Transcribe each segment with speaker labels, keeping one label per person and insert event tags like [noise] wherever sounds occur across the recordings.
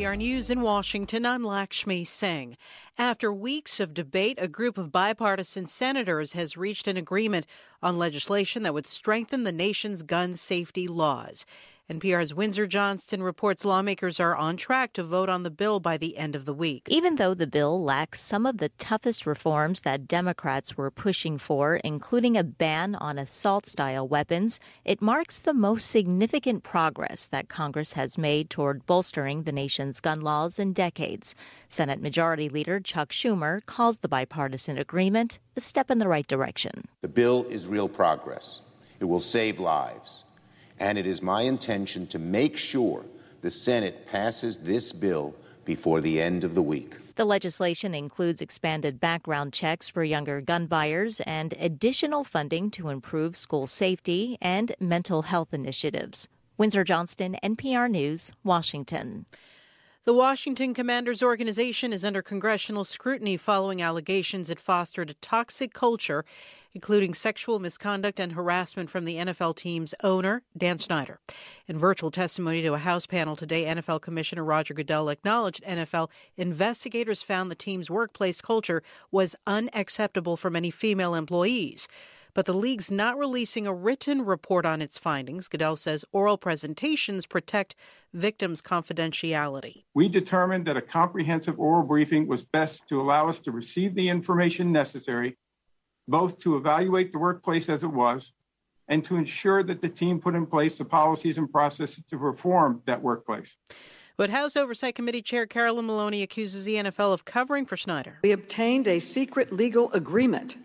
Speaker 1: NPR News in Washington, I'm Lakshmi Singh. After weeks of debate, a group of bipartisan senators has reached an agreement on legislation that would strengthen the nation's gun safety laws. NPR's Windsor Johnston reports lawmakers are on track to vote on the bill by the end of the week.
Speaker 2: Even though the bill lacks some of the toughest reforms that Democrats were pushing for, including a ban on assault style weapons, it marks the most significant progress that Congress has made toward bolstering the nation's gun laws in decades. Senate Majority Leader Chuck Schumer calls the bipartisan agreement a step in the right direction.
Speaker 3: The bill is real progress. It will save lives and it is my intention to make sure the Senate passes this bill before the end of the week.
Speaker 2: The legislation includes expanded background checks for younger gun buyers and additional funding to improve school safety and mental health initiatives. Windsor Johnston, NPR News, Washington.
Speaker 1: The Washington Commanders organization is under congressional scrutiny following allegations it fostered a toxic culture including sexual misconduct and harassment from the NFL team's owner, Dan Snyder. In virtual testimony to a House panel today, NFL Commissioner Roger Goodell acknowledged NFL investigators found the team's workplace culture was unacceptable for many female employees but the league's not releasing a written report on its findings. Goodell says oral presentations protect victims' confidentiality.
Speaker 4: We determined that a comprehensive oral briefing was best to allow us to receive the information necessary both to evaluate the workplace as it was and to ensure that the team put in place the policies and processes to reform that workplace.
Speaker 1: But House Oversight Committee Chair Carolyn Maloney accuses the NFL of covering for Snyder.
Speaker 5: We obtained a secret legal agreement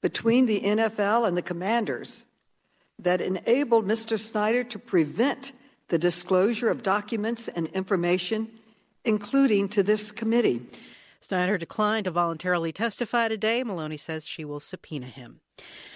Speaker 5: between the NFL and the commanders that enabled Mr. Snyder to prevent the disclosure of documents and information, including to this committee.
Speaker 1: Snyder declined to voluntarily testify today. Maloney says she will subpoena him.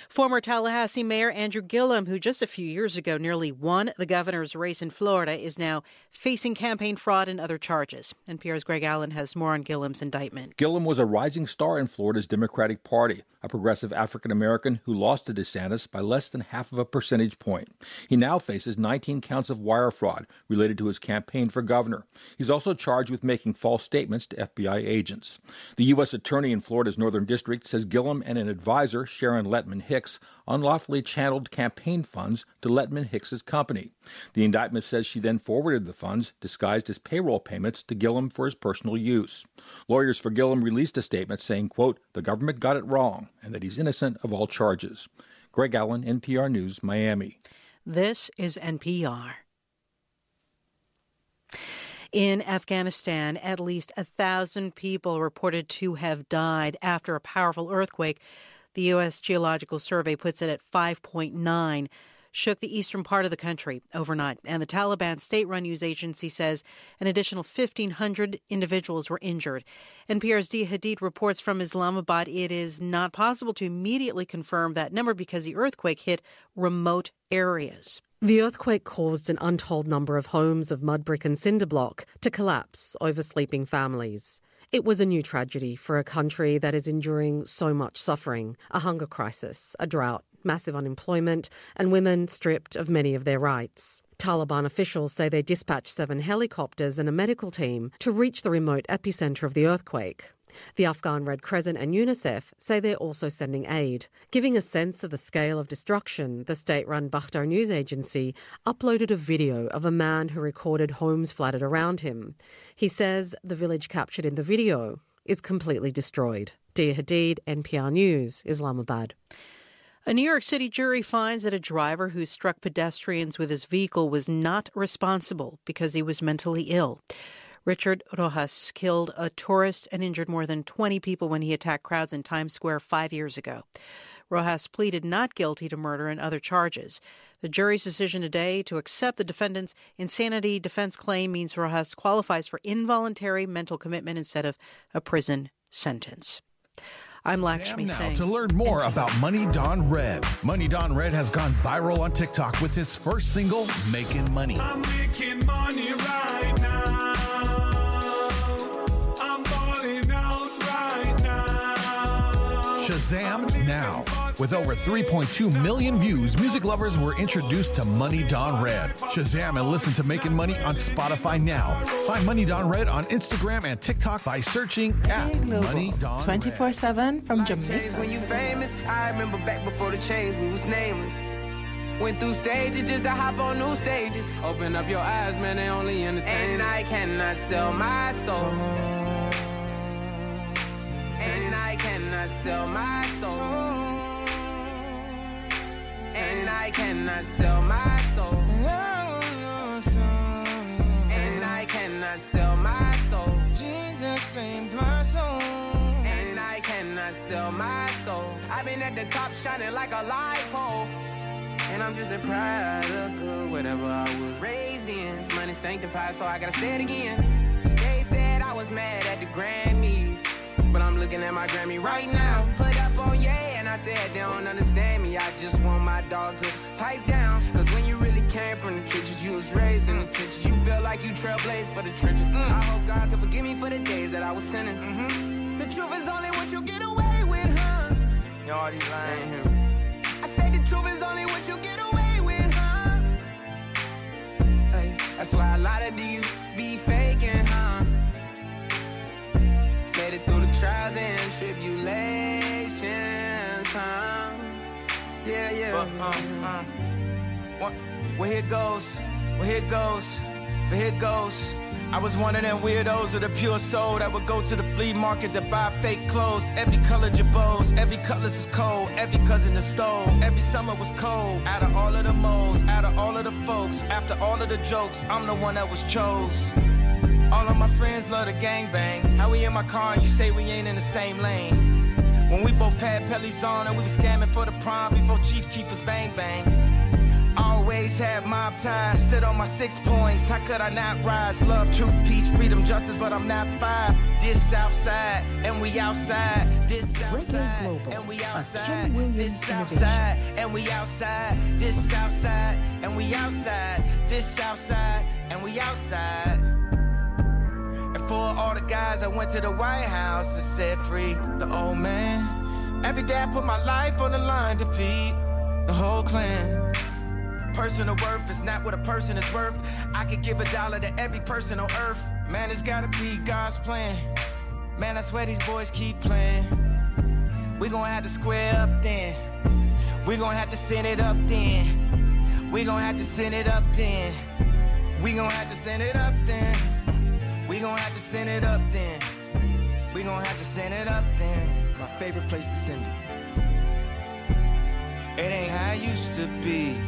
Speaker 1: Former Tallahassee Mayor Andrew Gillum, who just a few years ago nearly won the governor's race in Florida, is now facing campaign fraud and other charges. NPR's Greg Allen has more on Gillum's indictment.
Speaker 6: Gillum was a rising star in Florida's Democratic Party, a progressive African American who lost to DeSantis by less than half of a percentage point. He now faces 19 counts of wire fraud related to his campaign for governor. He's also charged with making false statements to FBI agents. The U.S. Attorney in Florida's Northern District says Gillum and an advisor, Sharon Lettman Hicks, unlawfully channeled campaign funds to Lettman Hicks's company. The indictment says she then forwarded the funds, disguised as payroll payments, to Gillum for his personal use. Lawyers for Gillum released a statement saying, quote, the government got it wrong and that he's innocent of all charges. Greg Allen, NPR News, Miami.
Speaker 1: This is NPR. In Afghanistan, at least a thousand people reported to have died after a powerful earthquake the U.S. Geological Survey puts it at 5.9 shook the eastern part of the country overnight. And the Taliban state run news agency says an additional 1,500 individuals were injured. NPR's Diaa Hadid reports from Islamabad it is not possible to immediately confirm that number because the earthquake hit remote areas.
Speaker 7: The earthquake caused an untold number of homes of mud brick and cinder block to collapse over sleeping families. It was a new tragedy for a country that is enduring so much suffering a hunger crisis, a drought, massive unemployment, and women stripped of many of their rights. Taliban officials say they dispatched seven helicopters and a medical team to reach the remote epicenter of the earthquake. The Afghan Red Crescent and UNICEF say they're also sending aid. Giving a sense of the scale of destruction, the state run Bakhtar news agency uploaded a video of a man who recorded homes flooded around him. He says the village captured in the video is completely destroyed. Diaa Hadid, NPR News, Islamabad.
Speaker 1: A New York City jury finds that a driver who struck pedestrians with his vehicle was not responsible because he was mentally ill. Richard Rojas killed a tourist and injured more than 20 people when he attacked crowds in Times Square five years ago. Rojas pleaded not guilty to murder and other charges. The jury's decision today to accept the defendant's insanity defense claim means Rojas qualifies for involuntary mental commitment instead of a prison sentence. I'm Lakshmi
Speaker 8: now
Speaker 1: Singh.
Speaker 8: to learn more about Money Don Red. Money Don Red has gone viral on TikTok with his first single, Making Money. Shazam now. With over 3.2 million views, music lovers were introduced to Money Don Red. Shazam and listen to Making Money on Spotify now. Find Money Don Red on Instagram and TikTok by searching at Money Don
Speaker 9: 24 7 from Jamaica.
Speaker 10: When you famous, I remember back before the chains, we was nameless. Went through stages just to hop on new stages. Open up your eyes, man, they only entertain. And I cannot sell my soul. Sell my soul. And I cannot sell my soul. And I cannot sell my soul. Jesus saved my soul. And I cannot sell my soul. I've been at the top shining like a light pole. And I'm just a product of whatever I was raised in. This money sanctified, so I gotta say it again. They said I was mad at the Grammys. But I'm looking at my Grammy right now. Put up on yeah, and I said they don't understand me. I just want my dog to pipe down. Cause when you really came from the trenches, you was raised in the trenches. You feel like you trailblazed for the trenches. Mm. I hope God can forgive me for the days that I was sinning. Mm-hmm. The truth is only what you get away with, huh? You already lying. here. I say the truth is only what you get away with, huh? Hey, that's why a lot of these be trials and tribulations, huh? Yeah, yeah. But, um, what, well, here goes, well, here goes, but here goes. I was one of them weirdos of the pure soul that would go to the flea market to buy fake clothes. Every color jabos, every colors is cold, every cousin is stole. Every summer was cold. Out of all of the moles, out of all of the folks, after all of the jokes, I'm the one that was chose. All of my friends love the gangbang. How we in my car and you say we ain't in the same lane? When we both had pellies on and we was scamming for the prom before Chief Keef's bang bang. Always had mob ties, stood on my six points. How could I not rise? Love, truth, peace, freedom, justice, but I'm not five. This outside and we outside. This outside and we outside. This outside and we outside. This outside and we outside. This outside and we outside. And for all the guys, I went to the White House and set Free the old man. Every day I put my life on the line to feed the whole clan. Personal worth is not what a person is worth. I could give a dollar to every person on earth. Man, it's gotta be God's plan. Man, I swear these boys keep playing. We gon' have to square up then. We gon' have to send it up then. We gon' have to send it up then. We gon' have to send it up then. We gon' have to send it up then. We gon' have to send it up then. My favorite place to send it. It ain't how it used to be.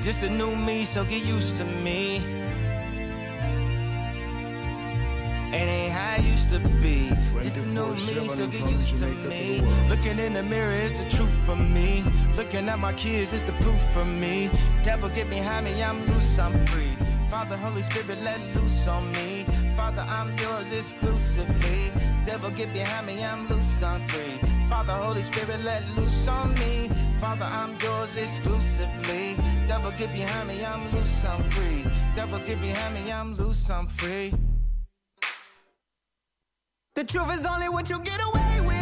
Speaker 10: Just a new me, so get used to me. It ain't how I used to be. Just a new me, so get used to me. Looking in the mirror is the truth for me. Looking at my kids is the proof for me. Devil get behind me, I'm loose, I'm free. Father, Holy Spirit, let loose on me. Father, I'm yours exclusively. Devil get behind me, I'm loose, I'm free. Father, Holy Spirit, let loose on me. Father, I'm yours exclusively. Devil get behind me, I'm loose, I'm free. Devil get behind me, I'm loose, I'm free. The truth is only what you get away with,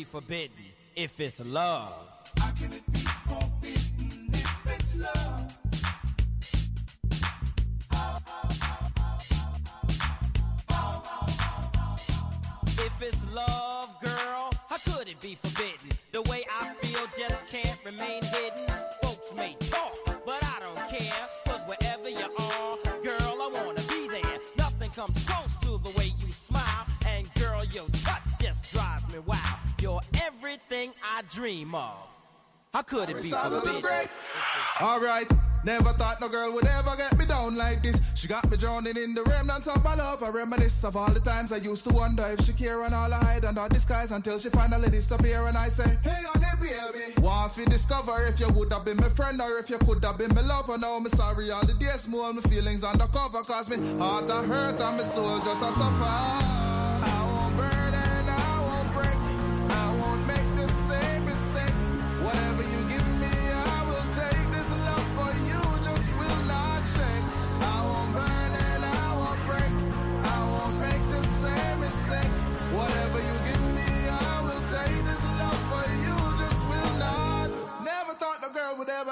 Speaker 10: be
Speaker 11: forbidden if it's love? How can it be forbidden if it's love? Could it be forbidden?
Speaker 12: Alright, never thought no girl would ever get me down like this. She got me drowning in the remnants of my love. I reminisce of all the times I used to wonder if she care and all I hide under disguise until she finally disappear. And I say, Hey, honey, baby. Want to discover if you would have been my friend or if you could have been my lover. Now me sorry all the days, more my feelings undercover. Cause me heart a hurt and my soul just a suffer.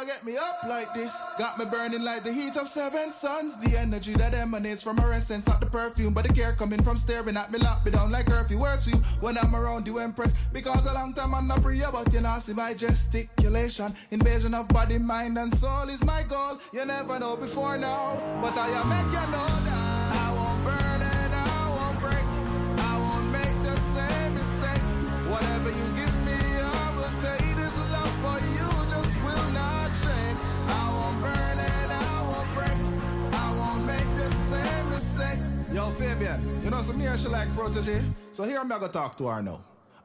Speaker 12: Get me up like this. Got me burning like the heat of seven suns. The energy that emanates from her essence, not the perfume, but the care coming from staring at me, lock me down like curfew. Words to you when I'm around you, empress. Because a long time I'm not free, but you know, see my gesticulation. Invasion of body, mind, and soul is my goal. You never know before now, but I am you know that Fabian, you know some here she like protege, so here I'm gonna talk to her now.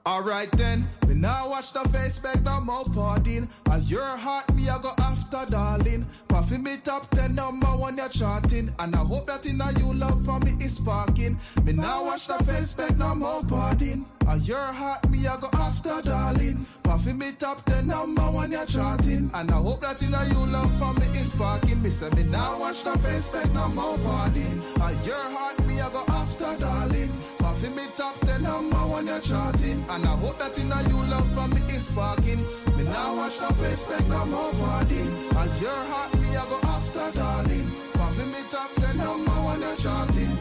Speaker 12: Alright then, now watch the face back no more partying. As your heart, me I go after darling. Puffin me top 10 number one you're charting. And I hope that in you love for me is sparking. Me now watch the face back no more partying. As your heart, me I go after darling. Puffin me top 10 number one you're charting. And I hope that in you love for me is sparking. Me say me now watch the face back no more partying. As your heart, me I go after darling. Puffin me top 10 number one you're charting. And I hope that in you love for me is sparking. Me now watch the face back no more partying. As your heart, me I go after darling. Puffin me top 10 number one you're charting.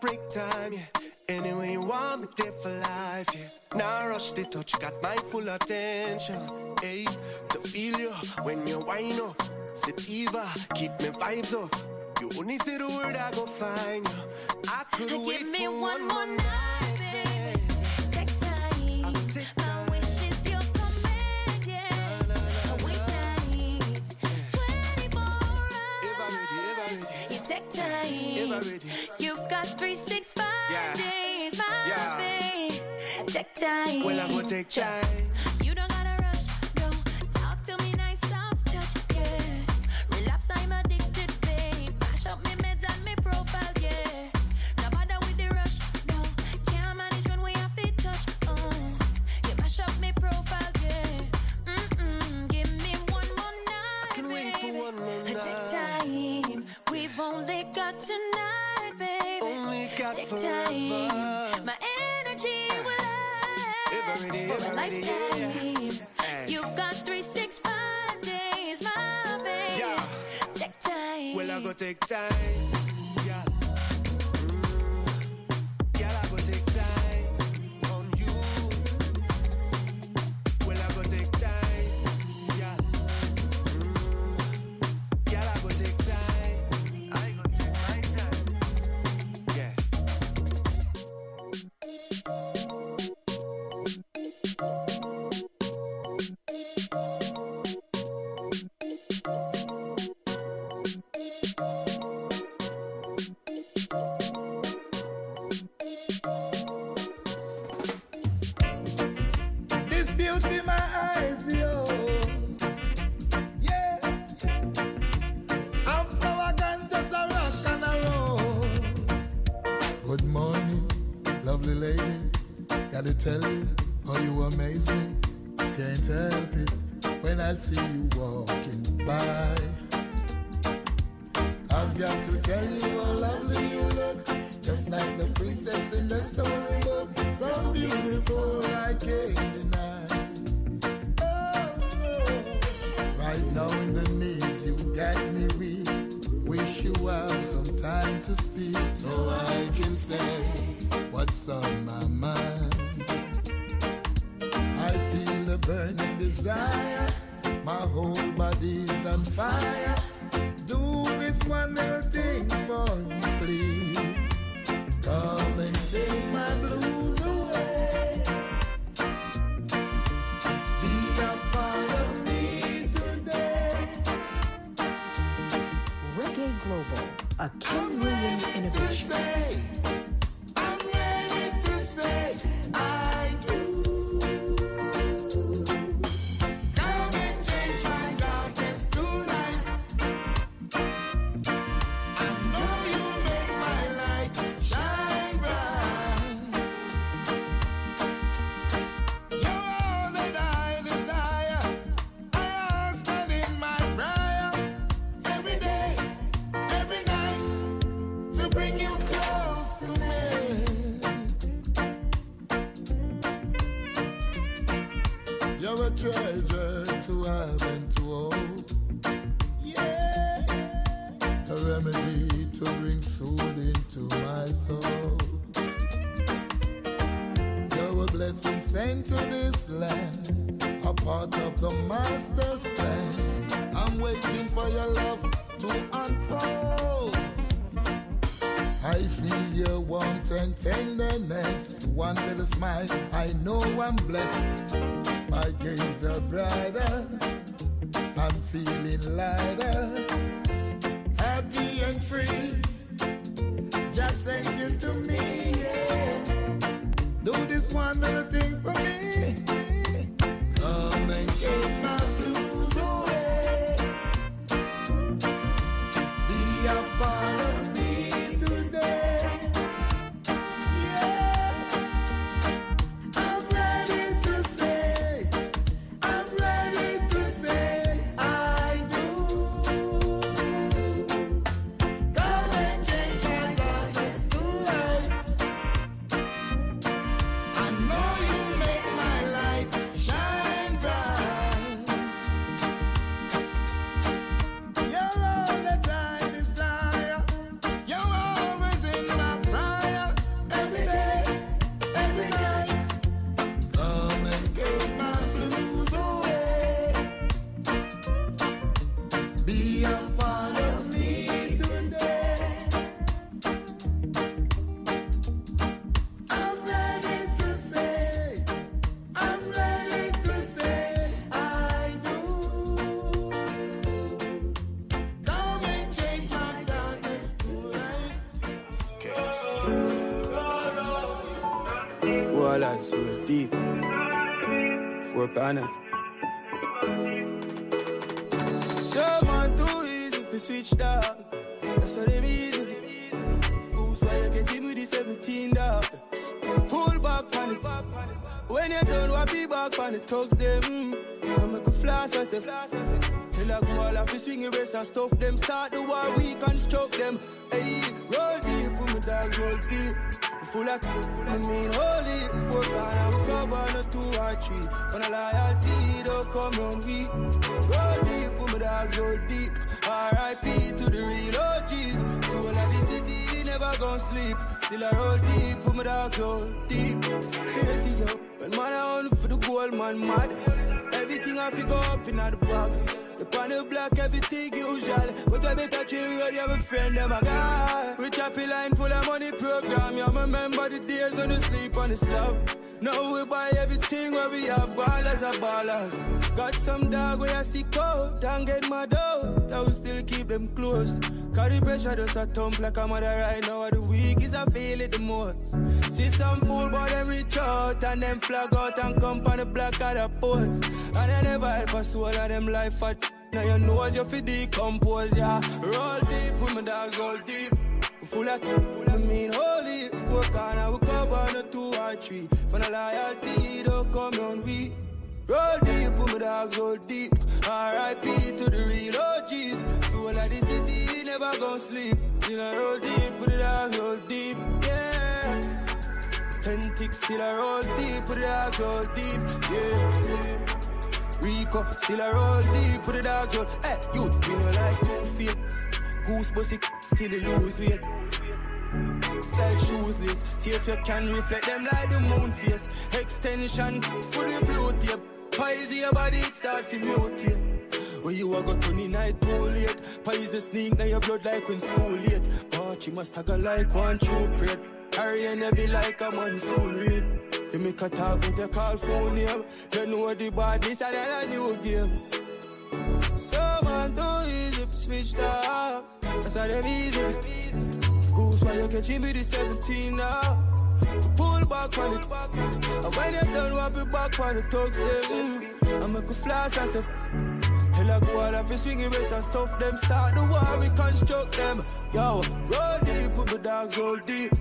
Speaker 12: Break
Speaker 13: time, yeah.
Speaker 14: Anyway, you want me there for life, yeah. Now rush the touch, got my full attention, hey. To feel you when you wind up, sativa, keep me vibes up. You only say the word, I go find you. I could
Speaker 13: Give
Speaker 14: wait
Speaker 13: me
Speaker 14: for
Speaker 13: one more night, baby. Take time. My wish is your command, yeah. Wait night, 24 three, six, five
Speaker 14: Yeah.
Speaker 13: days, my
Speaker 14: Yeah.
Speaker 13: baby. Take time.
Speaker 14: Well, I go take time.
Speaker 13: You don't gotta rush, no. Talk to me nice, soft touch, yeah. Relapse, I'm addicted, babe. Mash up me meds and me profile, yeah. No bother with the rush, no. Can't manage when we have to touch, uh. oh. You mash up me profile, yeah. Mm-mm. Give me one more night, I
Speaker 14: can wait for one more night.
Speaker 13: Take time. We've only got tonight, baby.
Speaker 14: Oh only got
Speaker 13: Take
Speaker 14: forever.
Speaker 13: time. My energy will last for a lifetime.
Speaker 14: Hey.
Speaker 13: You've got three, six, five days, my baby.
Speaker 14: Yeah.
Speaker 13: Take time.
Speaker 14: Well, I go take time.
Speaker 15: Corners. Happy line full of money program. You remember the days when you sleep on the slab. Now we buy everything where we have ballers are ballers. Got some dog where I see cold, don't get my dough. That will still keep them close. The pressure just a thump like a mother right now. The week is I feel it the most. See some fool boy them reach out and them flag out and come on the black of the post. And they never help a soul of them life for now you know as you fi decompose, yeah. Roll deep with my dogs, roll deep. Full of, full of mean holy. Four corner, we cover on a two or three. For the loyalty, don't come on we. Roll deep with my dogs, roll deep. R.I.P. to the real OGs. Soul of the city, never gon' sleep. Still I roll deep with the dogs, roll deep. Yeah. Ten ticks, still I roll deep with the dogs, roll deep. Yeah. Rico, still a roll deep with the dogs roll. Hey, you, you know like two feet. Goose pussy till you lose weight. Like shoesless, see if you can reflect them like the moon face. Extension, for the blue tape. Pies your body, start to mutate. When you a got turning night too late. Pies the sneak, now your blood like when school late. But you must go like one true prep. Harry and be like a man soon read. You make a talk with your call phone name. You know the badness and then a new game. So man, too easy to switch that. That's how them easy. Goose why you catching me the 17 now. Pull back on it. And when you're done, wap it back on the thugs them. I make a flash and say. Tell I go out of swinging race and stuff them. Start the war, we construct them. Yo, roll deep, put the dogs roll deep.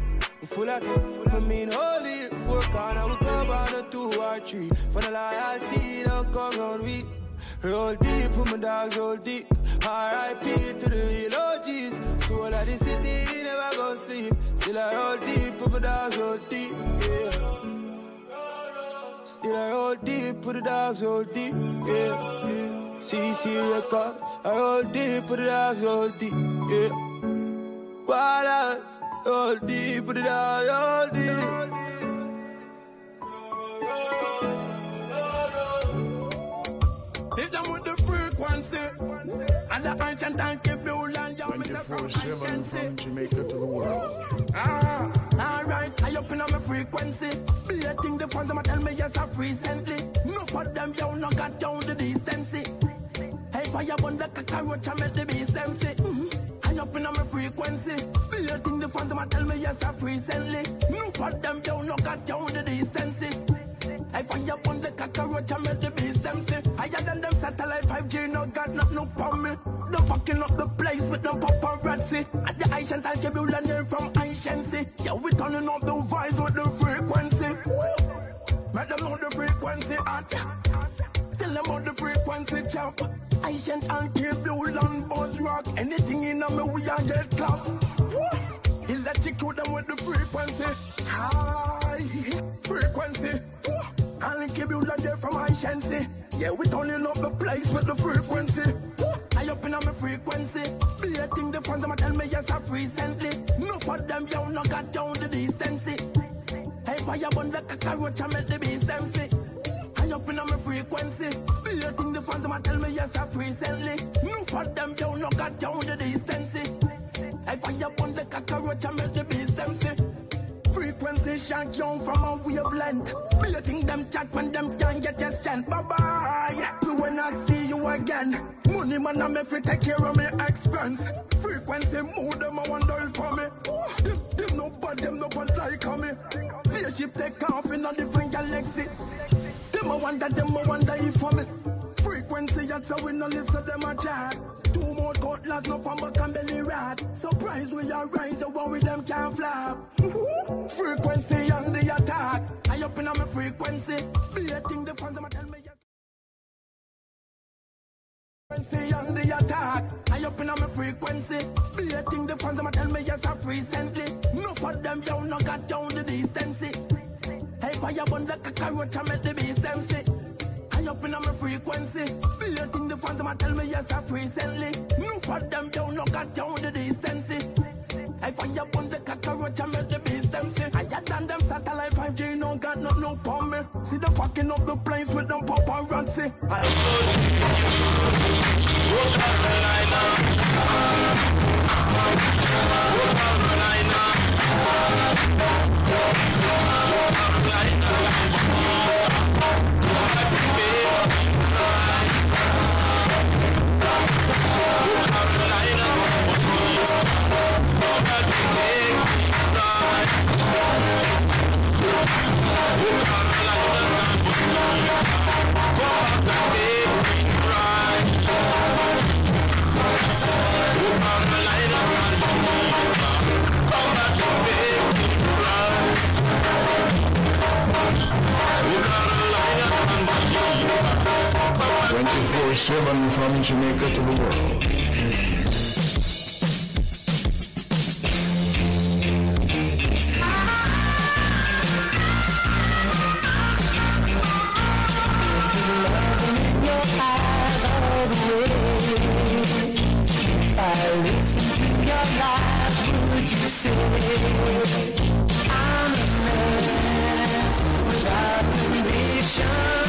Speaker 15: We full of, I mean holy. Four corner, we cover on a two or three. For the loyalty, don't come round we. Roll deep, put my dogs roll deep. R.I.P. to the real OGs. Soul of the city, never gon' sleep. Still I roll deep, put my dogs roll deep. Yeah. Still I roll deep, put the dogs roll deep. Yeah. CC Records, I roll deep, put the dogs roll deep. Yeah. Ballers, roll deep, put the dogs roll deep.
Speaker 16: Hit them with the frequency. And the ancient and keep land, yo, me say from
Speaker 17: 24-7 from Jamaica to the world.
Speaker 16: Ah, alright, I up in on my frequency. Be a thing the fans them tell me yes I've recently. No for them, yo, no got down the decency. Hey, fire burn the cockroach and make the beast them see. Mm-hmm. I up in on my frequency. Be a thing the fans them tell me yes I've recently. No for them, yo, no got down the decency. I fire upon the cockroach and make the beast them see. Higher than them satellite 5G, no got nothing no on me. Them fucking up the place with them paparazzi. At the ancient Alkebulan they're from anciency. Yeah, we turning up the vibes with the frequency. Make them know the frequency hot. Tell them on the frequency jump. Ancient Alkebule and Buzz Rock. Anything in me, we are get clap. Electrocute them with the frequency. High frequency. Alkebulan they're from anciency. Yeah, we turning up the place with the frequency. I open up my frequency. Be a thing the fans them tell me yes I've recently. No for them yo no got down the decency. Hey fire burn the cockroach and make the beast them see. I up my frequency. Be a thing the fans them tell me yes I've recently. No for them yo no got down the decency. Hey fire burn the cockroach and make the beast. Shot young from a wavelength. Thing them chat when them can't get a chant. Bye bye. When I see you again, money man I make fi take care of me expense. Frequency move them I wonder if for me. Them, them no bad, them no bad like me. Face
Speaker 18: the ship take off in a different galaxy. Them I wonder, them I wonder if for me. Frequency, that's how we no listen them a chat. Two more cutlass, no from back and belly rat. Surprise, we are rise, so worry them can't flap. frequency on the attack. I up in on my frequency. Beating the fans, I'ma tell me yes. Frequency on the attack. I up in on my frequency. Beating the fans, I'ma tell me yes, I've recently. No for them, yo, no got down the decency. Hey, fire burn the cockroach, I make the beast them jumping on my frequency. Feel your thing, the fans. I tell me yes, I recently. No for them, yo, no got down the distance. I fire upon the cockroach and make the beast them see. I than them satellite 5G, no got no no on me. See them packing up the planes with them pop and run, see. I am good. Road Carolina. Road Carolina. 24-7 from Jamaica to the world. I listen to your life, would you say I'm a man without a?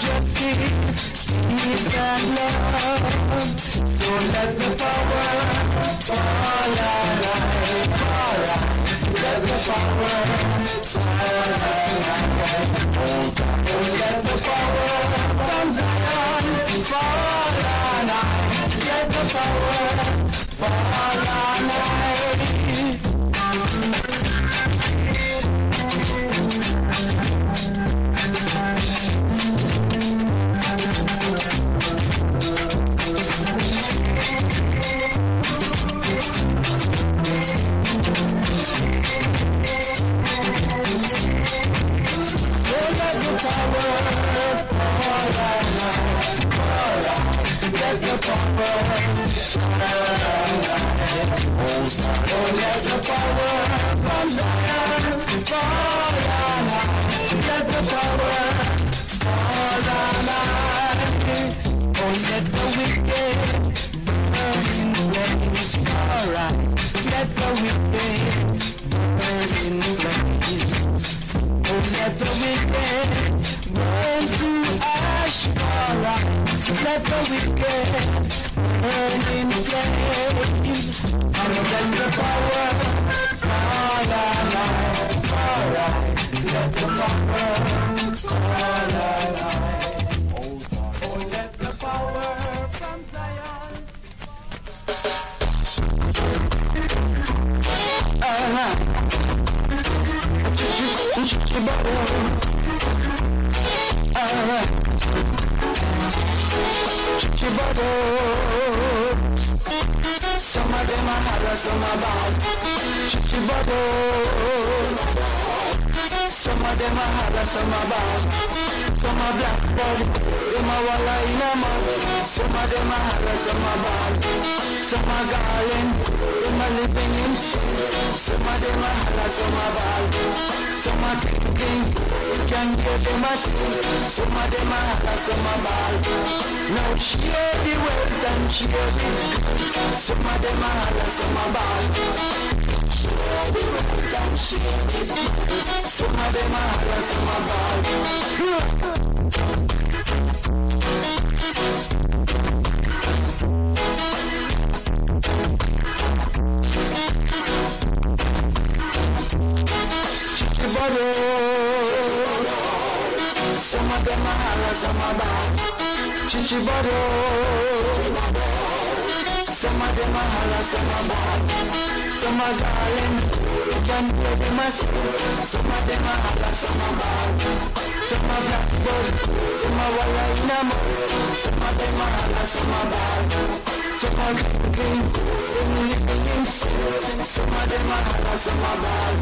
Speaker 18: just kidding. She's got love.
Speaker 19: So let the power fall alive. Let the power fall alive. Let the power come down. Fall alive. Let the power fall alive. Let the
Speaker 20: wicked burn in to ash. Let the wicked burn in flames. And let the power alive, fall alive. Let the power fall alive. Oh, let the power from Zion. Uh-huh. Some of them are holler, some are bad. Chichibado. Some of them are holler, some are bad. Some are black body, them are walla in a mud. Some of them are holler, some are bad. Some are garland, them are living in sin. Some of them are holler, some are bad. Some are thinking, you can hear them a sing. Some of them are holler, some are bad. Now share the wealth and share the. Some of them are holler, some are bad. Some of them are holler, some are bad. Chichibado. Some of them. Them are holler, some are bad. Some are darling, you can hear them a sing. Some of them are holler, some are bad. Some are blackbird, them are walla in a mud. Some of them are holler, some are bad. Some are drinking, them living in sin. Some of them are holler, some are bad.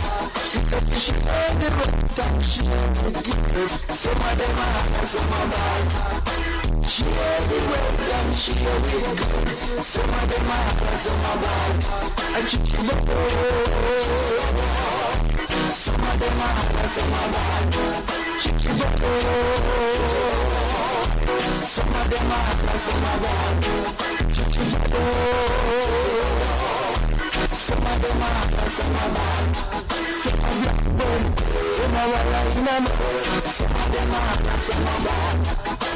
Speaker 20: She said she heard the right and she heard the good. Some of them are holler, some are bad. She heard the and she the good. Some of them are holler, some are bad. And she keep it Some of them are holler, some are bad. She keep it Some of them are holler, some are bad. She keep it Some of them are holler, some are bad. Some are blackbird, them are walla in a. Some of them are holler, some are bad.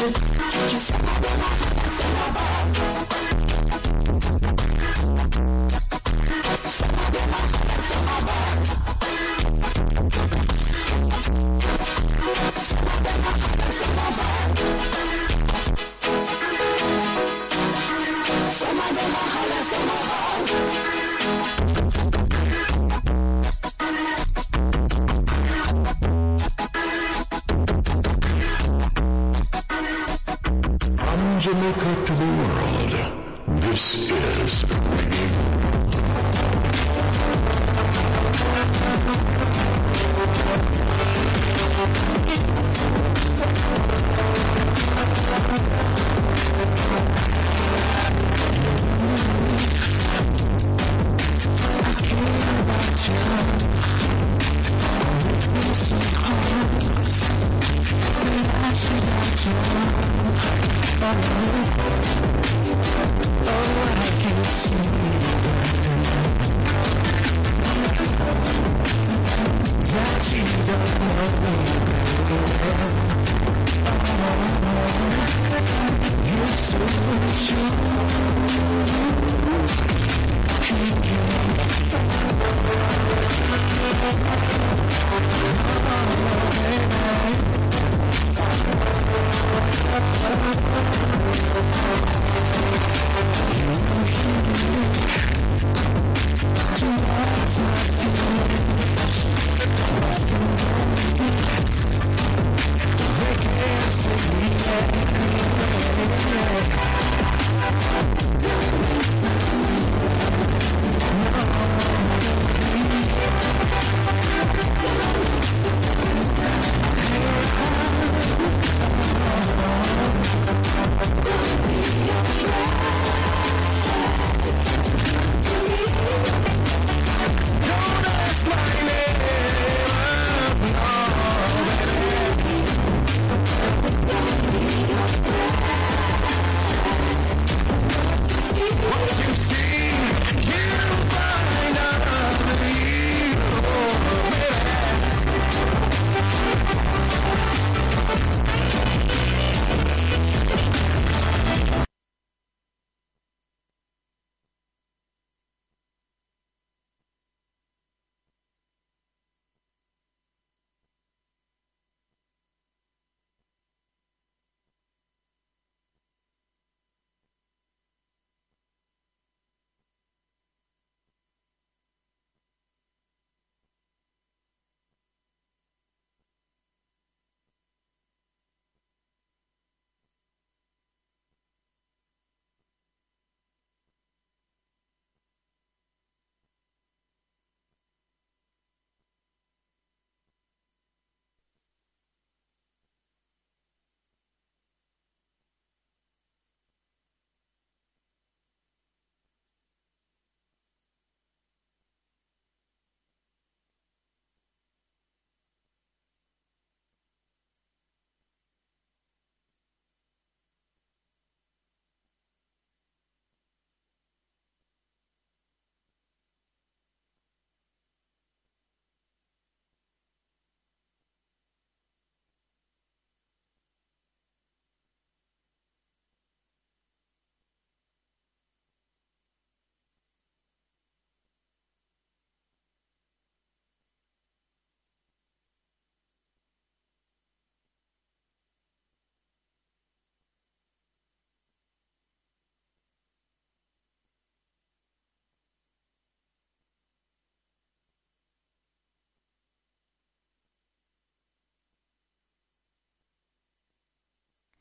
Speaker 20: Some of them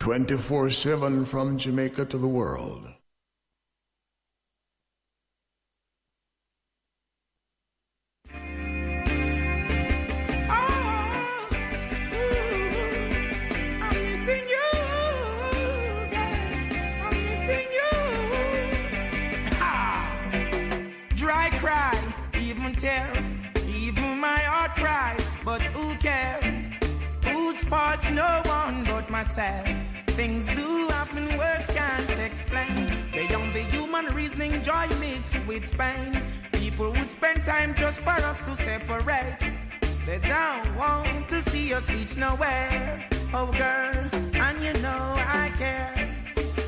Speaker 21: 24 7 from Jamaica to the world.
Speaker 22: I'm missing you. I'm missing you.
Speaker 23: Ha! Dry cry, even tears, even my heart cries, but who cares? Whose fault's no one but myself? Things do happen, words can't explain. Beyond the human reasoning, joy mixed with pain. People would spend time just for us to separate. They don't want to see us reach nowhere. Oh, girl, and you know I care.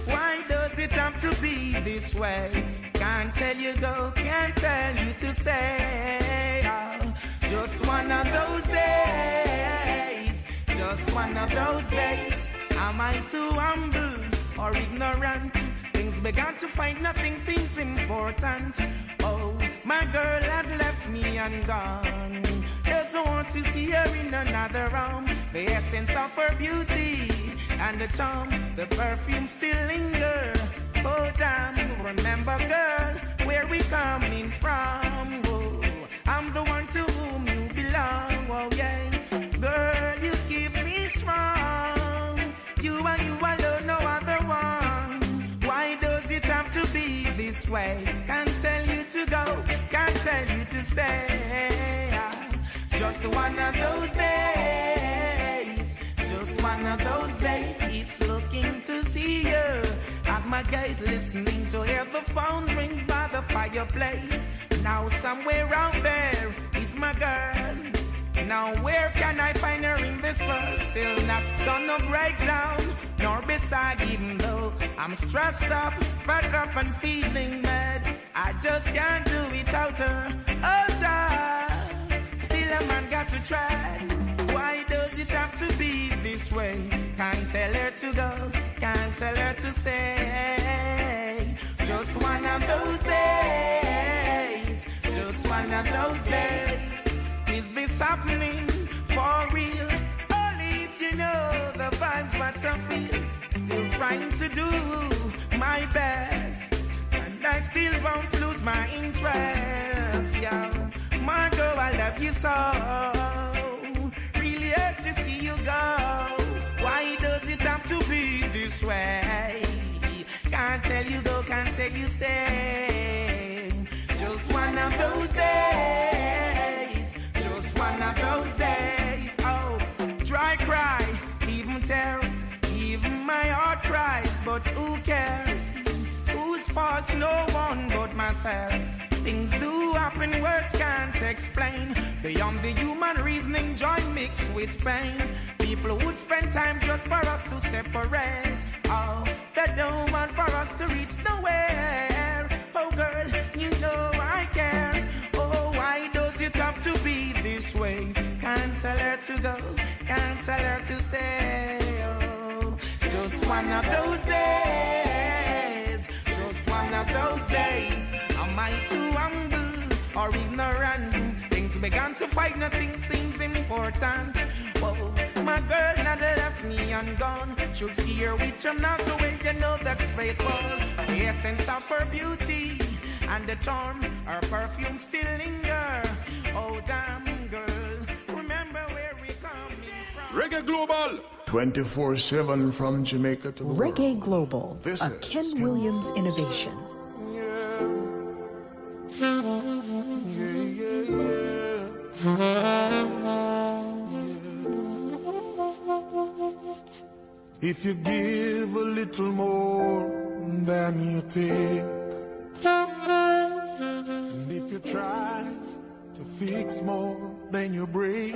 Speaker 23: Why does it have to be this way? Can't tell you go, can't tell you to stay. Oh, just one of those days, just one of those days. Am I too humble or ignorant? Things began to find nothing seems important. Oh, my girl had left me and gone. Doesn't want to see her in another room. The essence of her beauty and the charm, the perfume still linger. Oh damn, remember girl, where we coming from? Oh, I'm the one to whom you belong. Oh yeah, way? Can't tell you to go, can't tell you to stay. Just one of those days, just one of those days. It's looking to see you at my gate, listening to hear the phone rings by the fireplace. Now somewhere out there is my girl. Now where can I find her in this world? Still not gonna break down, nor beside, even though I'm stressed up, fed up and feeling mad. I just can't do without her. Oh, just still a man got to try. Why does it have to be this way? Can't tell her to go, can't tell her to stay. Just one of those days, just one of those days. Is this happening for real? Only if you know the vibes what I feel. Still trying to do my best, and I still won't lose my interest. Yeah, girl, I love you so. Really hurt to see you go. Why does it have to be this way? Can't tell you go, can't tell you stay. But who cares? Whose fault's no one but myself? Things do happen, words can't explain. Beyond the human reasoning, joy mixed with pain. People would spend time just for us to separate. Oh, they don't want for us to reach nowhere. Oh, girl, you know I care. Oh, why does it have to be this way? Can't tell her to go, can't tell her to stay. One of those days, just one of those days. Am I too humble or ignorant? Things began to fight, nothing seems important. Whoa, my girl now not left me and gone. Should see her with him now, so well, you know that's faithful. The essence of her beauty and the charm, her perfume still linger. Oh, damn girl, remember where we come from.
Speaker 21: Reggae Global! 24 7 from Jamaica to the world.
Speaker 24: Reggae Global,
Speaker 21: This
Speaker 24: a
Speaker 21: is
Speaker 24: Ken Williams innovation.
Speaker 17: If you give a little more than you take, and if you try to fix more than you break,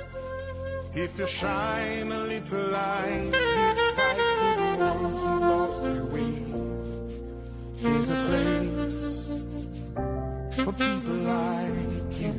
Speaker 17: If you shine a little light inside to the ones who lost their way, there's a place for people like you.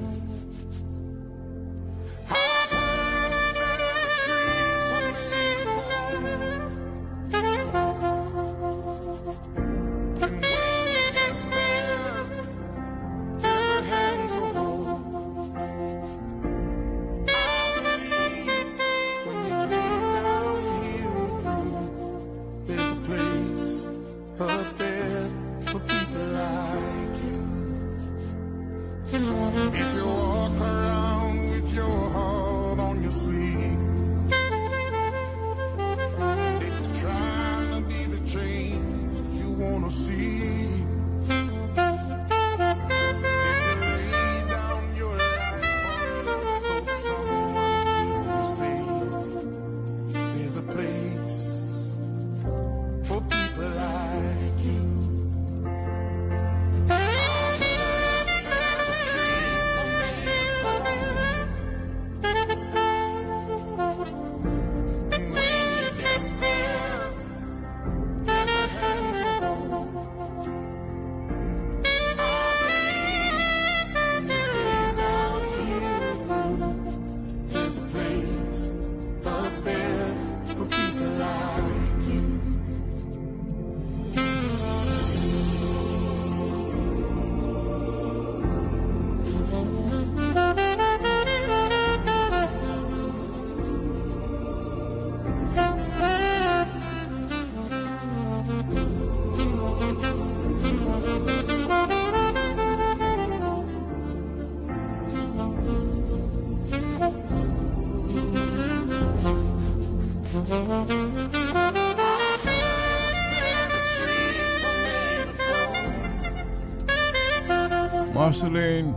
Speaker 25: Marceline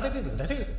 Speaker 26: 出てくる出
Speaker 1: てく。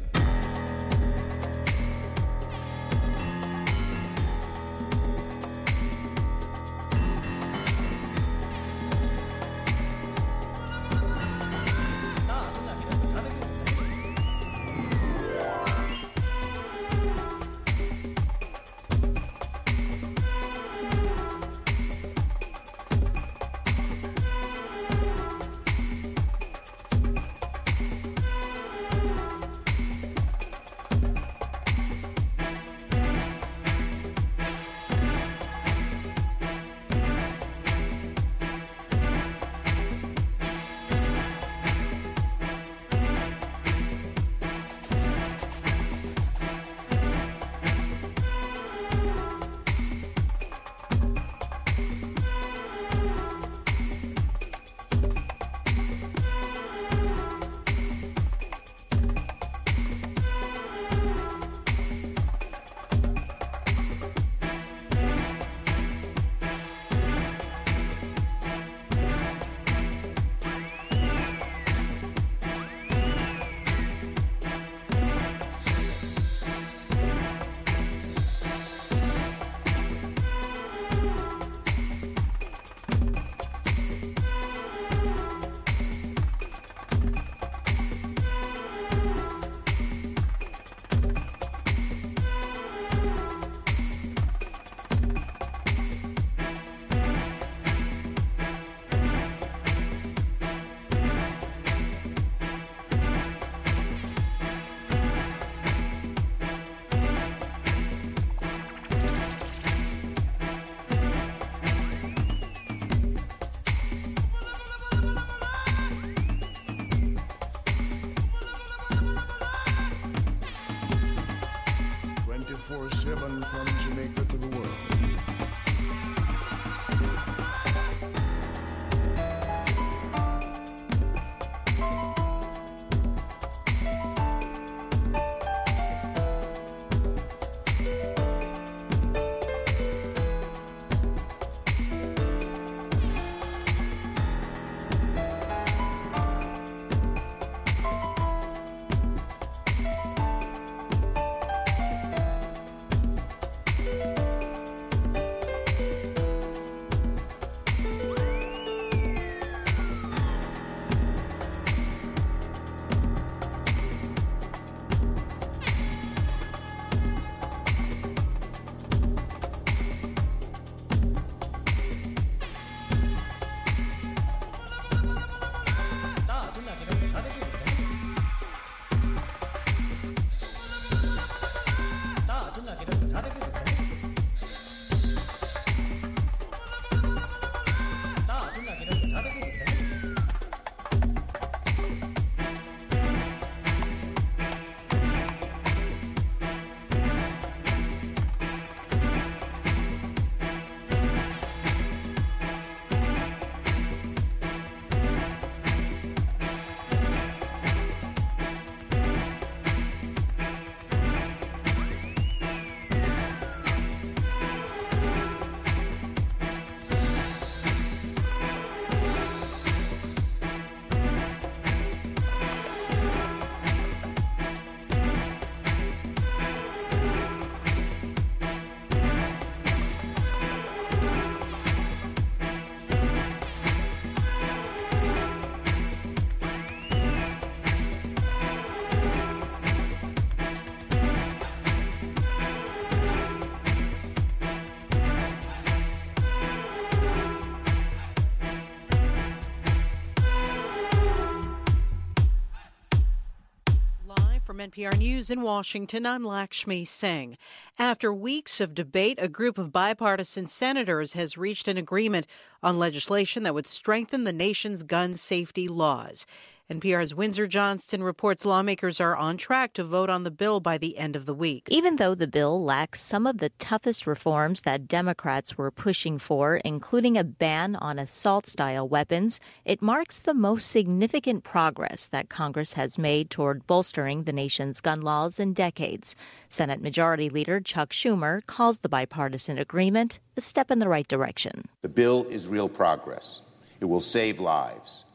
Speaker 1: NPR News in Washington, I'm Lakshmi Singh. After weeks of debate, a group of bipartisan senators has reached an agreement on legislation that would strengthen the nation's gun safety laws. NPR's Windsor Johnston reports lawmakers are on track to vote on the bill by the end of the week.
Speaker 2: Even though the bill lacks some of the toughest reforms that Democrats were pushing for, including a ban on assault style weapons, it marks the most significant progress that Congress has made toward bolstering the nation's gun laws in decades. Senate Majority Leader Chuck Schumer calls the bipartisan agreement a step in the right direction.
Speaker 3: The bill is real progress. It will save lives.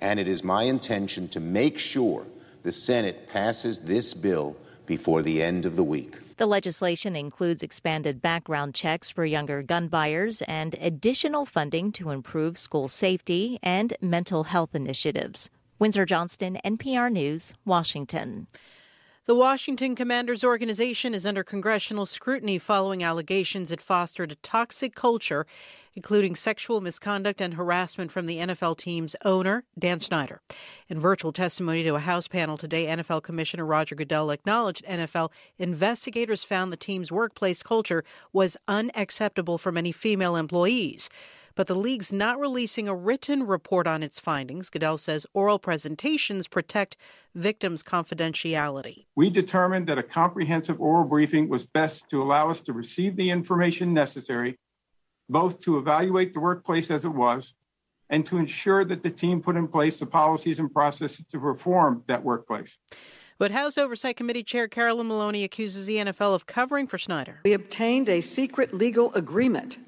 Speaker 3: And it is my intention to make sure the Senate passes this bill before the end of the week.
Speaker 2: The legislation includes expanded background checks for younger gun buyers and additional funding to improve school safety and mental health initiatives. Windsor Johnston, NPR News, Washington.
Speaker 1: The Washington Commanders organization is under congressional scrutiny following allegations it fostered a toxic culture, including sexual misconduct and harassment from the NFL team's owner, Dan Snyder. In virtual testimony to a House panel today, NFL Commissioner Roger Goodell acknowledged NFL investigators found the team's workplace culture was unacceptable for many female employees but the league's not releasing a written report on its findings. Goodell says oral presentations protect victims' confidentiality.
Speaker 4: We determined that a comprehensive oral briefing was best to allow us to receive the information necessary, both to evaluate the workplace as it was and to ensure that the team put in place the policies and processes to reform that workplace.
Speaker 1: But House Oversight Committee Chair Carolyn Maloney accuses the NFL of covering for Snyder.
Speaker 5: We obtained a secret legal agreement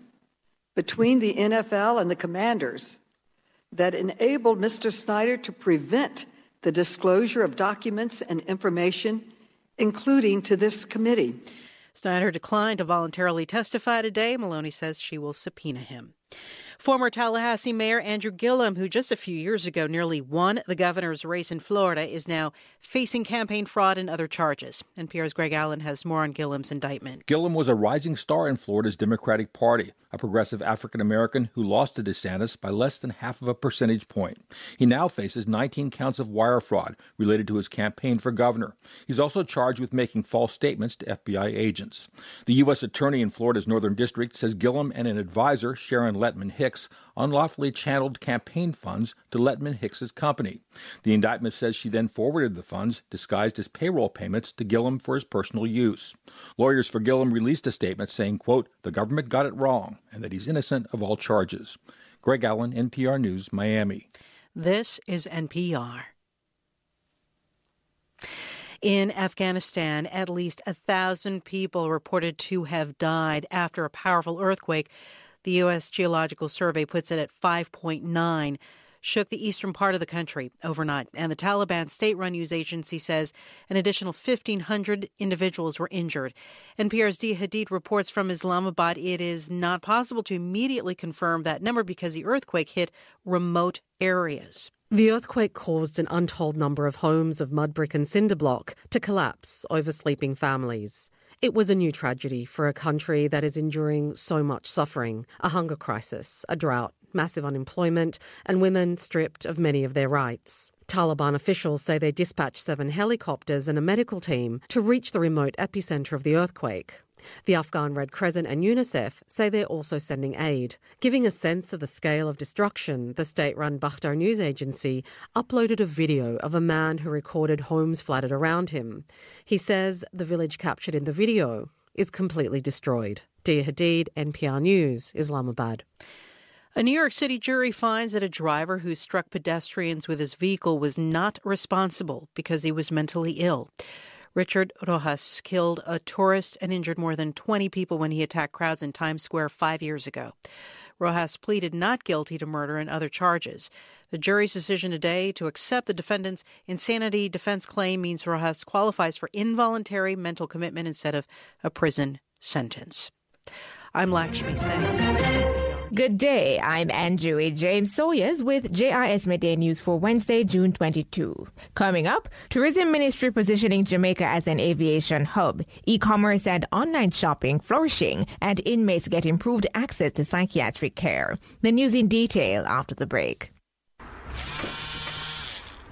Speaker 5: between the NFL and the commanders that enabled Mr. Snyder to prevent the disclosure of documents and information, including to this committee.
Speaker 1: Snyder declined to voluntarily testify today. Maloney says she will subpoena him. Former Tallahassee Mayor Andrew Gillum, who just a few years ago nearly won the governor's race in Florida, is now facing campaign fraud and other charges. NPR's Greg Allen has more on Gillum's indictment.
Speaker 6: Gillum was a rising star in Florida's Democratic Party, a progressive African American who lost to DeSantis by less than half of a percentage point. He now faces 19 counts of wire fraud related to his campaign for governor. He's also charged with making false statements to FBI agents. The U.S. Attorney in Florida's Northern District says Gillum and an advisor, Sharon Lettman Hicks, Hicks unlawfully channeled campaign funds to Lettman Hicks's company. The indictment says she then forwarded the funds, disguised as payroll payments, to Gillum for his personal use. Lawyers for Gillum released a statement saying, quote, the government got it wrong and that he's innocent of all charges. Greg Allen, NPR News, Miami.
Speaker 1: This is NPR. In Afghanistan, at least a thousand people reported to have died after a powerful earthquake. The U.S. Geological Survey puts it at 5.9 shook the eastern part of the country overnight. And the Taliban state run news agency says an additional 1,500 individuals were injured. NPR's Diaa Hadid reports from Islamabad it is not possible to immediately confirm that number because the earthquake hit remote areas.
Speaker 7: The earthquake caused an untold number of homes of mud brick and cinder block to collapse over sleeping families. It was a new tragedy for a country that is enduring so much suffering a hunger crisis, a drought, massive unemployment, and women stripped of many of their rights. Taliban officials say they dispatched seven helicopters and a medical team to reach the remote epicenter of the earthquake. The Afghan Red Crescent and UNICEF say they're also sending aid. Giving a sense of the scale of destruction, the state run Bakhtar news agency uploaded a video of a man who recorded homes flooded around him. He says the village captured in the video is completely destroyed. Diaa Hadid, NPR News, Islamabad.
Speaker 1: A New York City jury finds that a driver who struck pedestrians with his vehicle was not responsible because he was mentally ill. Richard Rojas killed a tourist and injured more than 20 people when he attacked crowds in Times Square five years ago. Rojas pleaded not guilty to murder and other charges. The jury's decision today to accept the defendant's insanity defense claim means Rojas qualifies for involuntary mental commitment instead of a prison sentence. I'm Lakshmi Singh.
Speaker 27: Good day. I'm Andrew James Sawyers with JIS Midday News for Wednesday, June 22. Coming up, Tourism Ministry positioning Jamaica as an aviation hub, e-commerce and online shopping flourishing, and inmates get improved access to psychiatric care. The news in detail after the break.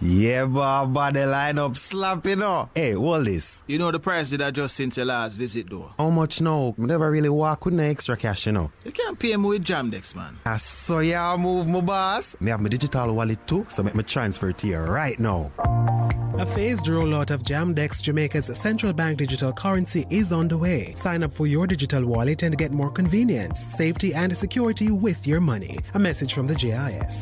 Speaker 28: Yeah, boy, the line up slap, you know. Hey, what this?
Speaker 29: You know the price did I just since your last visit, though.
Speaker 28: How much now? I never really walk with no extra cash, you know.
Speaker 29: You can't pay me with Jamdex, man.
Speaker 28: Ah, I saw ya move, my boss. Me have my digital wallet too, so make me transfer to you right now.
Speaker 30: A phased rollout of Jamdex Jamaica's central bank digital currency is on the way. Sign up for your digital wallet and get more convenience, safety, and security with your money. A message from the JIS.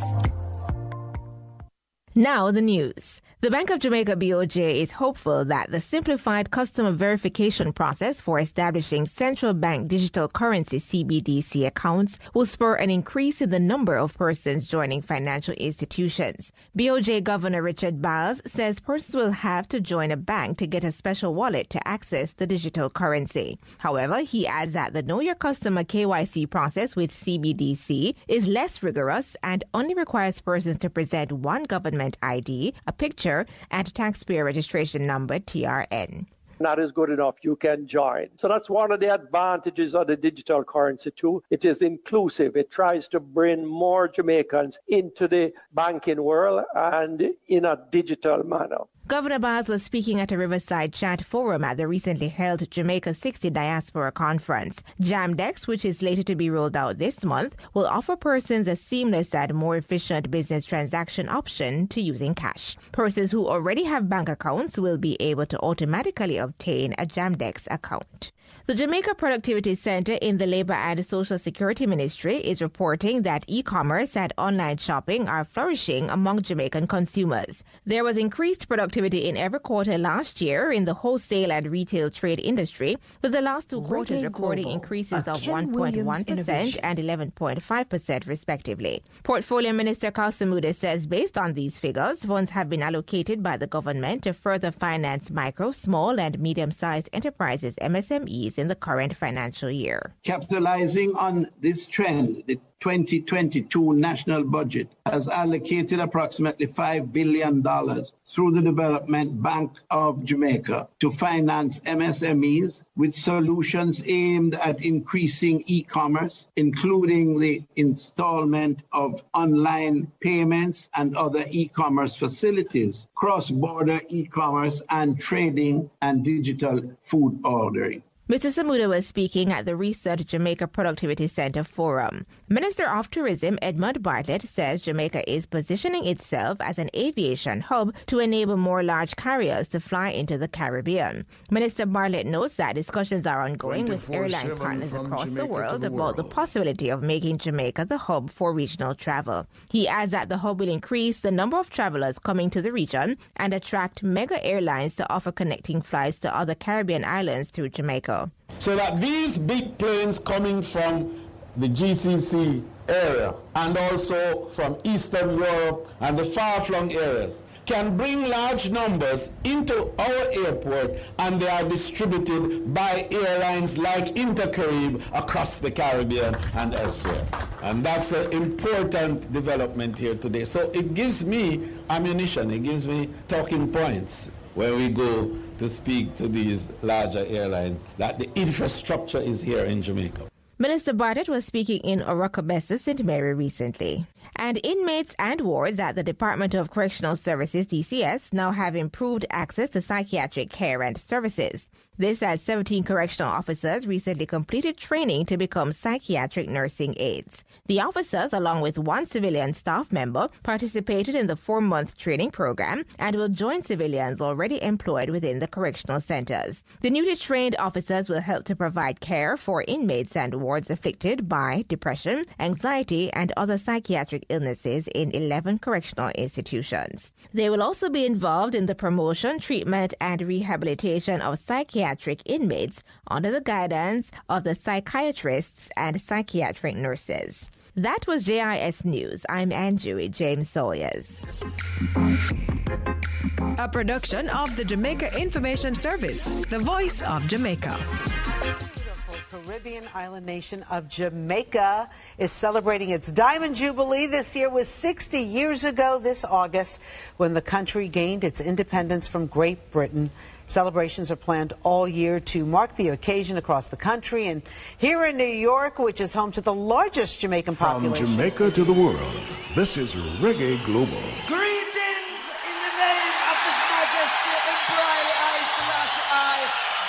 Speaker 27: Now, the news. The Bank of Jamaica BOJ is hopeful that the simplified customer verification process for establishing central bank digital currency CBDC accounts will spur an increase in the number of persons joining financial institutions. BOJ Governor Richard Byles says persons will have to join a bank to get a special wallet to access the digital currency. However, he adds that the Know Your Customer KYC process with CBDC is less rigorous and only requires persons to present one government ID, a picture, and taxpayer registration number TRN.
Speaker 31: Not as good enough, you can join. So that's one of the advantages of the digital currency too. It is inclusive. It tries to bring more Jamaicans into the banking world and in a digital manner.
Speaker 27: Governor Baz was speaking at a Riverside Chat Forum at the recently held Jamaica 60 Diaspora Conference. Jamdex, which is later to be rolled out this month, will offer persons a seamless and more efficient business transaction option to using cash. Persons who already have bank accounts will be able to automatically obtain a Jamdex account. The Jamaica Productivity Center in the Labor and Social Security Ministry is reporting that e commerce and online shopping are flourishing among Jamaican consumers. There was increased productivity in every quarter last year in the wholesale and retail trade industry, with the last two quarters recording increases of 1.1% and 11.5% respectively. Portfolio Minister Karl Samuda says based on these figures, funds have been allocated by the government to further finance micro, small, and medium sized enterprises, MSMEs, in the current financial year.
Speaker 32: Capitalizing on this trend, the 2022 national budget has allocated approximately $5 billion through the Development Bank of Jamaica to finance MSMEs with solutions aimed at increasing e commerce, including the installment of online payments and other e commerce facilities, cross border e commerce, and trading and digital food ordering.
Speaker 27: Mr. Samuda was speaking at the Research Jamaica Productivity Center Forum. Minister of Tourism Edmund Bartlett says Jamaica is positioning itself as an aviation hub to enable more large carriers to fly into the Caribbean. Minister Bartlett notes that discussions are ongoing with airline partners across the world, the world about the possibility of making Jamaica the hub for regional travel. He adds that the hub will increase the number of travelers coming to the region and attract mega airlines to offer connecting flights to other Caribbean islands through Jamaica.
Speaker 28: So that these big planes coming from the GCC area and also from Eastern Europe and the far-flung areas can bring large numbers into our airport and they are distributed by airlines like Intercarib across the Caribbean and elsewhere. And that's an important development here today. So it gives me ammunition, it gives me talking points where we go to speak to these larger airlines that the infrastructure is here in Jamaica.
Speaker 27: Minister Bartlett was speaking in Oracabessa, St. Mary recently. And inmates and wards at the Department of Correctional Services, DCS, now have improved access to psychiatric care and services. This as 17 correctional officers recently completed training to become psychiatric nursing aides. The officers, along with one civilian staff member, participated in the four month training program and will join civilians already employed within the correctional centers. The newly trained officers will help to provide care for inmates and wards afflicted by depression, anxiety, and other psychiatric illnesses in 11 correctional institutions. They will also be involved in the promotion, treatment, and rehabilitation of psychiatric psychiatric inmates under the guidance of the psychiatrists and psychiatric nurses. That was JIS News. I'm Andrew James Sawyers.
Speaker 33: A production of the Jamaica Information Service, the voice of Jamaica.
Speaker 34: The beautiful Caribbean island nation of Jamaica is celebrating its Diamond Jubilee. This year was 60 years ago this August when the country gained its independence from Great Britain. Celebrations are planned all year to mark the occasion across the country. And here in New York, which is home to the largest Jamaican population.
Speaker 17: From Jamaica to the world, this is Reggae Global.
Speaker 35: Greetings in the name of His Majesty Emperor I Selassie I,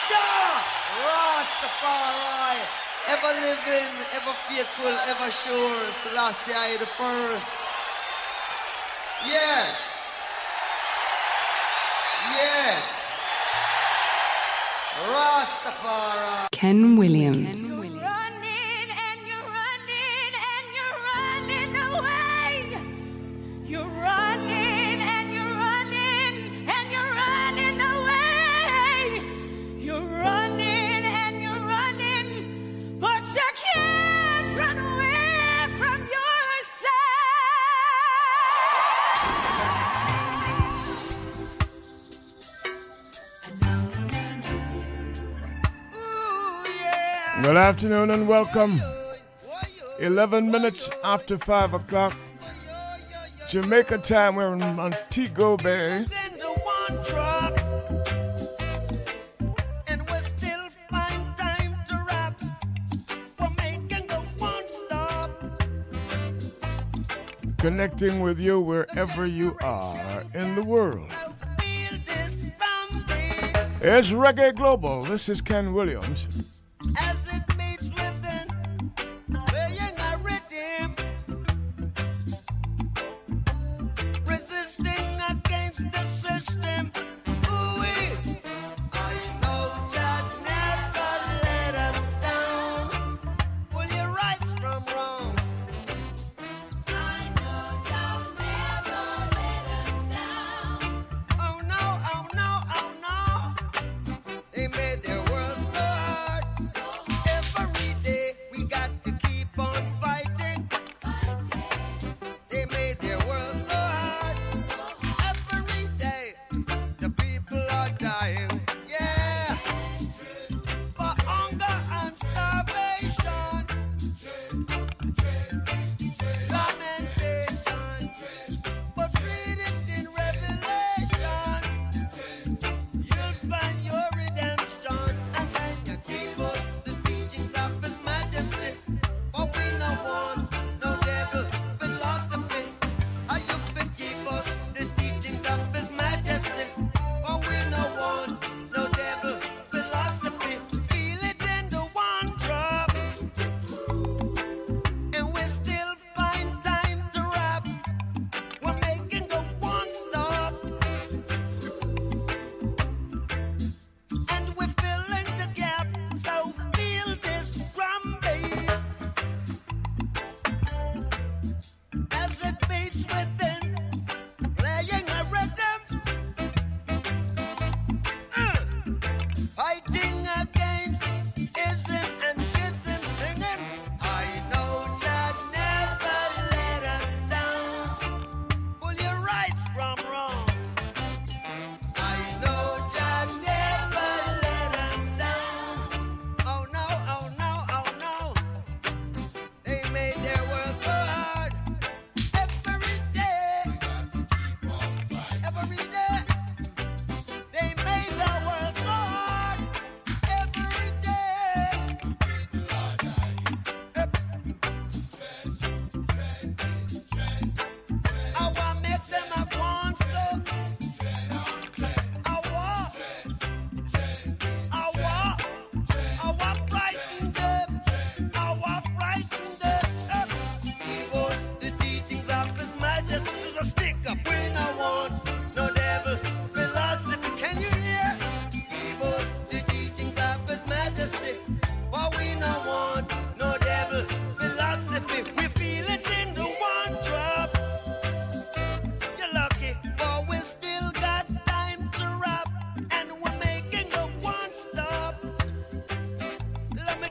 Speaker 35: Jah Rastafari, ever living, ever faithful, ever sure, Selassie I the first. Yeah. Yeah. Rastafari.
Speaker 36: Ken Williams.
Speaker 35: Ken Williams.
Speaker 23: Good afternoon and welcome. 11 minutes after 5 o'clock. Jamaica time, we're in Montego Bay. Connecting with you wherever you are in the world. It's Reggae Global. This is Ken Williams.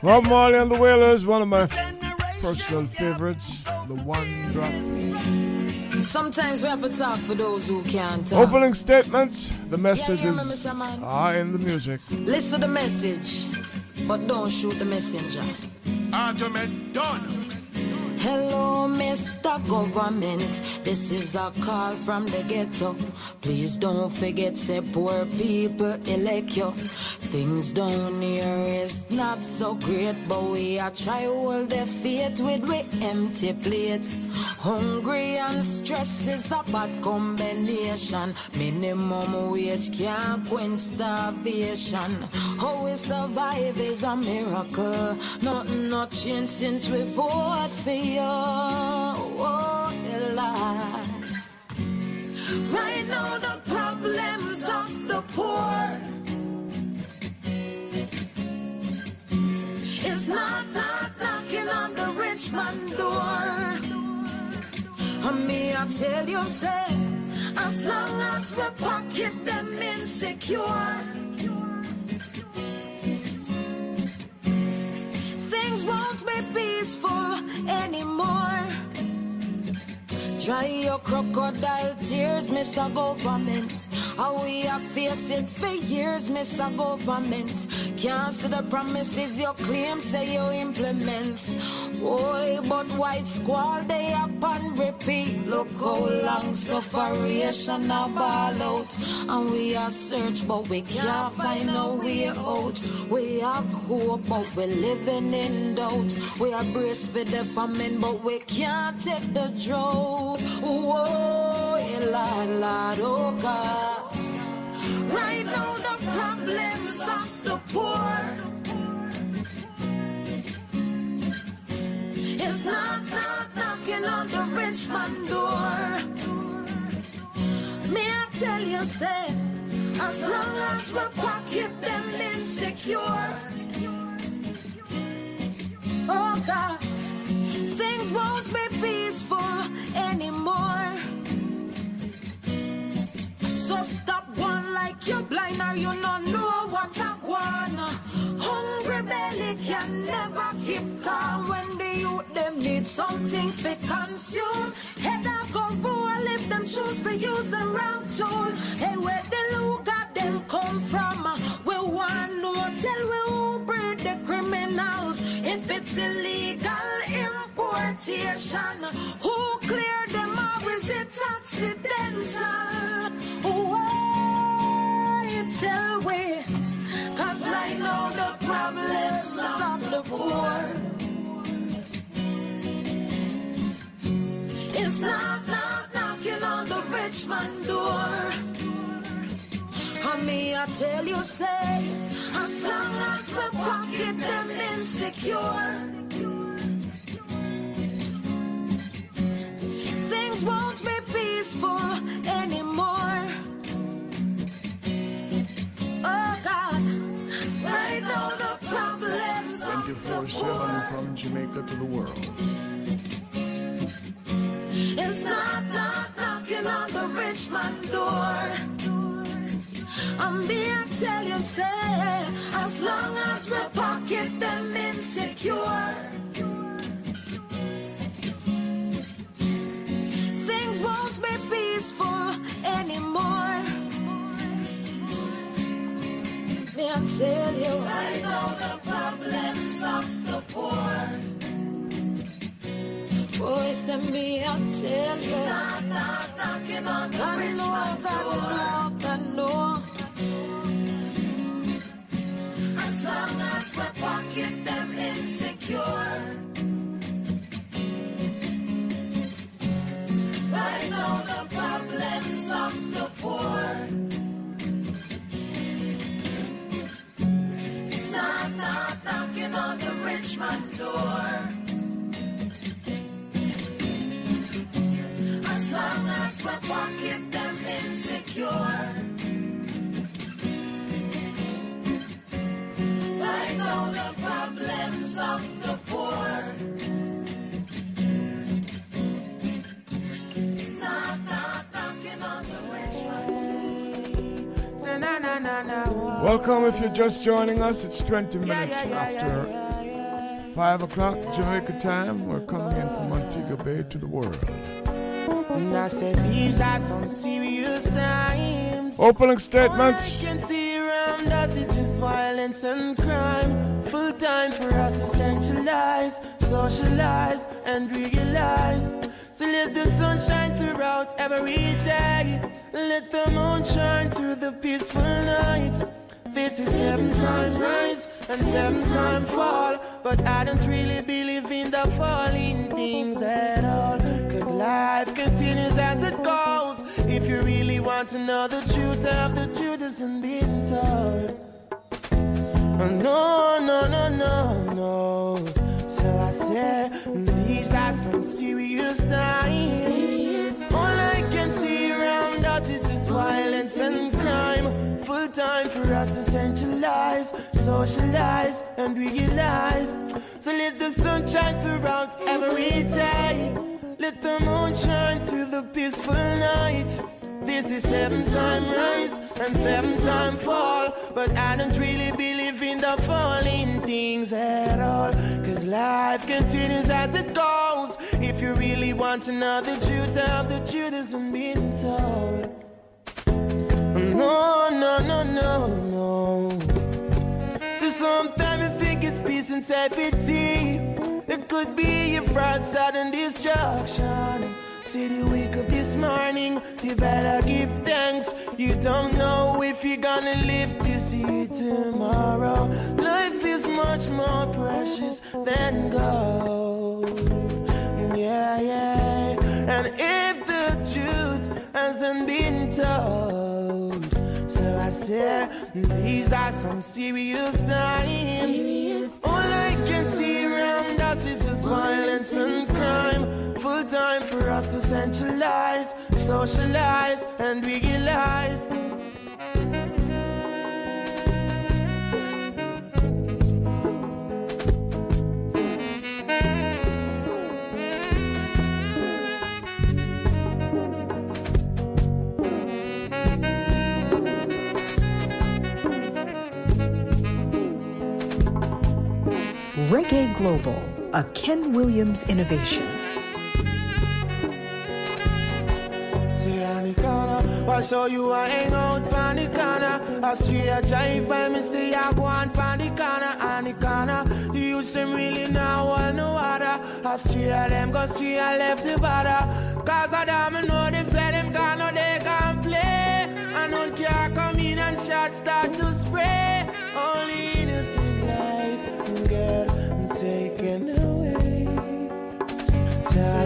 Speaker 37: Bob Marley and the Wailers, one of my personal favorites, the one drop.
Speaker 38: Sometimes we have to talk for those who can't talk.
Speaker 37: Opening statements, the messages are in the music.
Speaker 38: Listen to the message, but don't shoot the messenger.
Speaker 17: Argument done.
Speaker 38: Hello, Mr. Government. This is a call from the ghetto. Please don't forget, say poor people elect you. Things down here is not so great, but we are try hold the faith with we empty plates. Hungry and stress is a bad combination. Minimum wage can't quench starvation. How we survive is a miracle. Nothing not changed since we fought for you. I tell you, say, as long as we pocket them insecure. Things won't be peaceful anymore. Dry your crocodile tears, a government. How we have faced it for years, Miss government. Cancel the promises you claim, say you implement. Boy, but white squall, they up repeat. Look how long sufferation a ball out. And we are search, but we can't find no way out. We have hope, but we're living in doubt. We are braced for the famine, but we can't take the drought. Whoa, Lord, Lord, oh God. Right now, the problems of the poor is not, not knocking on the rich man door. May I tell you, say, as long as we pocket them insecure. Oh God, things won't be peaceful anymore. So stop one like you're blind or you don't know what I want. Hungry belly can never keep calm when the youth them need something to consume. Head I go roll if them choose to use them wrong tool. Hey, where the look at them come from? We want no tell we who breed the criminals. If it's illegal importation, who clear them up? Is it accidental? Tell we? Cause right now the problems of the poor It's not, not knocking on the rich man door. And me, I tell you, say, as long as we pocket them insecure, things won't be peaceful anymore. Oh God, right now the problems of
Speaker 17: 24
Speaker 38: the
Speaker 17: 7 from Jamaica to the world.
Speaker 38: is not, not knocking on the rich man door. And me, I tell you, say, as long as we I tell you, right now the problems of the poor. Boys, to me, I tell you, not knocking on the I rich know, man God know, God know. Knocking on the Richmond door. As long as we pocket them insecure. Right now the problems of the poor.
Speaker 37: Welcome if you're just joining us. It's 20 minutes after 5 o'clock Jamaica time. We're coming in from Montego Bay to the world.
Speaker 23: And I said, these are some serious times.
Speaker 37: Opening statements.
Speaker 23: All I can see around us is just violence and crime. Full time for us to centralize, socialize, and realize. So let the sun shine throughout every day. Let the moon shine through the peaceful nights. This is seven times rise and seven times fall. But I don't really believe in the falling things at all. Cause life continues as it goes. If you really want to know the truth of the truth isn't being told. No, no, no, no, no. I said, these are some serious times. All I can see around us is just violence and crime. Full time for us to centralize, socialize, and realize. So let the sun shine throughout every day. Let the moon shine through the peaceful night. This is seven times rise and seven times fall. But I don't really believe in the falling things at all. Cause life continues as it goes. If you really want to know the truth of the truth isn't being told. No, no, no, no, no. So sometimes I think it's peace and safety. It could be your first sudden destruction. See you wake up this morning, you better give thanks. You don't know if you're gonna live to see tomorrow. Life is much more precious than gold. Yeah, yeah. And if the truth hasn't been told, so I said, these are some serious times. All I can see around us is just violence and crime. Full time for us to centralize, socialize, and realize.
Speaker 24: Reggae Global, a Ken Williams innovation.
Speaker 23: See the I show you I hang out corner. I see a jive by me, see I go on the corner. The youth them really now want no water. I see a them go see I left the border. Cause I damn know them say them can no they can play. I don't care come in and shots start to spray. Only innocent life get taken away.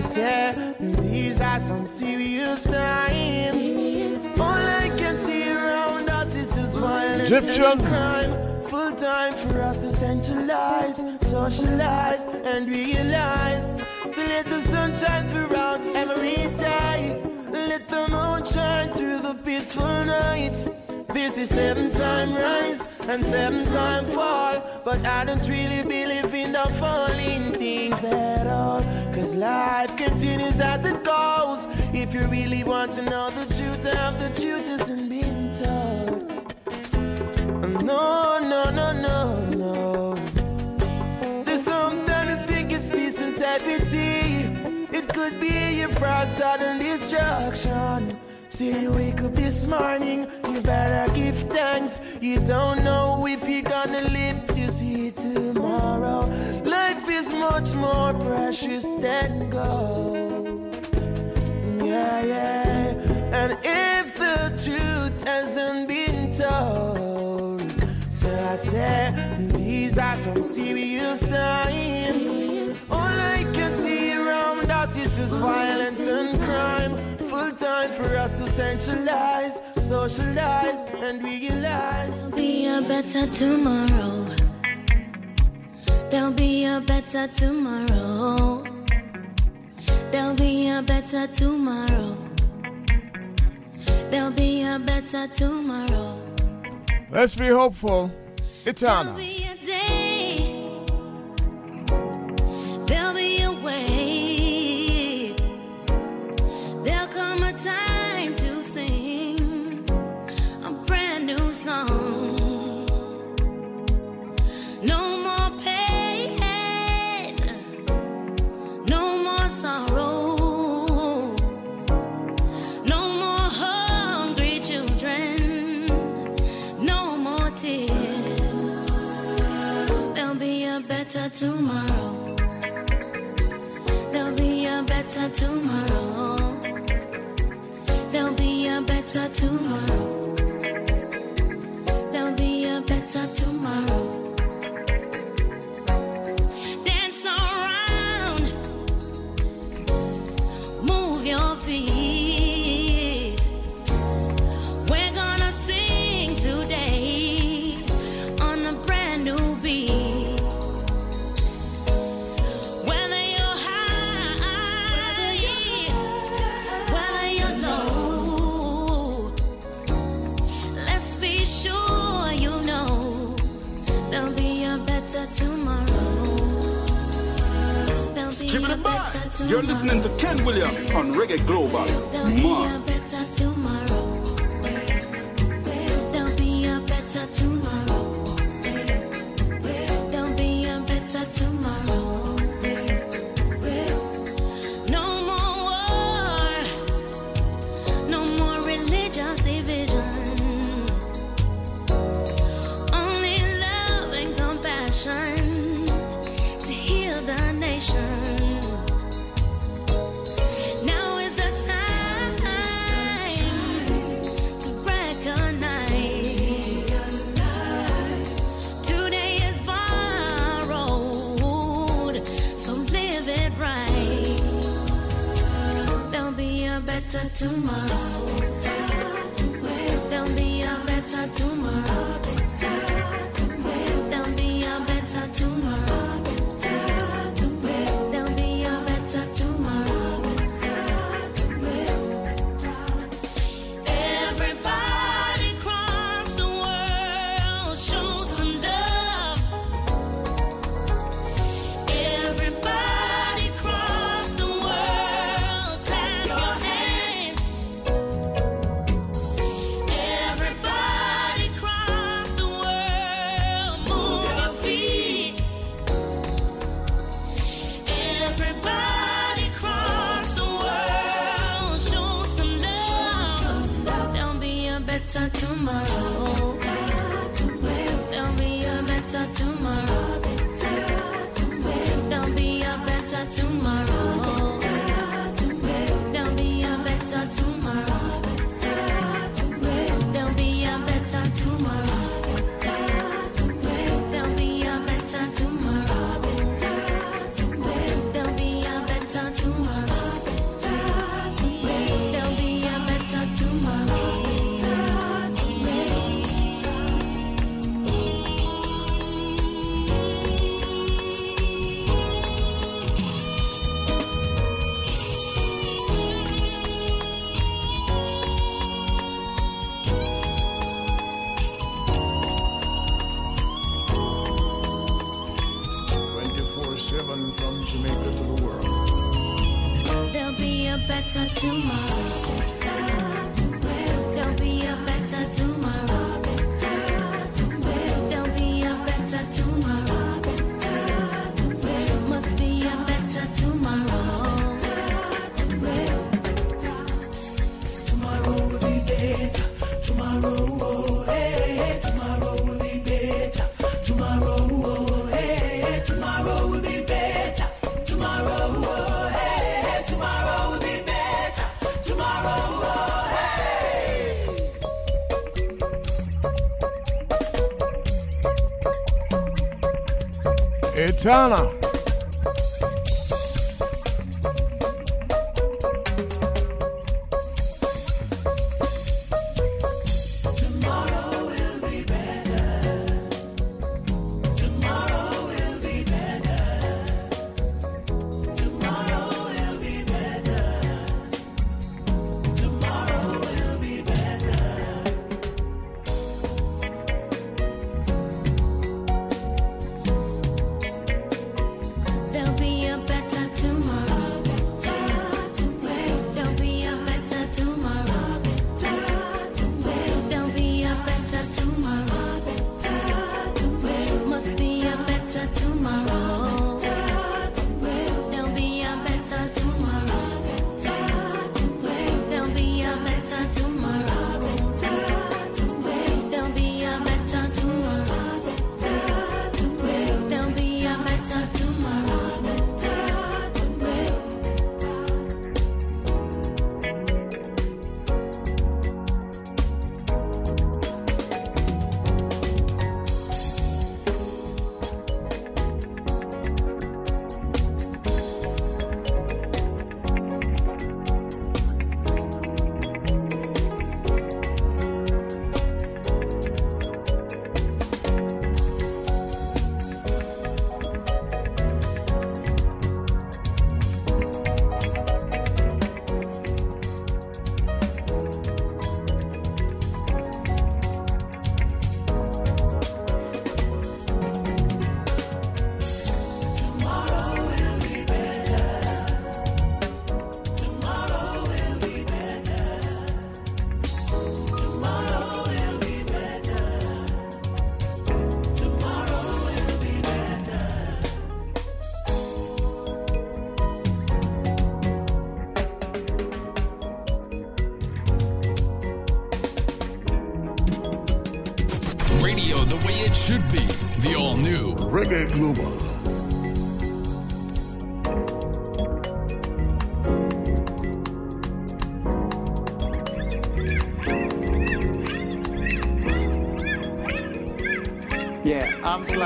Speaker 23: I said, these are some serious times. All I can see around us is just violence
Speaker 37: Egyptian.
Speaker 23: and crime. Full time for us to centralize, socialize, and realize. To let the sun shine throughout every day. Let the moon shine through the peaceful nights. This is seven time rise and seven time fall. But I don't really believe in the falling things at all. Cause life continues as it goes. If you really want to know the truth of the truth isn't being told. No, no, no, no, no. Just sometimes I think it's peace and safety. It could be a frost sudden destruction. See you wake up this morning, you better give thanks. You don't know if you're gonna live to see tomorrow. Life is much more precious than gold. Yeah, yeah. And if the truth hasn't been told, so I said, these are some serious times. All I can see around us is just violence and crime. Full time for centralize, socialize, and realize.
Speaker 39: There'll be a better tomorrow. There'll be a better tomorrow. There'll be a better tomorrow. There'll be a better tomorrow.
Speaker 37: Let's be hopeful. Eternal.
Speaker 39: Be tomorrow. There'll be a better tomorrow. There'll be a better tomorrow. You're
Speaker 17: listening to Ken Williams on Reggae Global.
Speaker 40: Turner.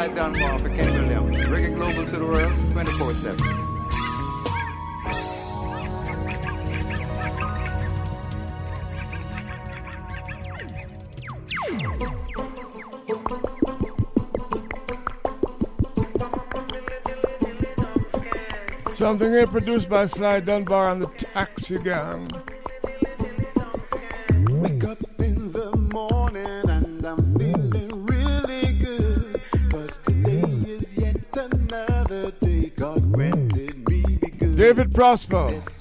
Speaker 40: For Reggae Global to the world, 24 7.
Speaker 37: Something here produced by Sly Dunbar on the Taxi Gang. prosper.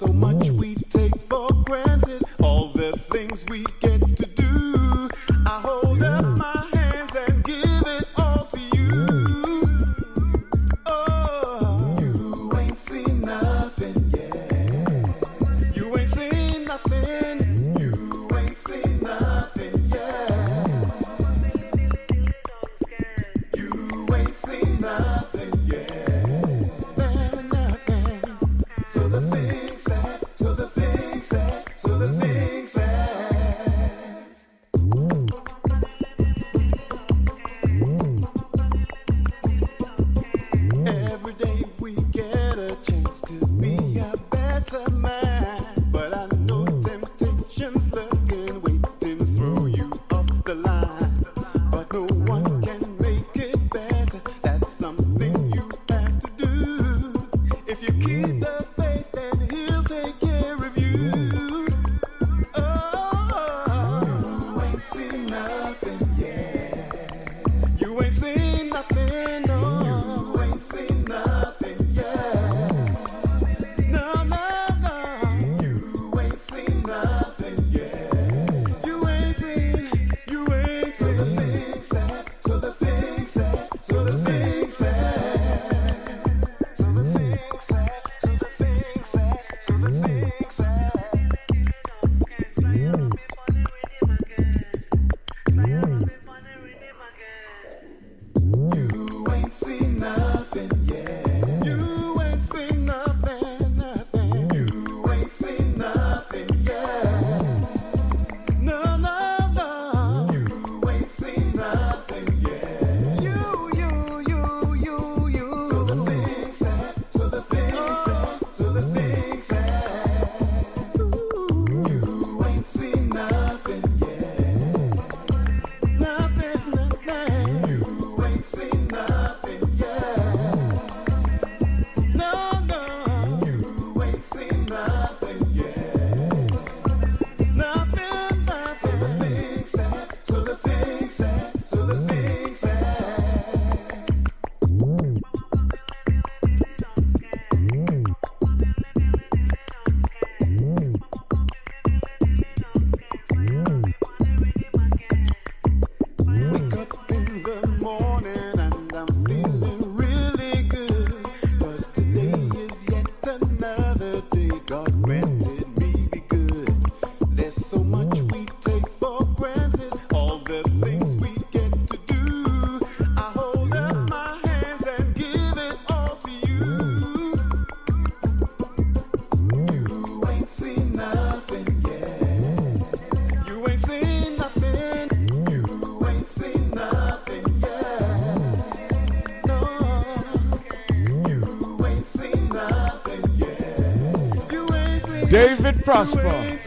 Speaker 37: David Prosper.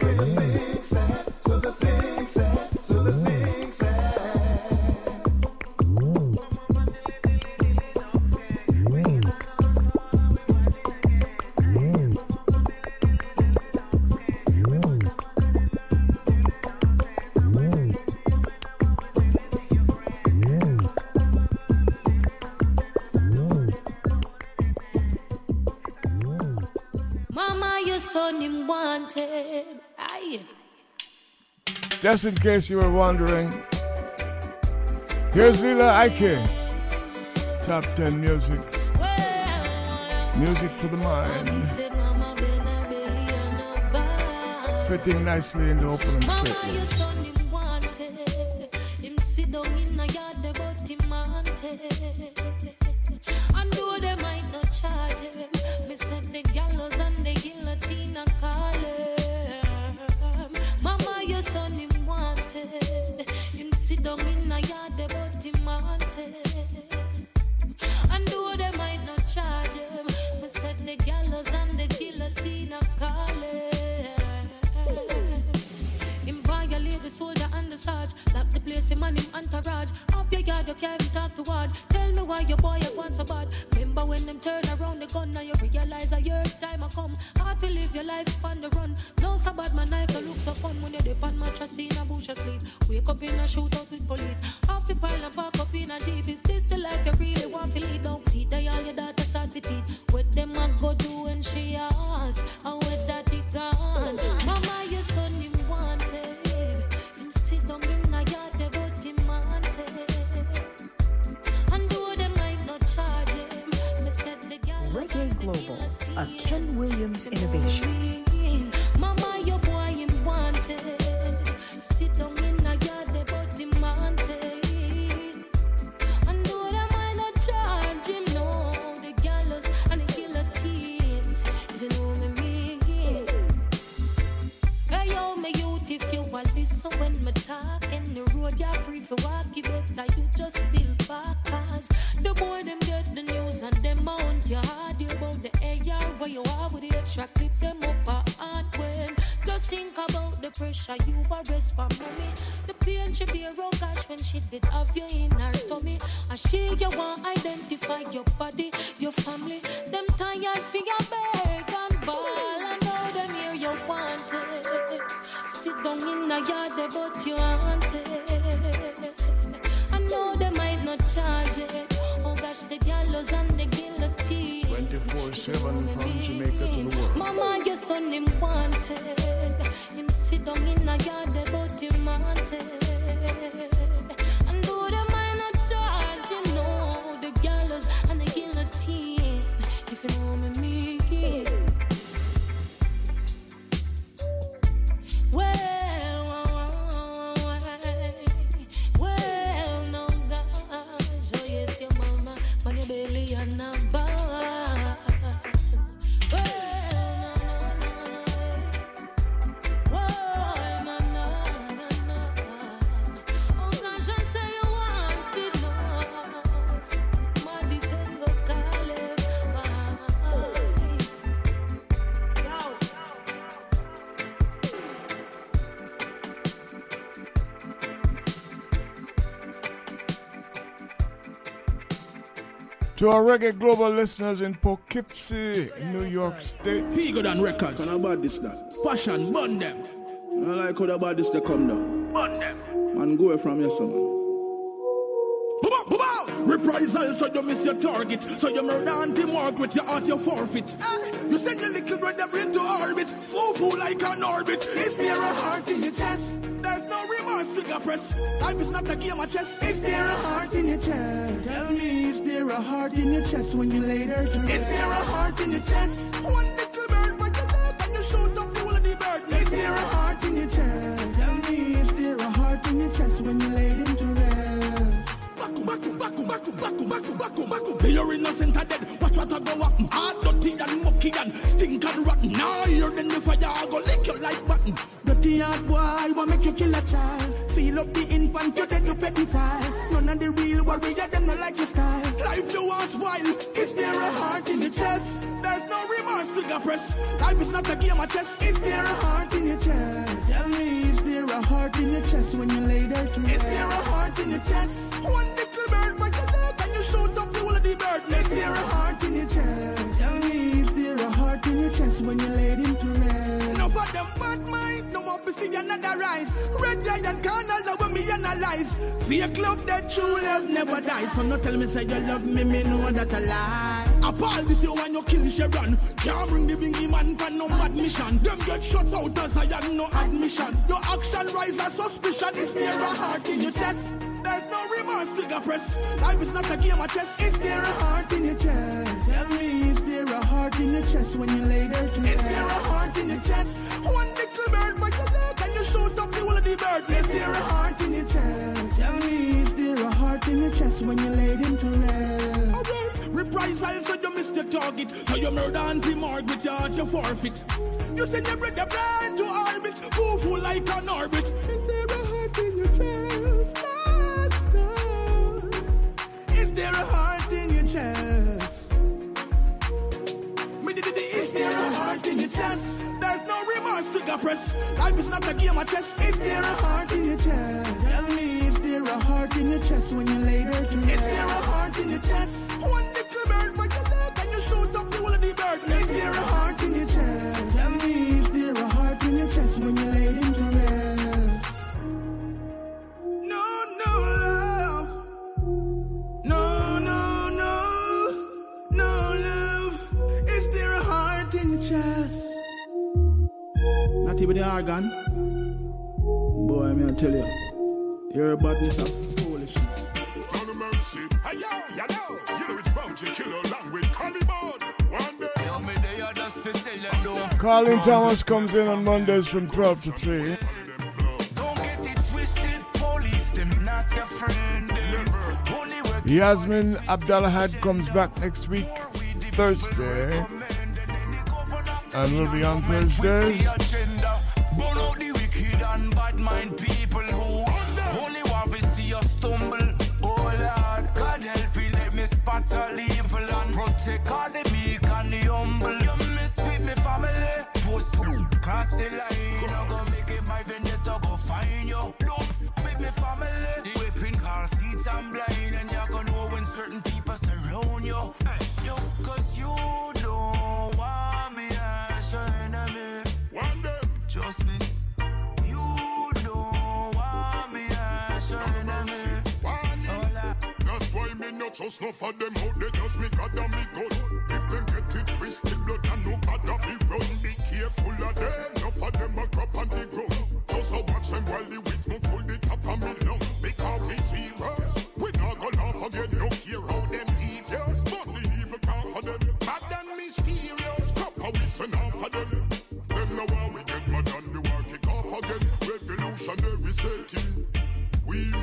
Speaker 37: Just in case you were wondering, here's Lila Ike. Top 10 music. Music for the mind. Fitting nicely into opening statement.
Speaker 39: To
Speaker 37: our reggae global listeners in Poughkeepsie, New York State.
Speaker 16: He good on record. Can about this that? Passion, burn them. I like how about this they come down. Burn them. Man, go away from your son. Reprisal, so you miss your target. So you murder Auntie Margaret, your heart you forfeit. Ah, you send your little brother into orbit. Foo foo like an orbit. Is there a heart in your chest? There's no remorse, trigger press. Life is not a game of chest when you to? Is there a heart in your chest? One Life is not a game of chess. Is there a heart in your chest? Tell me, is there a heart in your chest when you lay there to rest? Is there a heart in your chest? One little bird, but you love and you shoot up the whole of the bird. Is there a heart in your chest? Tell me, is there a heart in your chest when you laid him to rest? Enough of them bad mind, no more to see another rise. Red giant carnal, that when me analyze. Love that true love never dies. So no tell me say you love me, me know that a lie. Appall this you when you kill Sharon. Can't bring the bingy man for no mad mission. Them get shut out as I am no admission. Your action rise a suspicion. Is there a heart in your chest? There's no remorse, trigger press. Life is not a game of chess. Is there a heart in your chest? Tell me, is there a heart in your chest when you lay there to? Is there a heart in your chest? One little bird, but you love, and you shoot up the whole of the bird. Is there a heart in your chest? Tell me, is there a heart in your chest when you laid him to rest. Reprisal so you missed your target. So you murder Auntie Margaret, you had your forfeit. You send your brother blind to orbit, foo foo like an orbit. Is there a heart in your chest? Is there a heart in your chest? Me did it, is there a heart in your chest? There's no remorse, trigger press. Life is not a game of chess. Is there a heart in your chest? Tell me, there a heart in your chest when you lay there to rest? Is there a heart in your chest? One little bird by your leg and you shoot up the whole of the bird. Is there a heart in your chest? Tell me, is there a heart in your chest when you lay him to rest? No, no love. No, no, no. No love. Is there a heart in your chest? Not even the organ. Boy, I'm gonna tell you. You're a badness of foolishness.
Speaker 17: No mercy. Hey, yo, you know. You know it's bound to kill along with Caliban. One day. Yo, me they are just to tell you don't.
Speaker 23: Colin Thomas comes in on Mondays from 12 to 3.
Speaker 20: Don't get it twisted. Police them not your friend. Them. Only work
Speaker 23: Yasmin Abdalahad comes back next week, Thursday. And we'll be on Thursdays.
Speaker 20: Burn out the wicked and bad mind people who all evil protect all the meek and the humble. You mess with me family, post cross the line. Trust
Speaker 17: no for them out there. Just me God and me gun. If them get it twisted, blood and no God of it run. Be careful of them. Enough of them a crop on the ground. Just a watch them while the weeds no pull the top of me lung. Because we serious. We not go laugh again. No care how them devious. But the evil can't for them. Bad and mysterious. Cup a wishing off for them. Them how we get mad and the war kick off again. Revolutionary setting.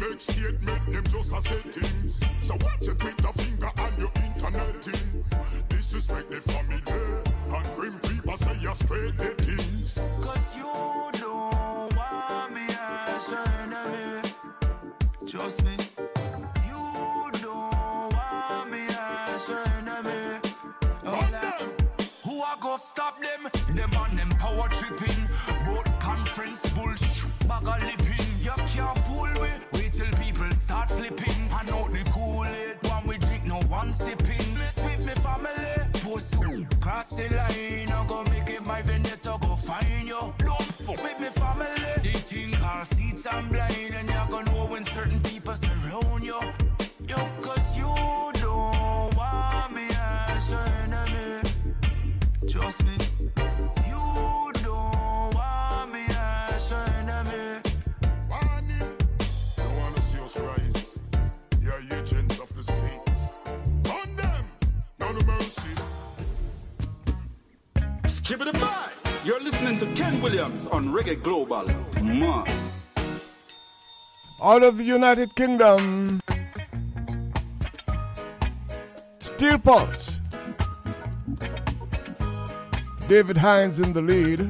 Speaker 17: Make statement, them just a settings. So watch your Twitter finger and your internet thing. Disrespect the family and grim people say you're straight the things.
Speaker 20: Cause you don't want me as your enemy. Trust me. You don't want me as your enemy. Oh, Who I go stop
Speaker 41: Skip it by. You're listening to Ken Williams on Reggae Global. Ma.
Speaker 23: Of the United Kingdom, Steel Pulse. David Hinds in the lead.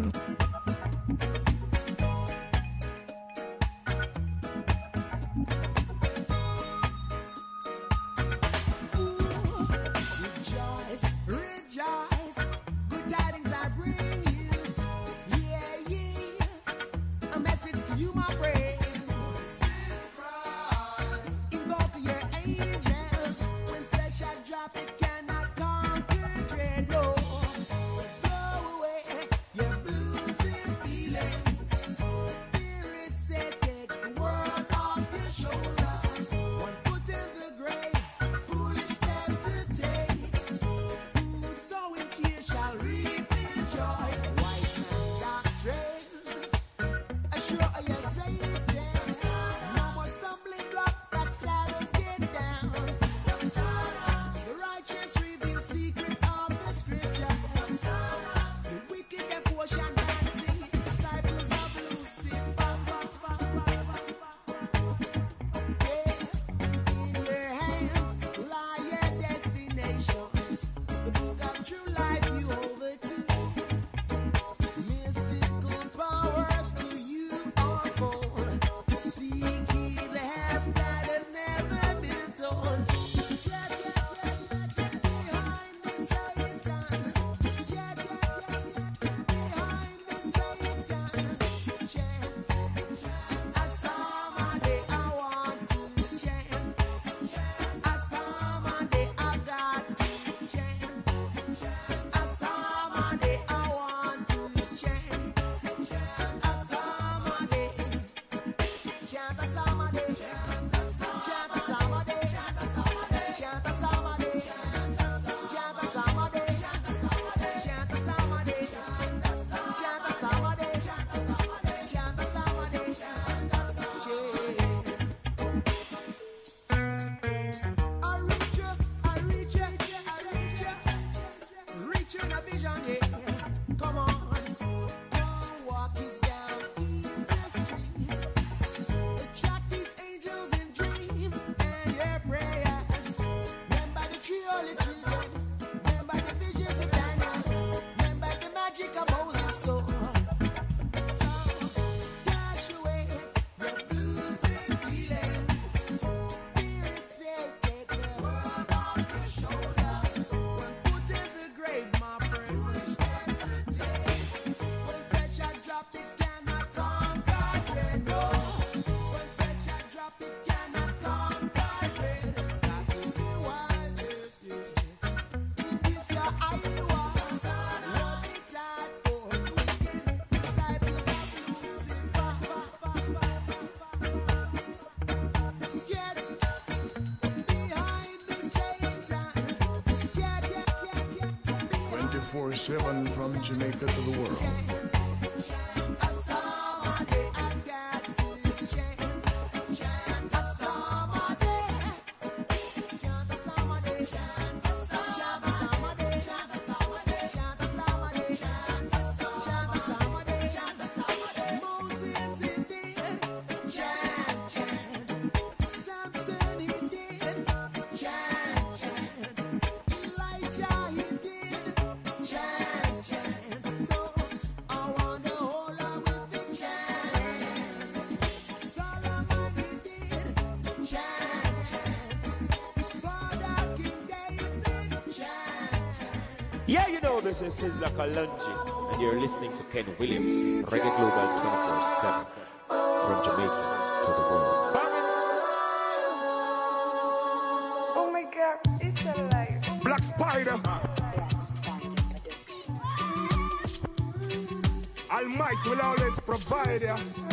Speaker 42: sailing from Jamaica to the world.
Speaker 11: This is Sizzla Kalonji, and you're listening to Ken Williams, Reggae Global 24 7, from Jamaica to the world.
Speaker 43: Oh my god, it's alive.
Speaker 17: Black Spider. Almighty will always provide you.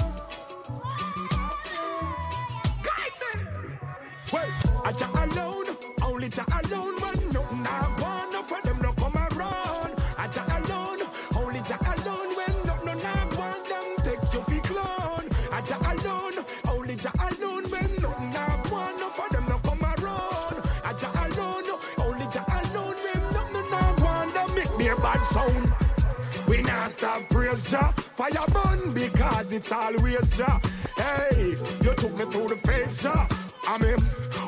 Speaker 17: cause it's always Ja. Hey, you took me through the face, Ja. I'm in.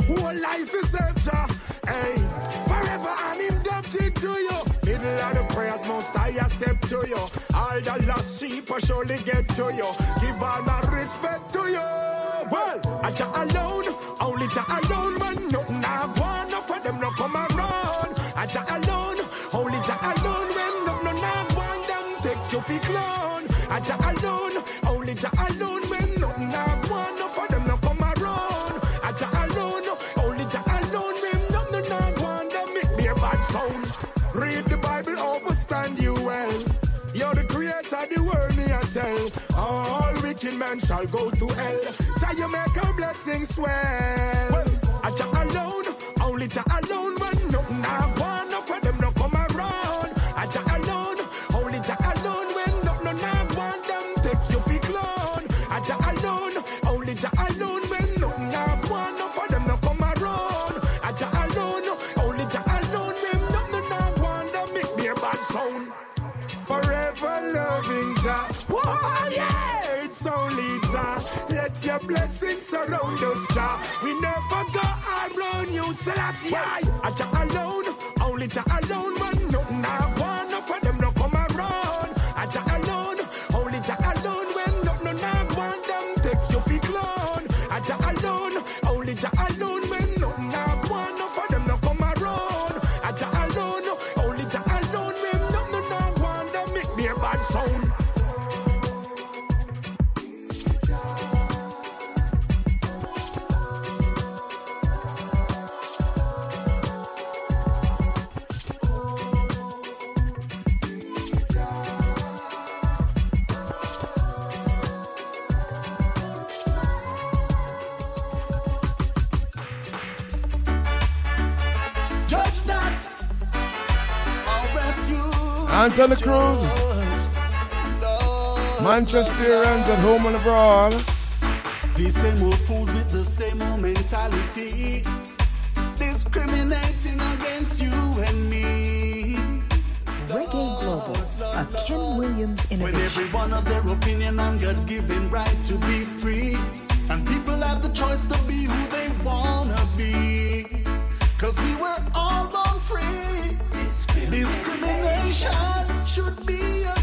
Speaker 17: Whole life is empty, Ja. Hey, forever I'm indebted to you. Middle of the prayers, most I step to you. All the lost sheep I surely get to you. man shall go to hell. Try you make our blessings
Speaker 42: swell. at home and abroad.
Speaker 37: The same old fools with the same old mentality, discriminating against you and me.
Speaker 24: Reggae Global, a Ken Williams innovation.
Speaker 37: With everyone has their opinion on God-given right to be free, and people have the choice to be who they wanna be. Cause we were all born free. Discrimination, Discrimination should be a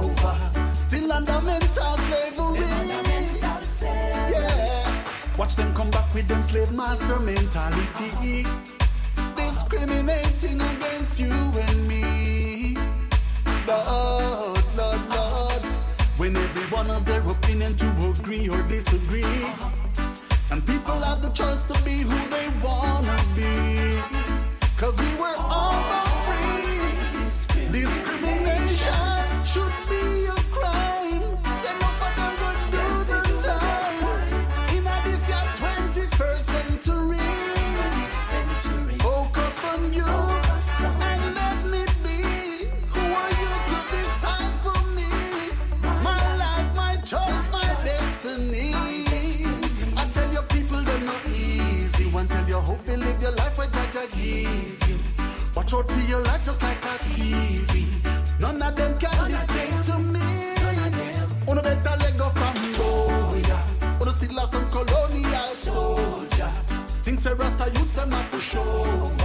Speaker 37: fundamental slavery. Slavery. Yeah. Watch them come back with them slave master mentality. Discriminating against you and me. Lord, Lord, Lord. When everyone has their opinion to agree or disagree. And people have the choice to be who they wanna be. Cause we were all born Watch out for your life just like a TV. None of them can dictate to me. Uno better let go from Goya. Uno still have some colonial soldier. Things say Rasta youths them not push over.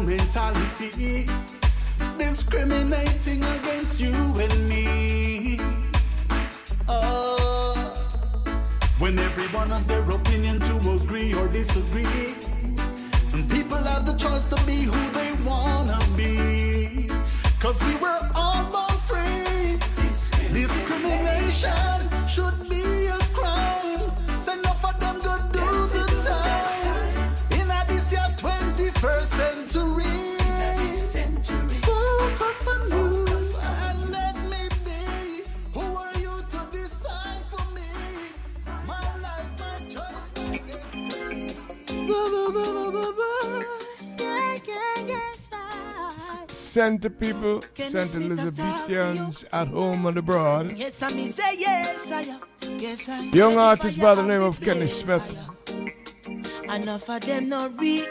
Speaker 37: Mentality. Discriminating against you and me. Oh, when everyone has their opinion to agree or disagree. And people have the choice to be who they wanna be. Cause we were all born free. Discrimination
Speaker 44: Send to people, send to Elizabethans at home and abroad.
Speaker 42: Yes, I mean say yes, I am. Yes, I
Speaker 44: Young artist by the name of Kenny Smith.
Speaker 42: Enough of them not real.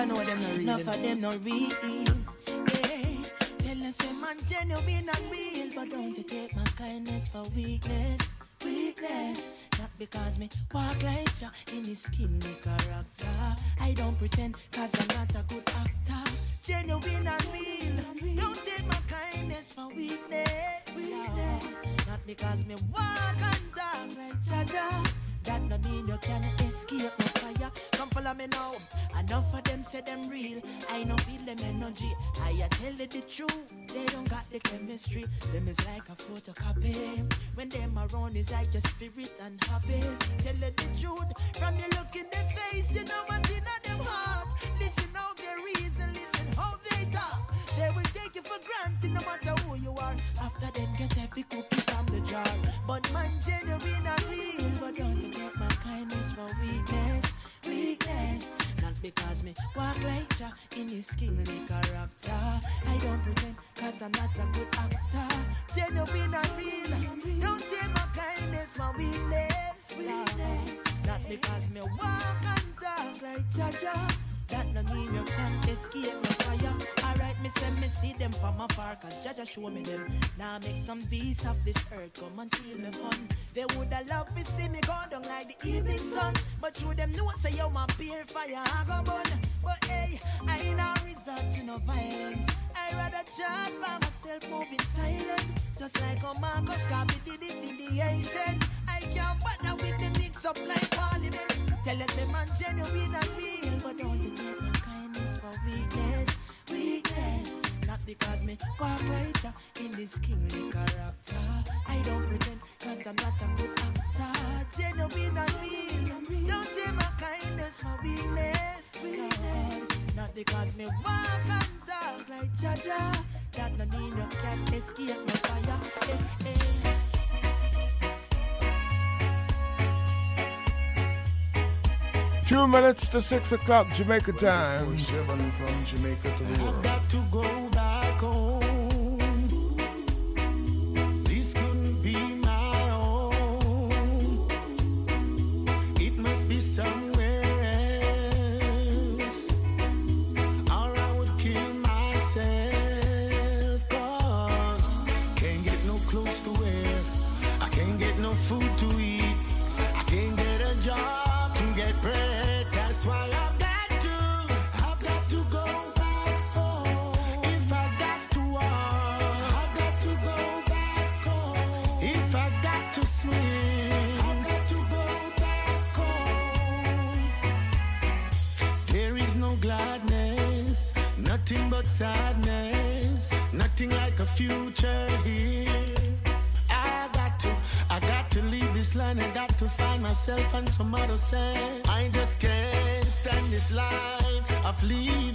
Speaker 42: Enough of them not real. Yeah. Tell us, say, man, genuine and real. But don't you take my kindness for weakness. Weakness. Not because me walk like ya in his skin, me character. I don't pretend, cause I'm not a good actor. Genuine and real. Don't take my kindness for weakness. Weakness. Not because me walk and talk like Jaja. That no mean you can escape my fire. Come follow me now. Enough of them say them real. I no feel them energy. I tell you the truth. They don't got the chemistry. Them is like a photocopy. When them around is like your spirit and happy. Tell you the truth. From you look in their face, you know what in them heart. Listen for granted no matter who you are. After them get every cookie from the jar. But man, genuine and real. But don't take my kindness for weakness, weakness. Not because me walk like ya in his kingly character. I don't pretend cause I'm not a good actor. Genuine and real. Don't take my kindness for weakness, weakness. Not because me walk and talk like Jaja. That no mean you can't escape my fire. Me say me see them from afar, cause Jaja show me them. Now make some peace of this earth, come and see me fun. They woulda love to see me go down like the evening sun. But through them know say yo my beer fire I go burn. But hey, I ain't a resort to no violence. I rather chat by myself moving silent. Just like a Marcus Garvey did it in the ancient. I can't bother with the mix up like parliament. Tell us a man genuine and real, but don't you take me walk like in this kingly character. I don't pretend cause I'm not a good actor. Genuine and real. Don't take my kindness for weakness, weakness. Not because me walk and talk like Jaja. That no mean you can't escape my fire. Eh, eh.
Speaker 45: Two minutes to six o'clock Jamaica time.
Speaker 17: Seven from Jamaica to the world.
Speaker 20: Some other sense. I just can't stand this life of leaving.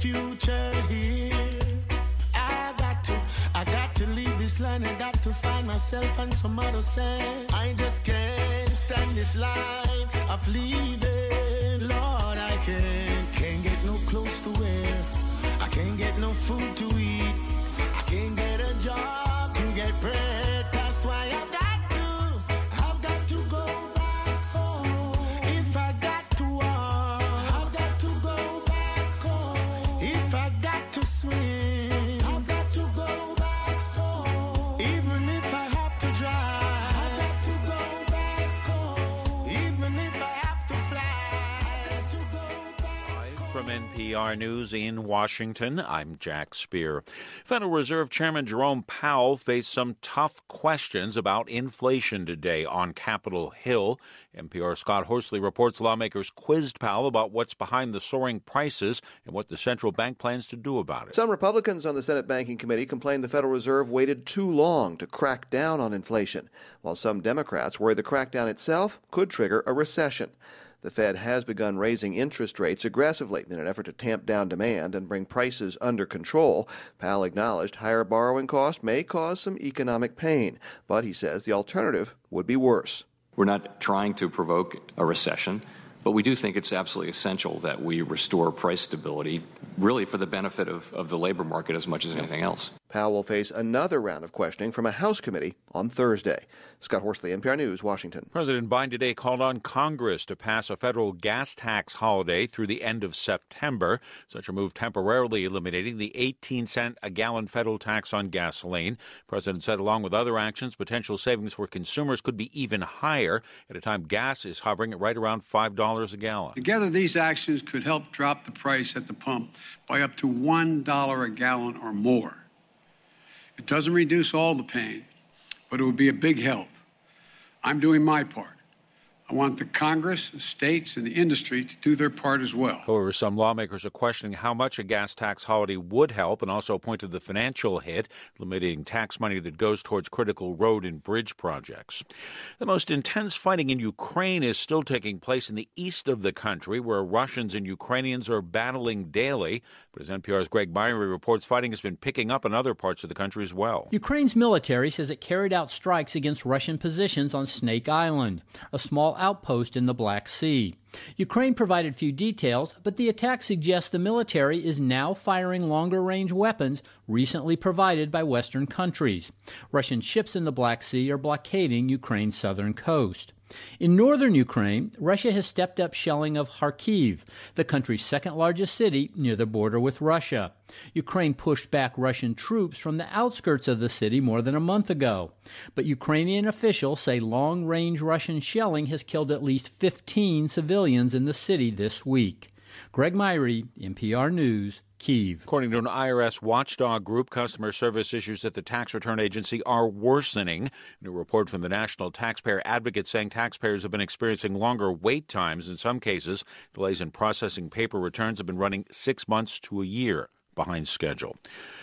Speaker 20: Future here. I got to, I got to leave this land, I got to find myself and some other sense. I just can't stand this life of leaving. Lord, I can't, can't get no clothes to wear, I can't get no food to eat, I can't get a job to get bread.
Speaker 46: NPR News in Washington, I'm Jack Speer. Federal Reserve Chairman Jerome Powell faced some tough questions about inflation today on Capitol Hill. NPR Scott Horsley reports lawmakers quizzed Powell about what's behind the soaring prices and what the central bank plans to do about it.
Speaker 47: Some Republicans on the Senate Banking Committee complained the Federal Reserve waited too long to crack down on inflation, while some Democrats worry the crackdown itself could trigger a recession. The Fed has begun raising interest rates aggressively in an effort to tamp down demand and bring prices under control. Powell acknowledged higher borrowing costs may cause some economic pain, but he says the alternative would be worse.
Speaker 48: We're not trying to provoke a recession, but we do think it's absolutely essential that we restore price stability, really for the benefit of, of the labor market as much as anything else.
Speaker 47: Powell will face another round of questioning from a House committee on Thursday. Scott Horsley, NPR News, Washington.
Speaker 46: President Biden today called on Congress to pass a federal gas tax holiday through the end of September. Such a move temporarily eliminating the 18 cent a gallon federal tax on gasoline. President said, along with other actions, potential savings for consumers could be even higher at a time gas is hovering at right around $5 a gallon.
Speaker 44: Together, these actions could help drop the price at the pump by up to $1 a gallon or more. It doesn't reduce all the pain, but it would be a big help. I'm doing my part. I want the Congress, the states, and the industry to do their part as well.
Speaker 46: However, some lawmakers are questioning how much a gas tax holiday would help and also point to the financial hit, limiting tax money that goes towards critical road and bridge projects. The most intense fighting in Ukraine is still taking place in the east of the country, where Russians and Ukrainians are battling daily. But as NPR's Greg Myre reports, fighting has been picking up in other parts of the country as well.
Speaker 49: Ukraine's military says it carried out strikes against Russian positions on Snake Island, a small outpost in the Black Sea. Ukraine provided few details, but the attack suggests the military is now firing longer range weapons recently provided by Western countries. Russian ships in the Black Sea are blockading Ukraine's southern coast. In northern Ukraine, Russia has stepped up shelling of Kharkiv, the country's second largest city near the border with Russia. Ukraine pushed back Russian troops from the outskirts of the city more than a month ago. But Ukrainian officials say long range Russian shelling has killed at least 15 civilians in the city this week. Greg Myre, NPR News, Kiev.
Speaker 46: According to an IRS watchdog group, customer service issues at the tax return agency are worsening. A new report from the National Taxpayer Advocate saying taxpayers have been experiencing longer wait times in some cases. Delays in processing paper returns have been running six months to a year behind schedule.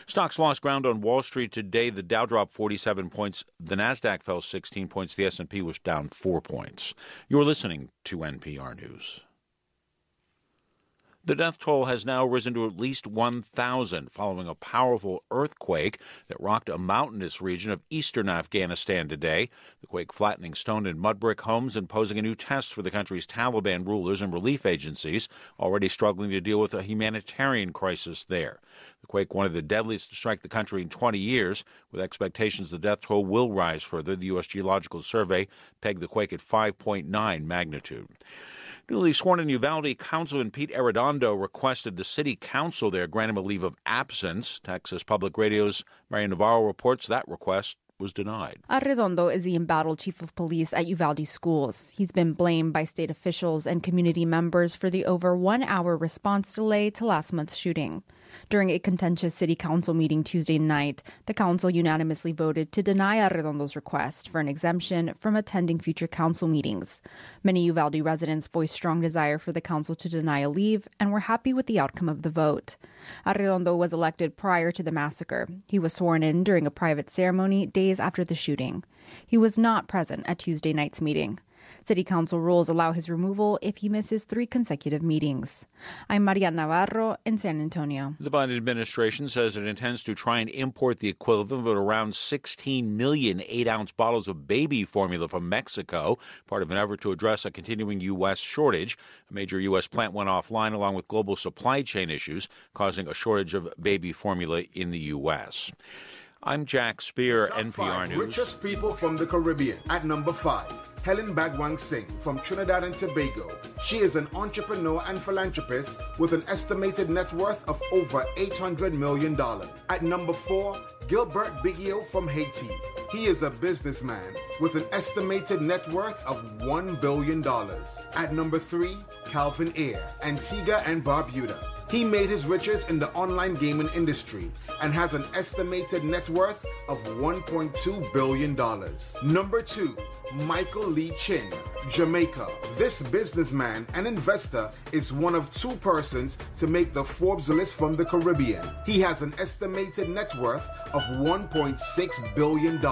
Speaker 46: Stocks lost ground on Wall Street today. The Dow dropped 47 points. The Nasdaq fell 16 points. The S&P was down 4 points. You're listening to NPR News. The death toll has now risen to at least 1,000 following a powerful earthquake that rocked a mountainous region of eastern Afghanistan today. The quake flattening stone and mud brick homes and posing a new test for the country's Taliban rulers and relief agencies, already struggling to deal with a humanitarian crisis there. The quake, one of the deadliest to strike the country in 20 years, with expectations the death toll will rise further. The U.S. Geological Survey pegged the quake at 5.9 magnitude. Newly sworn in Uvalde, Councilman Pete Arredondo requested the city council there grant him a leave of absence. Texas Public Radio's Marian Navarro reports that request was denied.
Speaker 50: Arredondo is the embattled chief of police at Uvalde schools. He's been blamed by state officials and community members for the over one hour response delay to last month's shooting. During a contentious city council meeting Tuesday night, the council unanimously voted to deny Arredondo's request for an exemption from attending future council meetings. Many Uvalde residents voiced strong desire for the council to deny a leave and were happy with the outcome of the vote. Arredondo was elected prior to the massacre. He was sworn in during a private ceremony days after the shooting. He was not present at Tuesday night's meeting. City Council rules allow his removal if he misses three consecutive meetings. I'm Maria Navarro in San Antonio.
Speaker 46: The Biden administration says it intends to try and import the equivalent of around 16 million eight ounce bottles of baby formula from Mexico, part of an effort to address a continuing U.S. shortage. A major U.S. plant went offline along with global supply chain issues, causing a shortage of baby formula in the U.S. I'm Jack Speer,
Speaker 51: Top
Speaker 46: NPR
Speaker 51: five
Speaker 46: News.
Speaker 51: Richest people from the Caribbean. At number five, Helen Bhagwansingh from Trinidad and Tobago. She is an entrepreneur and philanthropist with an estimated net worth of over $800 million. At number four, Gilbert Bigio from Haiti. He is a businessman with an estimated net worth of $1 billion. At number three, Calvin Ayre, Antigua and Barbuda. He made his riches in the online gaming industry and has an estimated net worth of $1.2 billion. Number two, Michael Lee-Chin, Jamaica. This businessman and investor is one of two persons to make the Forbes list from the Caribbean. He has an estimated net worth of $1.6 billion.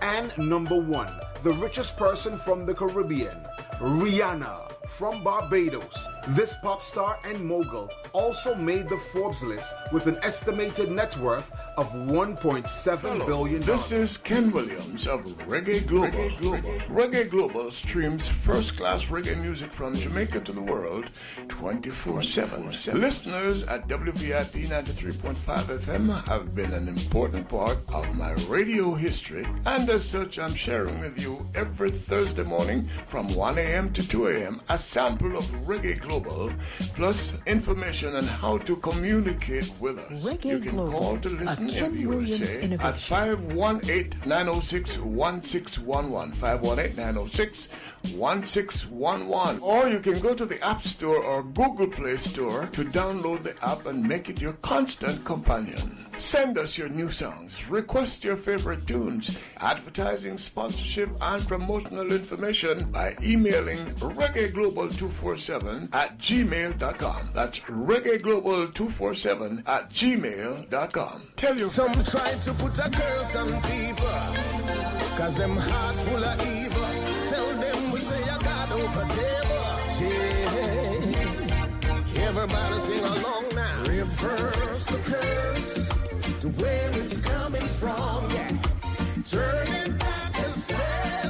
Speaker 51: And number one, the richest person from the Caribbean, Rihanna from Barbados. This pop star and mogul also made the Forbes list with an estimated net worth of $1.7 billion.
Speaker 17: This is Ken Williams of Reggae Global. Reggae Global. Reggae Global streams first class reggae music from Jamaica to the world 24 7. Listeners at WVIP 93.5 FM have been an important part of my radio history, and as such, I'm sharing with you every Thursday morning from 1 a.m. to 2 a.m. a sample of Reggae Global plus information on how to communicate with us.
Speaker 24: Reggae
Speaker 17: you can
Speaker 24: Global,
Speaker 17: call to listen in the USA at
Speaker 24: innovation.
Speaker 17: 518 906 1611. 518 906 1611. Or you can go to the App Store or Google Play Store to download the app and make it your constant companion. Send us your new songs, request your favorite tunes, advertising, sponsorship, and promotional information by emailing reggaeglobal247 at gmail.com. That's reggaeglobal247 at gmail.com. Tell your
Speaker 47: Some try to put a curse on people, cause them heart full of evil. Tell them we say a God over table. Yeah. Everybody sing along now. Reverse the curse to where it's coming from. Yeah, turn it back as fast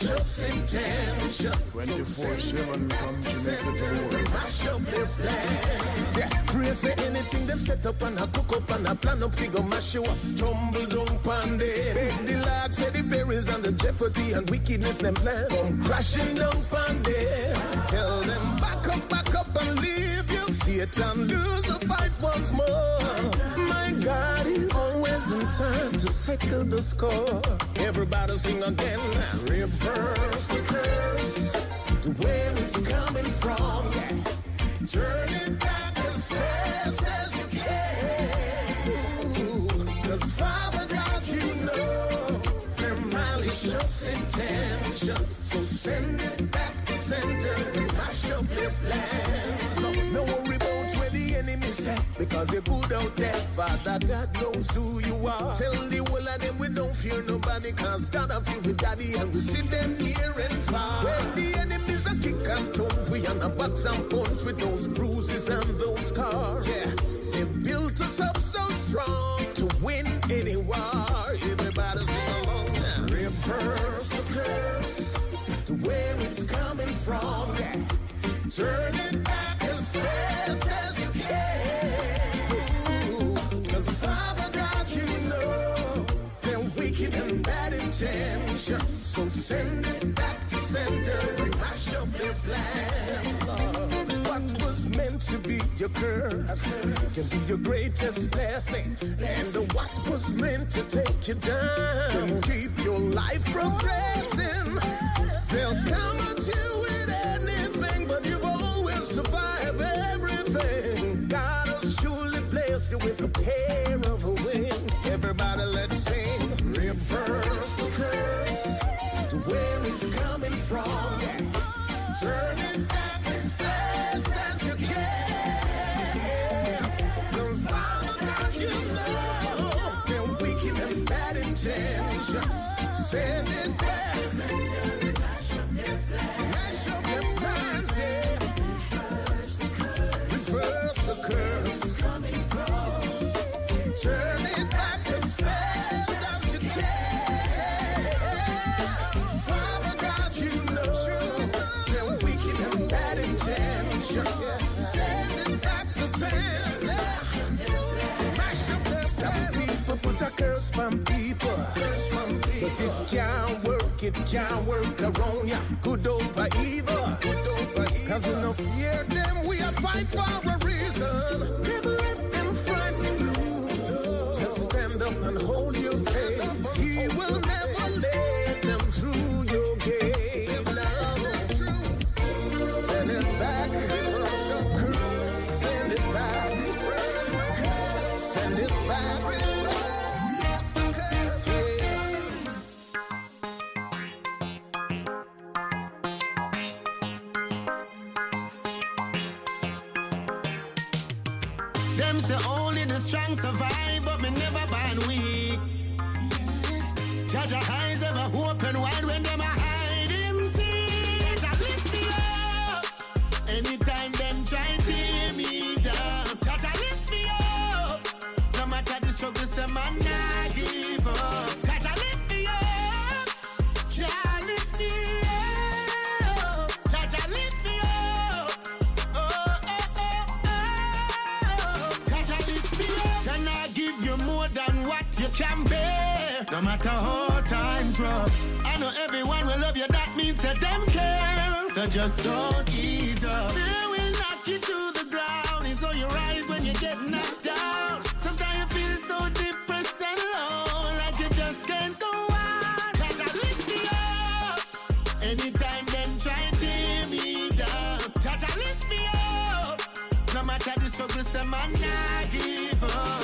Speaker 37: 24-7 from Jamaica to the world.
Speaker 47: Mash up their plans. Yeah, praise say anything them set up and a cook up and a plan up, figure mash you up. Tumble down pande. Make the lads say the perils and the jeopardy and wickedness them plan. Come crashing down pande. Tell them back up, back up and leave you. Satan lose the fight once more. My God is always in time to settle the score. Everybody sing again. Reverse the curse to where it's coming from. Yeah. Turn it back as fast as you can. Ooh, Cause Father God, you know their malicious intentions. So send it back to center and mash up their plans. Because you're good out there. Father God knows who you are. Tell the whole of them we don't fear nobody cause God have you with daddy and we see them near and far. When the enemies a kick and thump, we on a box and punch with those bruises and those scars. Yeah, they built us up so strong to win any war. Everybody sing along now. Reverse the curse to where it's coming from. Yeah, turn it back as fast bad intentions. So send it back to center and mash up their plans, Lord. What was meant to be your curse can be your greatest blessing. And what was meant to take you down can keep your life progressing. They'll come at you with anything, but you've always survived everything. God has surely blessed you with a it can't work, it can't work around ya. Good over evil. Good over evil. Cause we no fear them, we are fight for a
Speaker 52: No matter how times rough. I know everyone will love you, that means that them care. So just don't ease up. They will knock you to the ground. It's all you rise when you get knocked down. Sometimes you feel so depressed and low, like you just can't go on. Jaja lift me up. Anytime them try to tear me down. Jaja lift me up. No matter the struggle, say man nah give up.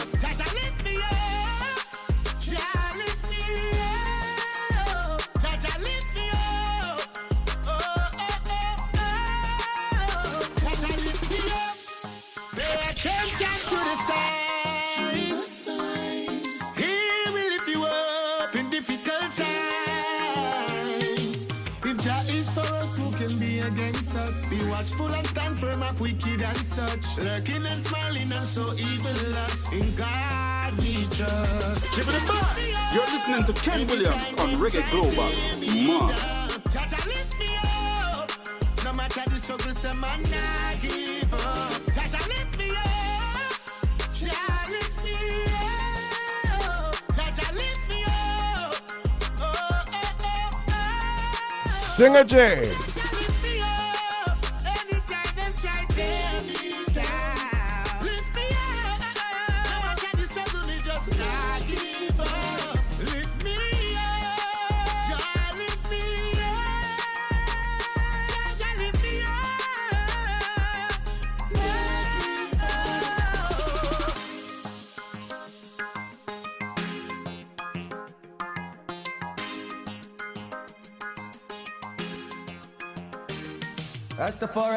Speaker 52: Such. Lurking and smiling and so evil us. In God we trust.
Speaker 53: Give it a back. You're listening to Ken Williams on Reggae Global. Man.
Speaker 52: Jaja lift me up. No matter the struggle, some man not give up. Jaja lift me up. Jaja lift me up. Jaja lift me up. Oh, oh, oh, oh.
Speaker 37: Singer J.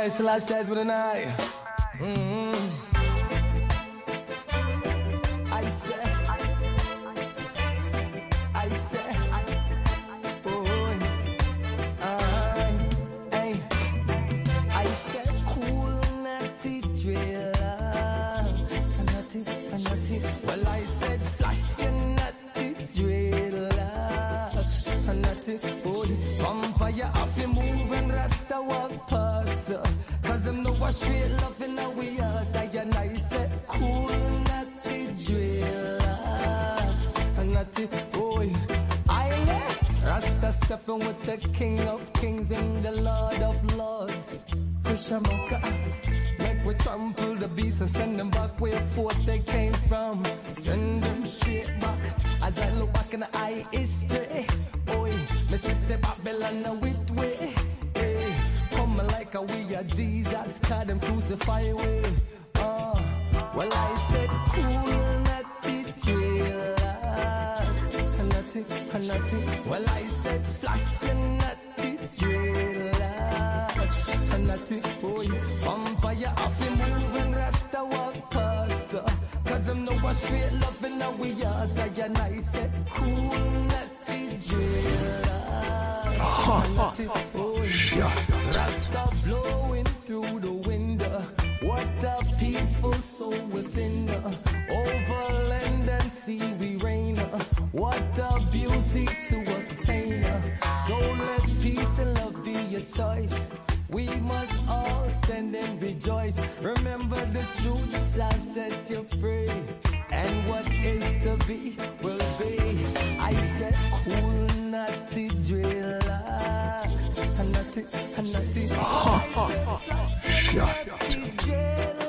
Speaker 54: Selassie says with an eye. Natty. Oh, I Rasta stepping with the King of Kings and the Lord of Lords. Kushamaka. Make we trample the beast and send them back where forth they came from. Send them straight back. As I look back in the eye history. Me see say Babylon a wit way. Come like a we are Jesus, cause them crucify way. Uh, well I said cool, Natty, natty. Well I said flashing natty dreadlocks. Natty, boy, vampire off him moving, Rasta walk past. uh, Cause them know what straight loving how we are. Die and I said cool, natty dreadlocks. Natty, boy, Rasta blowing through the window. What a peaceful soul within uh, Over land and sea we reign uh, What a beauty to obtain So let peace and love be your choice we must all stand and rejoice. Remember the truth shall set you free. And what is to be will be. I said cool, natty dreadlocks. Natty, natty. [laughs]
Speaker 37: Shut Young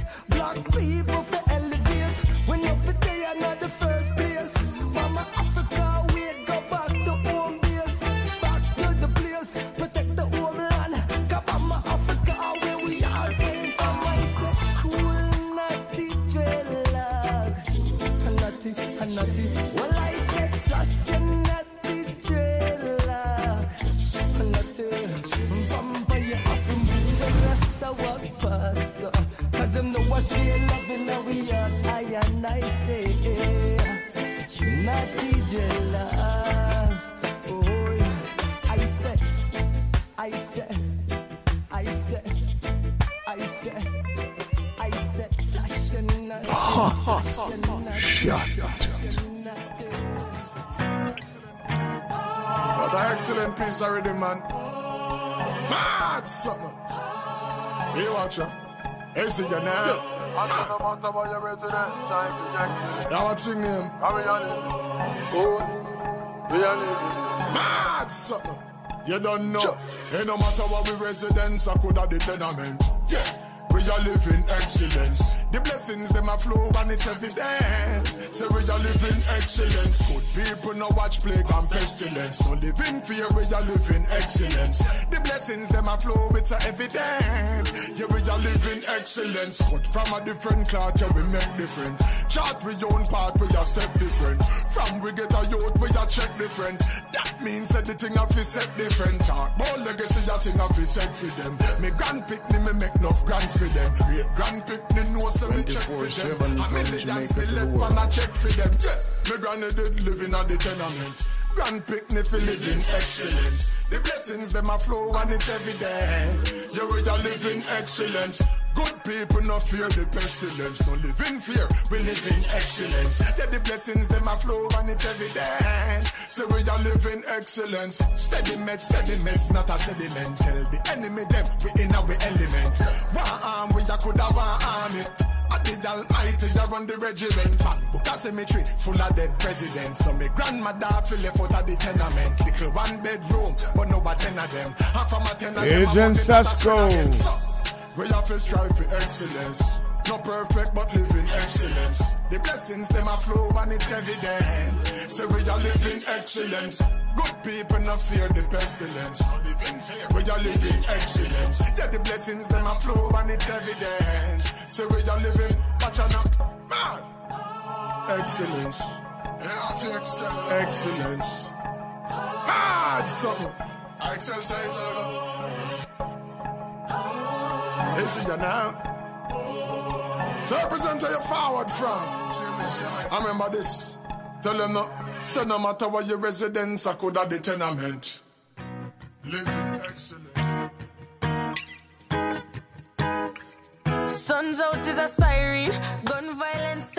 Speaker 54: what she loving, we are. I and I say, natty dreadlocks. Oh, yeah. I said, I I I I natty. flashing
Speaker 37: Shut
Speaker 54: natty.
Speaker 17: What an excellent piece already, man. Mad something. Hey, watch out. Hey, see you now. What's your name? Mad something. You don't know. Hey, no matter what we residents, I could have the tenement. Yeah. We are living excellence.
Speaker 55: The blessings them a flow and it's evident. Say we are living excellence. Good people no watch plague and pestilence. No living fear, we are living excellence. The blessings them a flow, it's a evident. Yeah, we are living excellence. Cut from a different cloth, yeah, we make different. Chart we own part, we are step different. From we get a youth, we are check different. That means that the thing of set different. Talk about legacy, that thing of set for them. Me grand me make enough grants for them. Great grand pick no say me check for them. A millions me left and I check for them. Yeah, me granny did living at the tenement. Grand picnic for living excellence. The blessings them a flow and it's evident. Yeah, we are living excellence. Good people no fear the pestilence. No live in fear, we live in excellence. Yeah, the blessings them a flow and it's evident. So we are living excellence. Steady met, steady meds, not a sediment. Tell the enemy them we in our element. One arm we a coulda one army. At the almighty, you run the regiment. Bambuka cemetery, full of dead presidents. So me grandmother feel left out of the tenement. Little one bedroom, but no but ten of them. Half of my ten of them.
Speaker 37: Agent Sasco.
Speaker 55: We have to strive for excellence. Not perfect, but living excellence. The blessings them a flow and it's evident. So we are living excellence. Good people not fear the pestilence. We are living excellence. Yeah, the blessings them a flow and it's evident. So we are living, watch out man. Excellence. Excellence. Excellence. Mad something. Exercise. They see you now. So represent where you forward from. I remember this. Tell them no. Say no matter where your residence, I could have the tenement. Living excellent.
Speaker 56: Sun's out is a siren, gun violence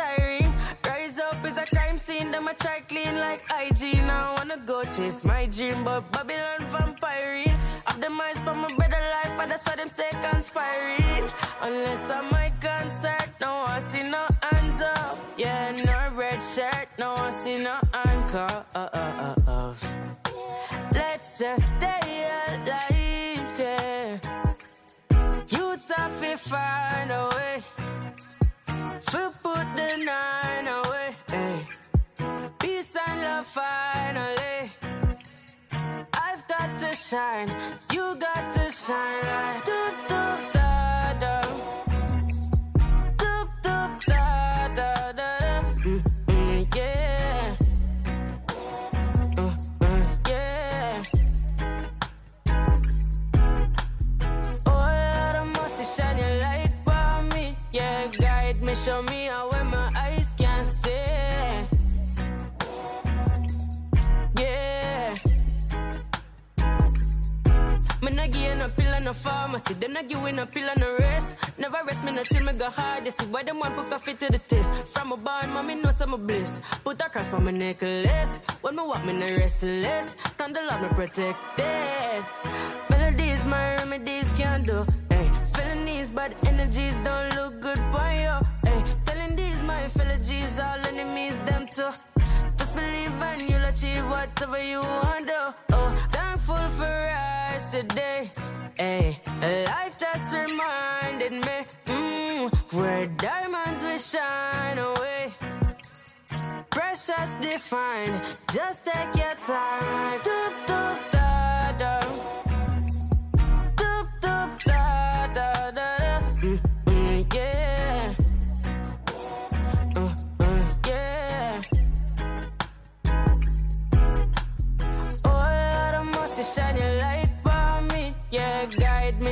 Speaker 56: scene, them a try clean like IG. Now I wanna go chase my dream, but Babylon vampiring. Of the minds for my better life, and that's why them say conspiring. Unless I'm my concert, no I see no hands up. Yeah, no red shirt, no I see no anchor. Uh, uh, uh, uh. Let's just stay alive, yeah. Youths have to find a way. We put the. Hey. Peace and love finally. I've got to shine, you got to shine like do do da da. Do do da da da. Mm, mm, yeah. Uh, yeah. Oh, light me. Yeah, guide me, show me no pharmacy. Them not give no pill and no rest. Never rest me till me go hard. They see why them want put coffee to the test. From a barn, mommy know some bliss. Put a cross on my necklace. When me walk, me no restless. Thunder love me protected. Melodies, my remedies can't do. Hey, felonies, bad energies don't look good for you. Hey, telling these my fellow G's, all enemies, them too. Just believe and you'll achieve whatever you want to. Oh, thankful for us today. Hey, a life that's reminded me mm, where diamonds will shine away. Precious defined, just take your time. Like, doop, doop,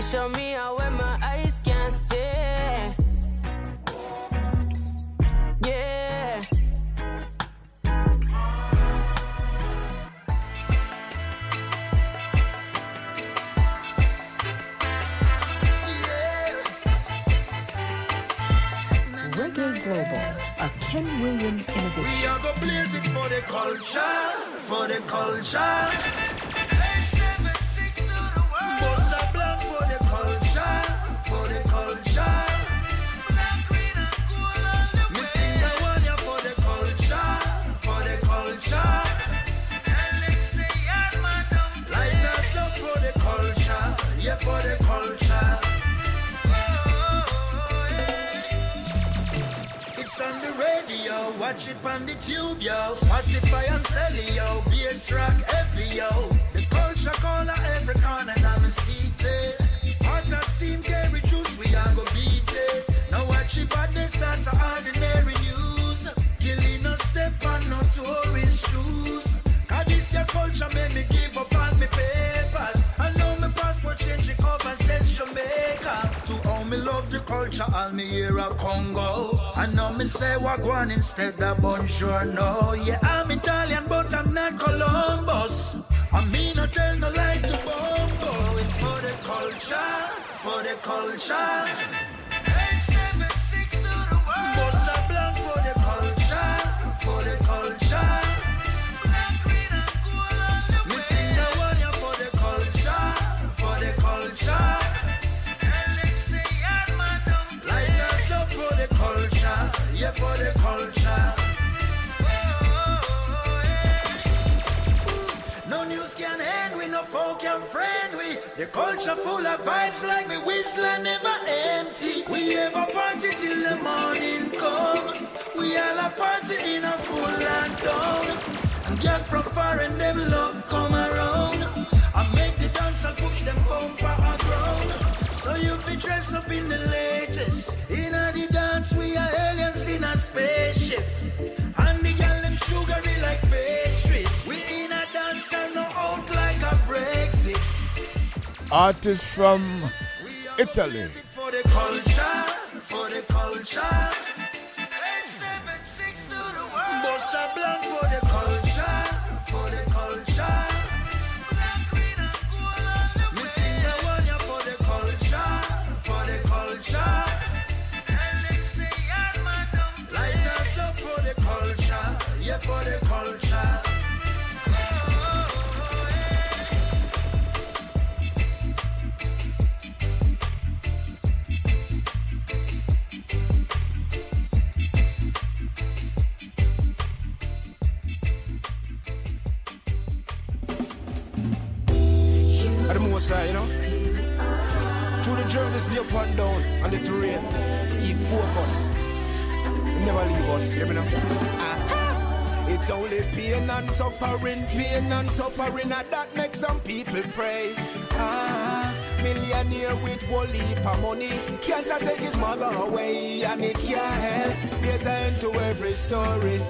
Speaker 56: guide show me how where my eyes can see. Yeah.
Speaker 24: Reggae Global, a Ken Williams
Speaker 52: We
Speaker 24: innovation.
Speaker 52: are go blaze it for the culture, for the culture. For the culture.
Speaker 23: heavy, yo. Watch it on the tube, yo. Spotify and Celly, yo. Bass rock heavy, yo. The culture corner every corner, and I'm a seated. Eh. Hot as steam carry juice, we are go beat it. Now watch it, but start to ordinary news. Killing no step on no tourist shoes. Cause this your culture make me culture, all me hear a Congo. I know me say Wagwan instead of Bonjour, no. Yeah, I'm Italian, but I'm not Columbus. I mean, I tell no lie to Bongo. It's for the culture, for the culture. The culture full of vibes like me whistle never empty. We have a party till the morning come. We all a party in a full lockdown. And get from far and them love come around. I make the dance and push them bumper around. So you be dress up in the latest. In a the dance, we are aliens in a spaceship. And the girl them sugary like pastries.
Speaker 17: Artist from Italy.
Speaker 23: For the culture, for the culture. 876 to the world. Bossa Blanc for the
Speaker 37: You know. Through the journeys, the up and down, and the terrain, keep focus. Never leave us, hear me now? Ah. It's only pain and suffering, pain and suffering, and that makes some people pray. Ah, millionaire with one money, cancer take his mother away, and it can't help. There's an end to every story.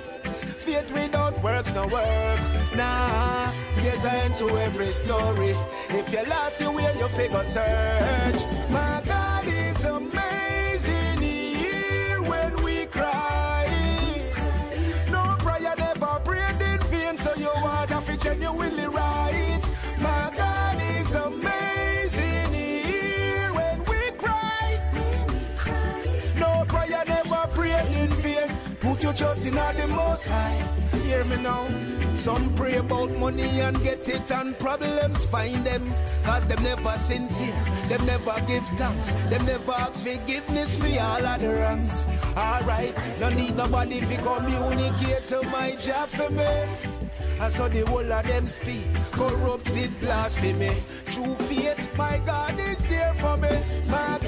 Speaker 37: Faith without works no work. Nah, there's an end to every story. If you lost your way, you figure search. My God is amazing. He hear when we cry. The most high. Hear me now. Some pray about money and get it, and problems find them. Cause them never sincere, them never give thanks, them never ask forgiveness for all of the wrongs. Alright, no need nobody to communicate to my job for me. I saw the whole of them speak, corrupted blasphemy. True faith, my God is there for me. My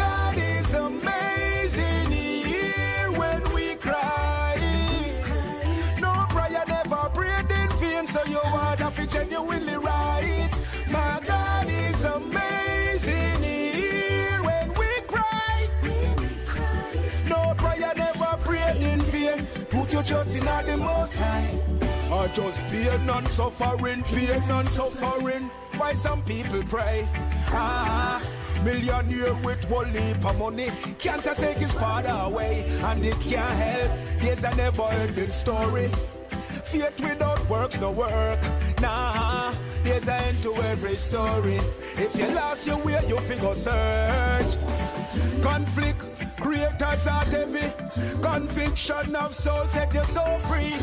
Speaker 37: to genuinely rise. My God is amazing. He when we cry. No prayer never prayed in vain. Put your trust in the Most High. Or just pain and suffering, pain and suffering. Why some people pray? Ah, millionaire with one leap of money. Cancer take his father away, and it can't help. There's a never heard ending story. Faith without works no work. Nah, there's an end to every story. If you lost your way, you figure search. Conflict, creators are heavy. Conviction of soul set you so free.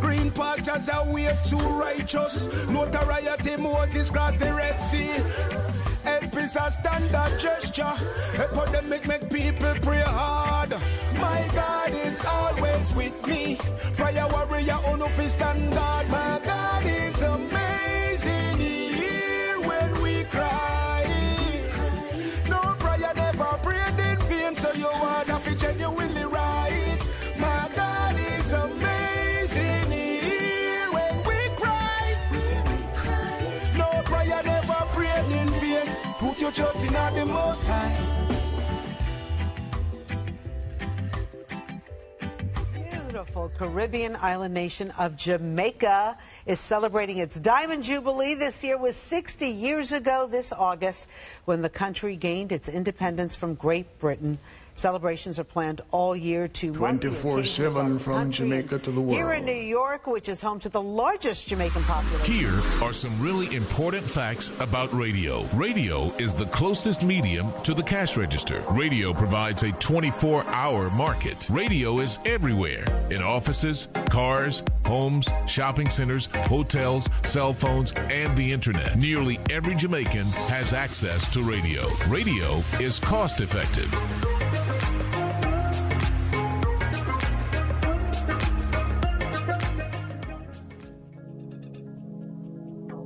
Speaker 37: Green pastures are way too righteous. Notoriety Moses crossed the Red Sea. Help is a standard gesture. Epidemic make people pray hard. My God is always with me. Prayer warrior oh, on of his standard. My God is amazing. He when we cry. No prayer never prayed in vain, so you want to genuinely trust in the most high.
Speaker 34: beautiful Caribbean island nation of Jamaica is celebrating its Diamond Jubilee. This year was 60 years ago this August when the country gained its independence from Great Britain. Celebrations are planned all year to
Speaker 57: 24 7 from Jamaica to the world.
Speaker 34: Here in New York, which is home to the largest Jamaican population.
Speaker 17: Here are some really important facts about radio. Radio is the closest medium to the cash register. Radio provides a 24 hour market. Radio is everywhere in offices, cars, homes, shopping centers, hotels, cell phones, and the internet. Nearly every Jamaican has access to radio. Radio is cost effective.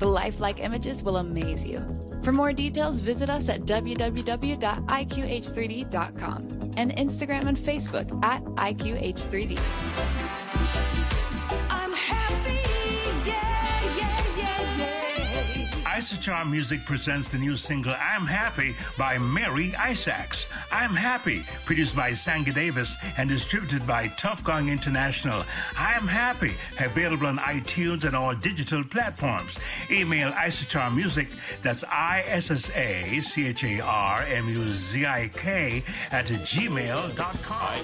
Speaker 58: The lifelike images will amaze you. For more details, visit us at www.iqh3d.com and Instagram and Facebook at IQH3D.
Speaker 59: Issachar Muzik presents the new single I'm Happy by Mary Isaacs. I'm Happy, produced by Sanga Davis and distributed by Tuff Gong International. I'm Happy, available on iTunes and all digital platforms. Email Issachar Muzik, that's I S S A C H A R M U Z I K, at gmail.com.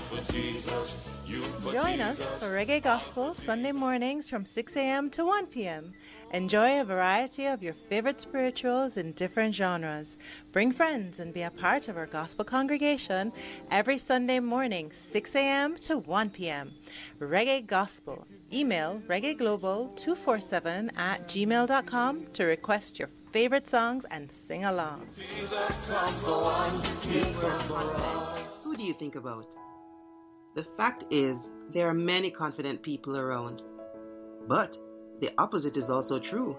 Speaker 60: Join us for Reggae Gospel Sunday mornings from 6 a.m. to 1 p.m. Enjoy a variety of your favorite spirituals in different genres. Bring friends and be a part of our gospel congregation every Sunday morning, 6 a.m. to 1 p.m. Reggae Gospel. Email reggaeglobal247 at gmail.com to request your favorite songs and sing along.
Speaker 61: Who do you think about? The fact is, there are many confident people around. But the opposite is also true.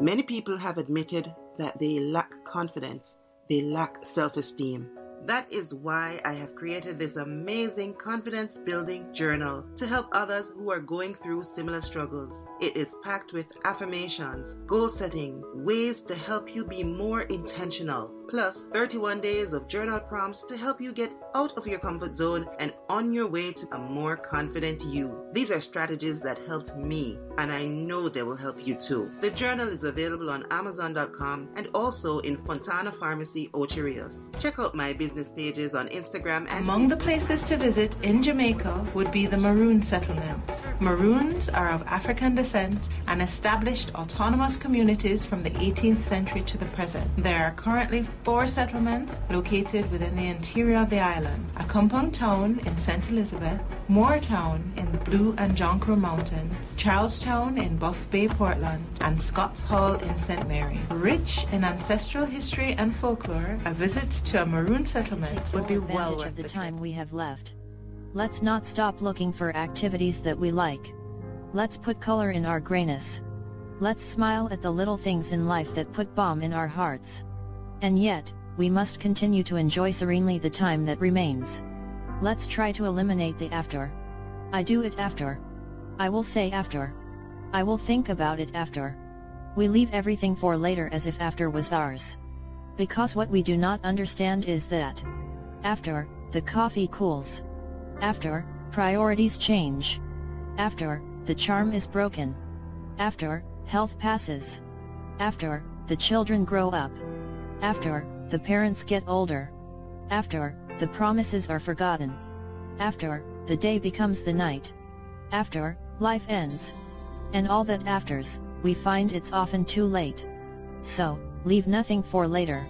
Speaker 61: Many people have admitted that they lack confidence, they lack self esteem. That is why I have created this amazing confidence building journal to help others who are going through similar struggles. It is packed with affirmations, goal setting, ways to help you be more intentional, plus 31 days of journal prompts to help you get out of your comfort zone and on your way to a more confident you. These are strategies that helped me, and I know they will help you too. The journal is available on Amazon.com and also in Fontana Pharmacy, Ocho Rios. Check out my business pages on Instagram and
Speaker 60: Among the places to visit in Jamaica would be the Maroon settlements. Maroons are of African descent and established autonomous communities from the 18th century to the present. There are currently four settlements located within the interior of the island. Accompong Town in St. Elizabeth, Moortown in the Blue and Crow Mountains, Charlestown in Buff Bay, Portland, and Scotts Hall in St. Mary. Rich in ancestral history and folklore, a visit to a Maroon settlement would be well worth
Speaker 62: of the
Speaker 60: the
Speaker 62: time we have left. Let's not stop looking for activities that we like. Let's put color in our grayness. Let's smile at the little things in life that put balm in our hearts. And yet, we must continue to enjoy serenely the time that remains. Let's try to eliminate the after. I do it after. I will say after. I will think about it after. We leave everything for later as if after was ours. Because what we do not understand is that after, the coffee cools. After, priorities change. After, the charm is broken. After, health passes. After, the children grow up. After, the parents get older. After, the promises are forgotten. After, the day becomes the night. After, life ends. And all that afters, we find it's often too late. So, leave nothing for later.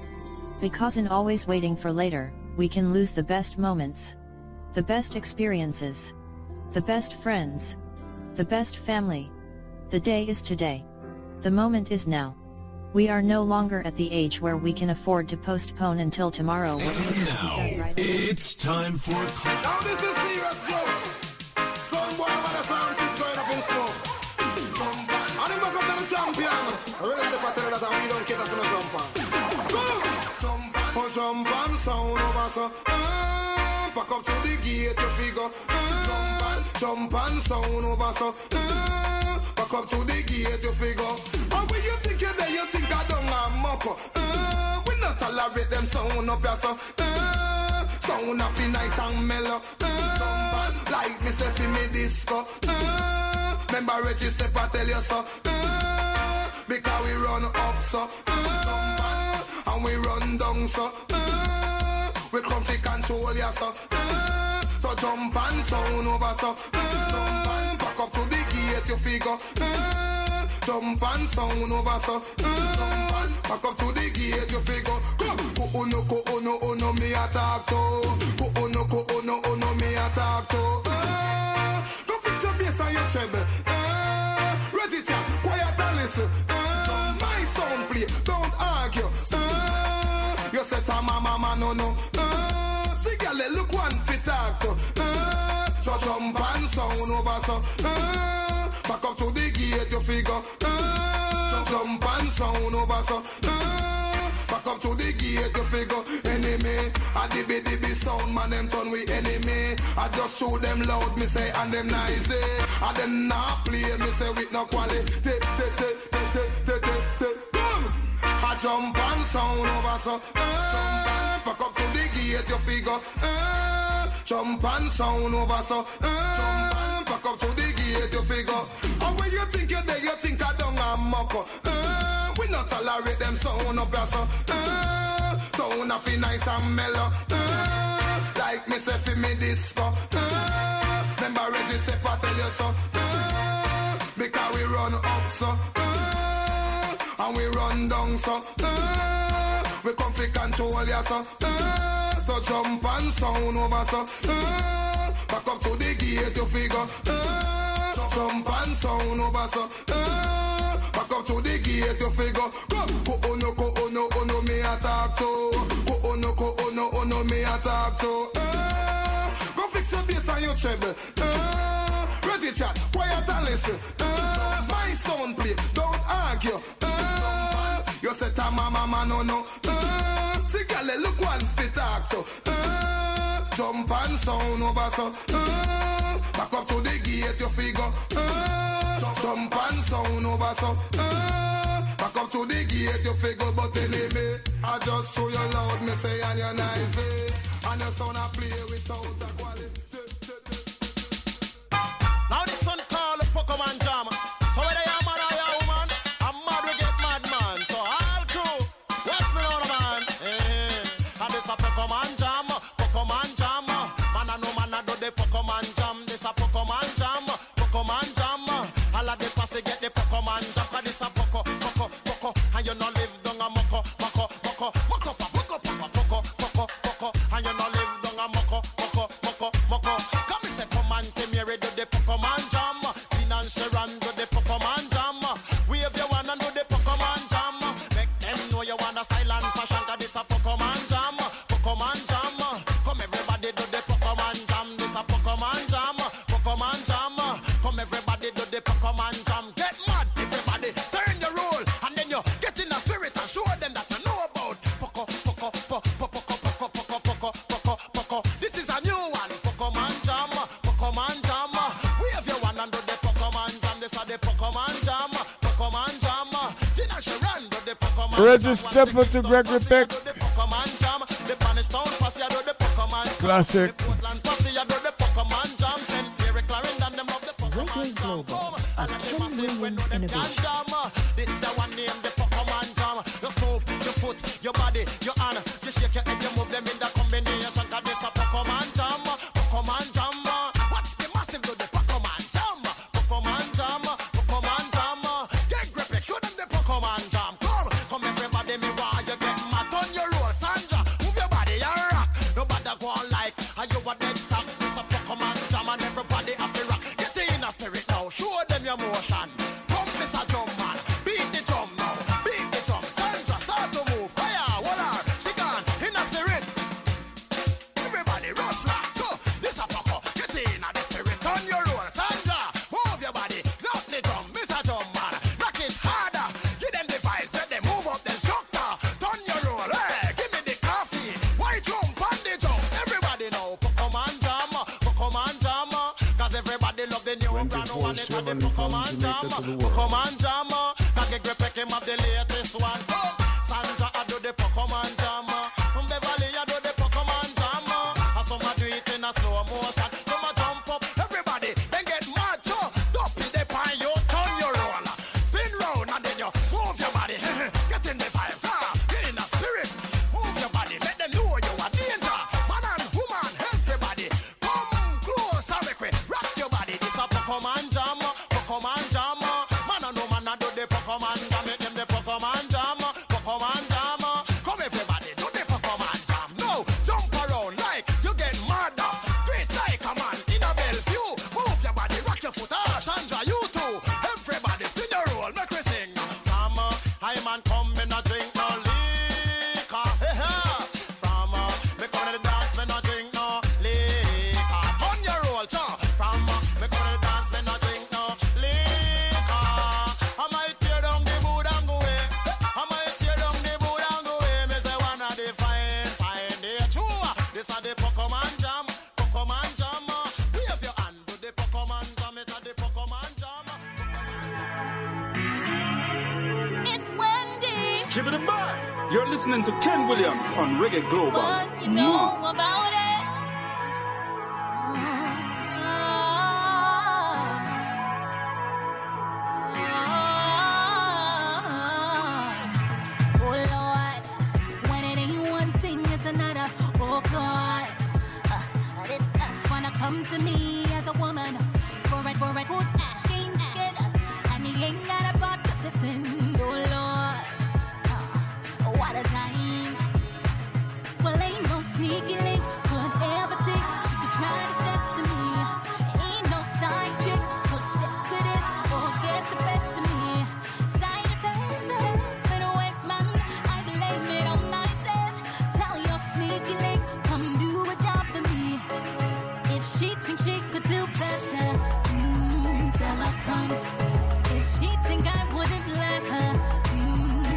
Speaker 62: Because in always waiting for later, we can lose the best moments. The best experiences. The best friends. The best family. The day is today. The moment is now. We are no longer at the age where we can afford to postpone until tomorrow what needs to be done right
Speaker 63: It's time for class.
Speaker 52: Now this is serious joke. Some boy over the sound is going up in smoke. And him back up to the champion. I really step out there that we don't care for no jump on. Go! Jump on sound over so. Uh, back up to the gate you figure. Uh, jump on sound over so. Uh, back up to the gate you figure. And when you think you're there, you think I don't have muck. Uh, we not tolerate them sound up here so. Uh, sound up nice and mellow. Uh, like me say me disco. Uh, remember Reggie step I tell you so. Uh, because we run up so. Uh, and we run down so. Uh, we come to control ya so. Uh, so jump and sound over so. Uh, back up to the gate you figure. Uh, jump and sound over so. Uh, back up to the gate you figure. Go, go, oh no, go, oh no, no, me attack to. Go, oh no, go, oh no, no, me attack to. Uh, go fix your face and your treble. Uh, Reggie chat, quiet and listen. Uh, my sound play, don't argue. Uh, you say to mama, mama, no, no. Uh, see, girl, look one fit talk to. Uh, so jump and sound over so. Uh, to the gate, you figure. Uh, jump and sound over so. Uh, back up to the gate, you figure. Enemy, a dibby dibby sound man, them turn we enemy. I just show them loud, me say, and them nice. I them not play, me say with no quality. Take, take, take, take, take, take, take. I jump and sound over so. Uh, back up to the gate, you figure. Jump and sound over so. Uh, back up to the gate, you figure. And when you think I muck. Uh, we not tolerate them sound here so. Uh, sound up be nice and mellow. Uh, like me say fi me disco. Uh, remember Reggie step I tell you so. Uh, because we run up so. Uh, and we run down so. Uh, we come fi control ya so. Uh, so jump and sound over so. Uh, back up to the gate you figure. Uh, jump and sound over so. Uh, up to the gate you figure. Go, go oh no, go oh no, oh no me attack to. Go oh no, go oh no, oh no me attack to. Uh, go fix your bass and your treble. Uh, ready chat, quiet and listen. Uh, my sound play, don't argue. Uh, you say to mama, man, no, no. Uh, see, girl, look one fit. Uh, jump and sound over so. Uh, back up to the gate, you figure. Uh, jump and sound over so. Uh, back up to the gate, you figure. But anyway, I just show you loud, me say, and you're nice. eh. And your sound I play without a quality.
Speaker 64: just
Speaker 37: step up to Gregory
Speaker 64: Beck.
Speaker 37: Classic.
Speaker 24: Global, a Williams innovation.
Speaker 64: This is the one the Pokemon Jam. Your your foot, your
Speaker 65: body, your honor.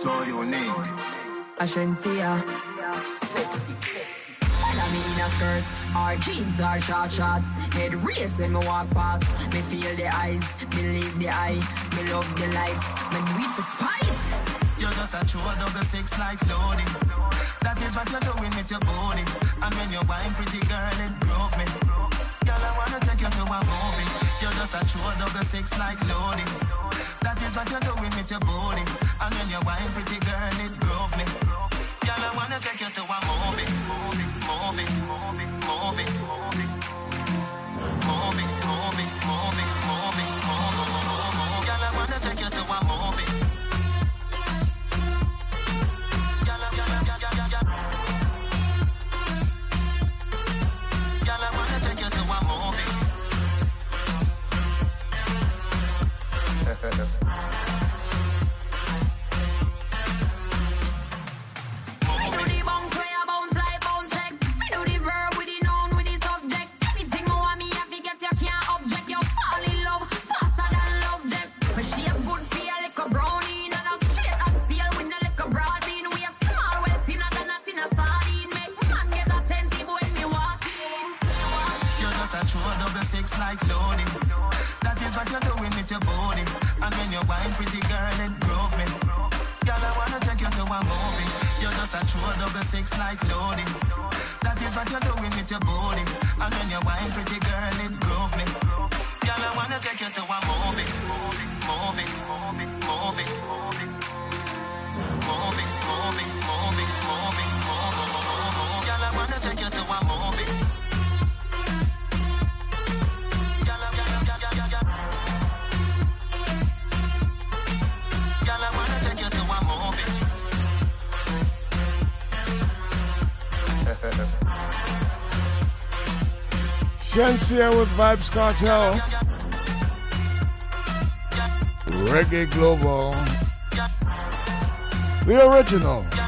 Speaker 65: That's all you need. Ashensia. Safety. I mean a
Speaker 66: skirt. Our jeans are short shots Head raised when me walk past. Me feel the eyes. Believe the eye. Me love the lights. Me do it for spite.
Speaker 67: You're just a true double six like loading. That is what you're doing with your body. And when you wine pretty girl it groove me. Girl I wanna take you to a movie. You're just a true double six like loading.
Speaker 52: That is what you're doing with your body. And when you wine, pretty girl, it grove me. Girl, I wanna take you to a movie, movie, movie, movie. six like loading. That is what you're doing with your body. And when you're pretty girl, it grooves me. Girl, I wanna take you to a movie.
Speaker 68: Shenseea with Vybz Kartel. Reggae Global. The original.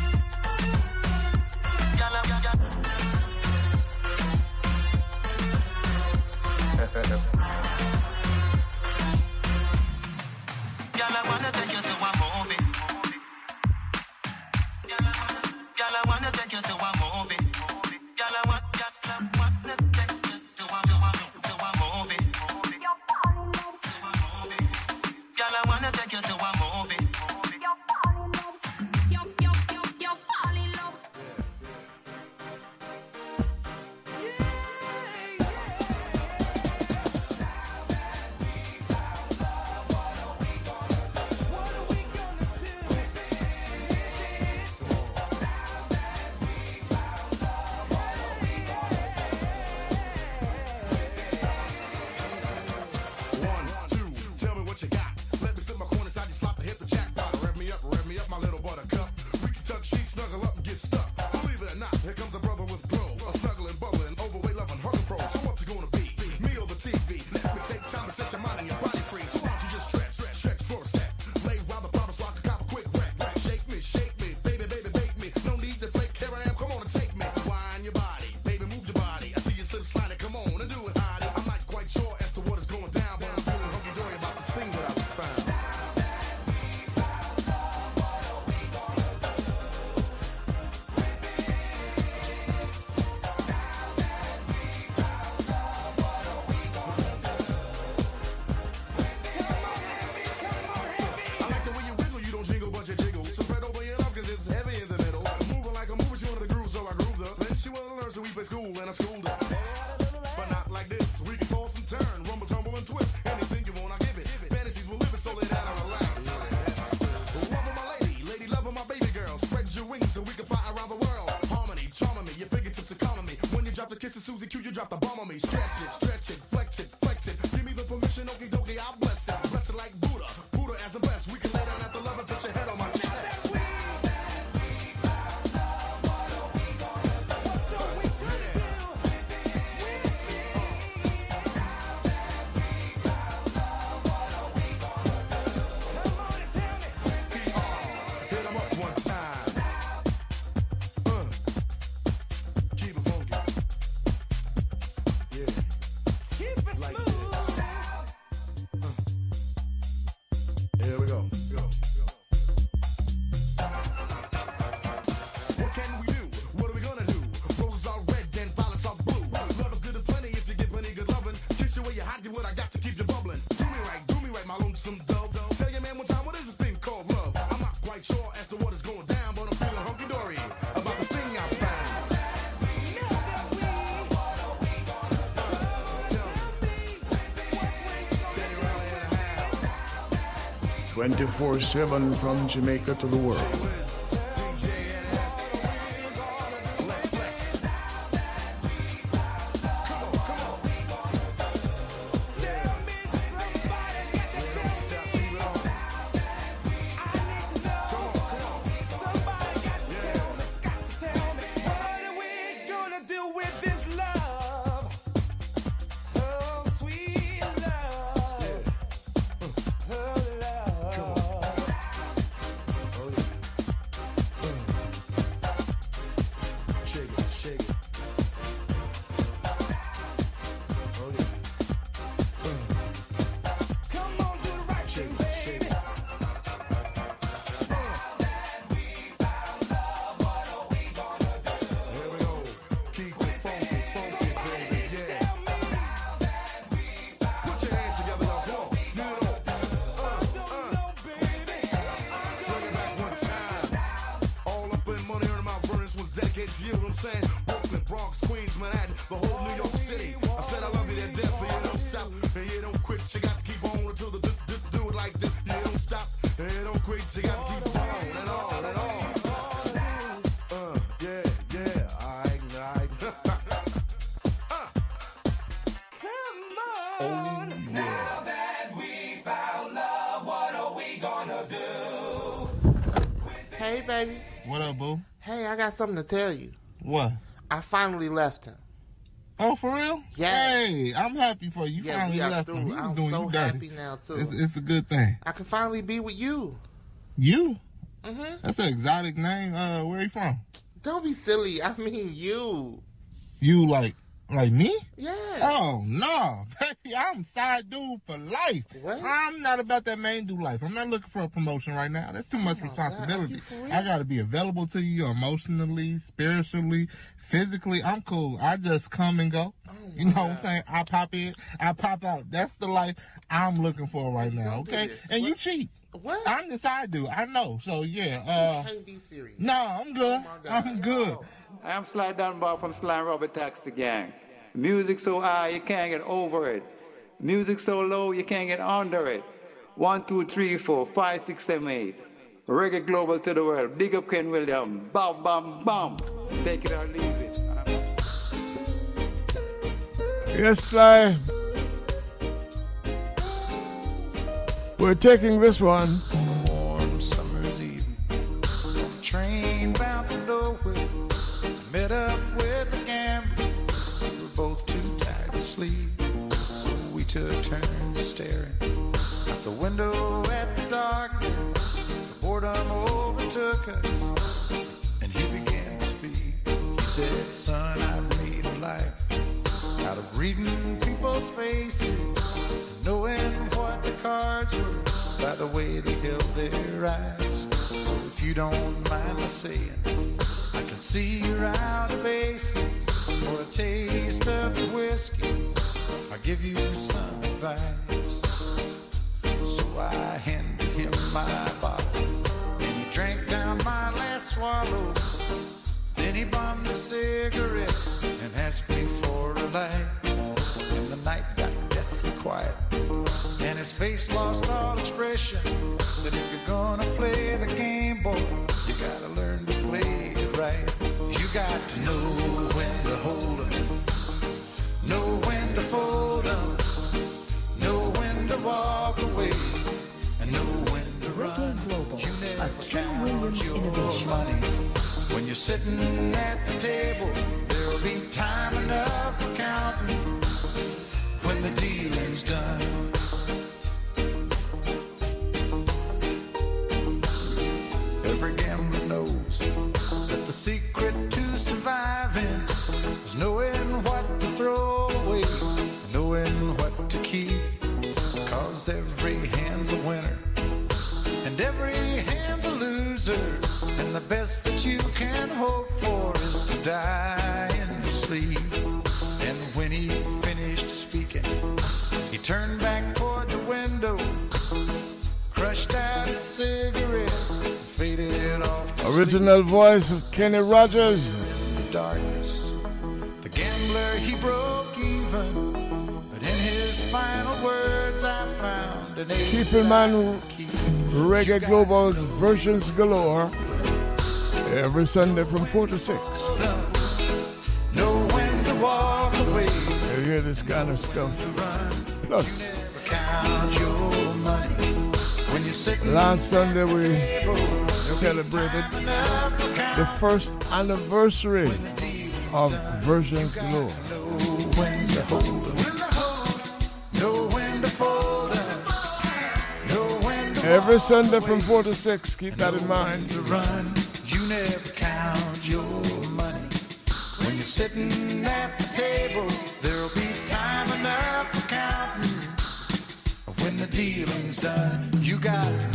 Speaker 17: 24 7 from Jamaica to the world.
Speaker 69: Something to tell you.
Speaker 68: What?
Speaker 69: I finally left him.
Speaker 68: Oh, for real?
Speaker 69: Yeah.
Speaker 68: Hey, I'm happy for you. You
Speaker 69: Yeah,
Speaker 68: finally left
Speaker 69: through.
Speaker 68: him. He
Speaker 69: I'm
Speaker 68: doing
Speaker 69: so
Speaker 68: you dirty.
Speaker 69: happy now, too.
Speaker 68: It's, it's a good thing.
Speaker 69: I can finally be with you.
Speaker 68: You?
Speaker 69: Mhm.
Speaker 68: That's an exotic name. Uh, where are you from?
Speaker 69: Don't be silly. I mean you.
Speaker 68: You like like me?
Speaker 69: Yeah.
Speaker 68: Oh no, [laughs] baby, I'm side dude for life.
Speaker 69: What?
Speaker 68: I'm not about that main dude life. I'm not looking for a promotion right now. That's too much responsibility. I got to be available to you emotionally, spiritually, physically. I'm cool. I just come and go.
Speaker 69: Oh,
Speaker 68: you know what I'm saying? I pop in, I pop out. That's the life I'm looking for right now. Okay,
Speaker 69: this.
Speaker 68: and you cheat.
Speaker 69: What?
Speaker 68: I'm the side dude. I know. So yeah. Uh,
Speaker 69: you can't be serious.
Speaker 68: no, I'm good. I'm good.
Speaker 70: I am Sly Dunbar from Sly and Robbie Taxi Gang. Music so high you can't get over it. Music so low you can't get under it. One, two, three, four, five, six, seven, eight. Reggae global to the world. Big up Ken William. Bam, bam, bam. Take it or leave it.
Speaker 37: Yes, Sly. We're taking this one.
Speaker 71: warm summer's eve. Train took turns staring out the window at the darkness. The boredom overtook us. And he began to speak. He said, Son, I've made a life out of reading people's faces, knowing what the cards were by the way they held their eyes. So if you don't mind my saying, I can see you're out of aces for a taste of whiskey. I'll give you some advice. So I handed him my bottle, and he drank down my last swallow. Then he bummed a cigarette and asked me for a light. And the night got deathly quiet, and his face lost all expression. Said, if you're gonna play the game, boy, you gotta learn to play it right. You got to know walk away, and know when to run. You never count
Speaker 24: Williams
Speaker 71: your
Speaker 24: innovation.
Speaker 71: money. When you're sitting at the table, there'll be time enough for counting when the dealing's done. Every gambler knows that the secret to surviving is knowing what to throw every hand's a loser. And the best that you can hope for is to die in your sleep. And when he finished speaking, he turned back toward the window, crushed out his cigarette, faded off to
Speaker 37: Original voice of Kenny Rogers.
Speaker 71: in the darkness. The gambler, he broke even, but in his final words, I found an
Speaker 37: Keep in mind,
Speaker 71: Reggae Global's Versions Galore every Sunday from 4 to 6. You hear this kind of stuff. Plus, last Sunday we celebrated the first anniversary of Versions Galore. Every Sunday from 4 to 6, keep that in mind.
Speaker 23: To run, you never count your money. When you're sitting at the table, there'll be time enough for counting. When the dealing's done, you got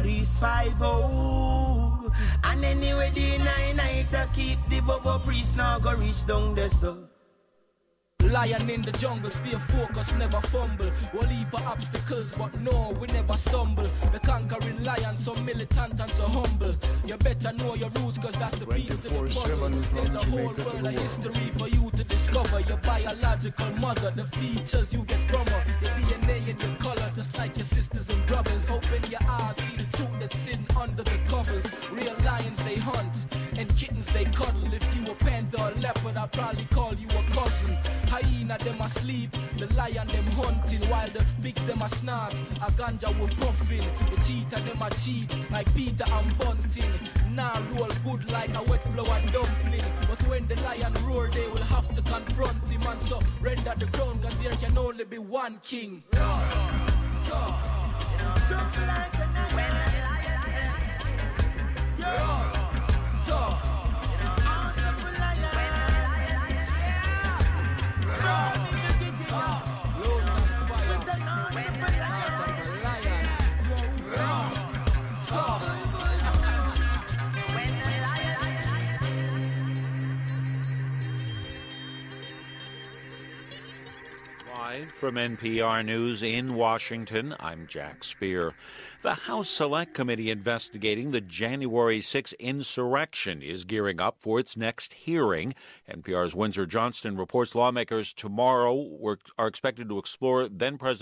Speaker 72: police five oh, And anyway, the nine night I keep the bubble priest now go reach down the so. Lion in the jungle, stay focused, never fumble. We'll leap obstacles, but no, we never stumble. The conquering lion, so militant and so humble. You better know your rules, cause that's the piece of the puzzle. There's a whole world of history for you to discover. Your biological mother, the features you get from her. King.
Speaker 46: From NPR News in Washington, I'm Jack Speer. The House Select Committee investigating the January 6 insurrection is gearing up for its next hearing. NPR's Windsor Johnston reports lawmakers tomorrow are expected to explore then President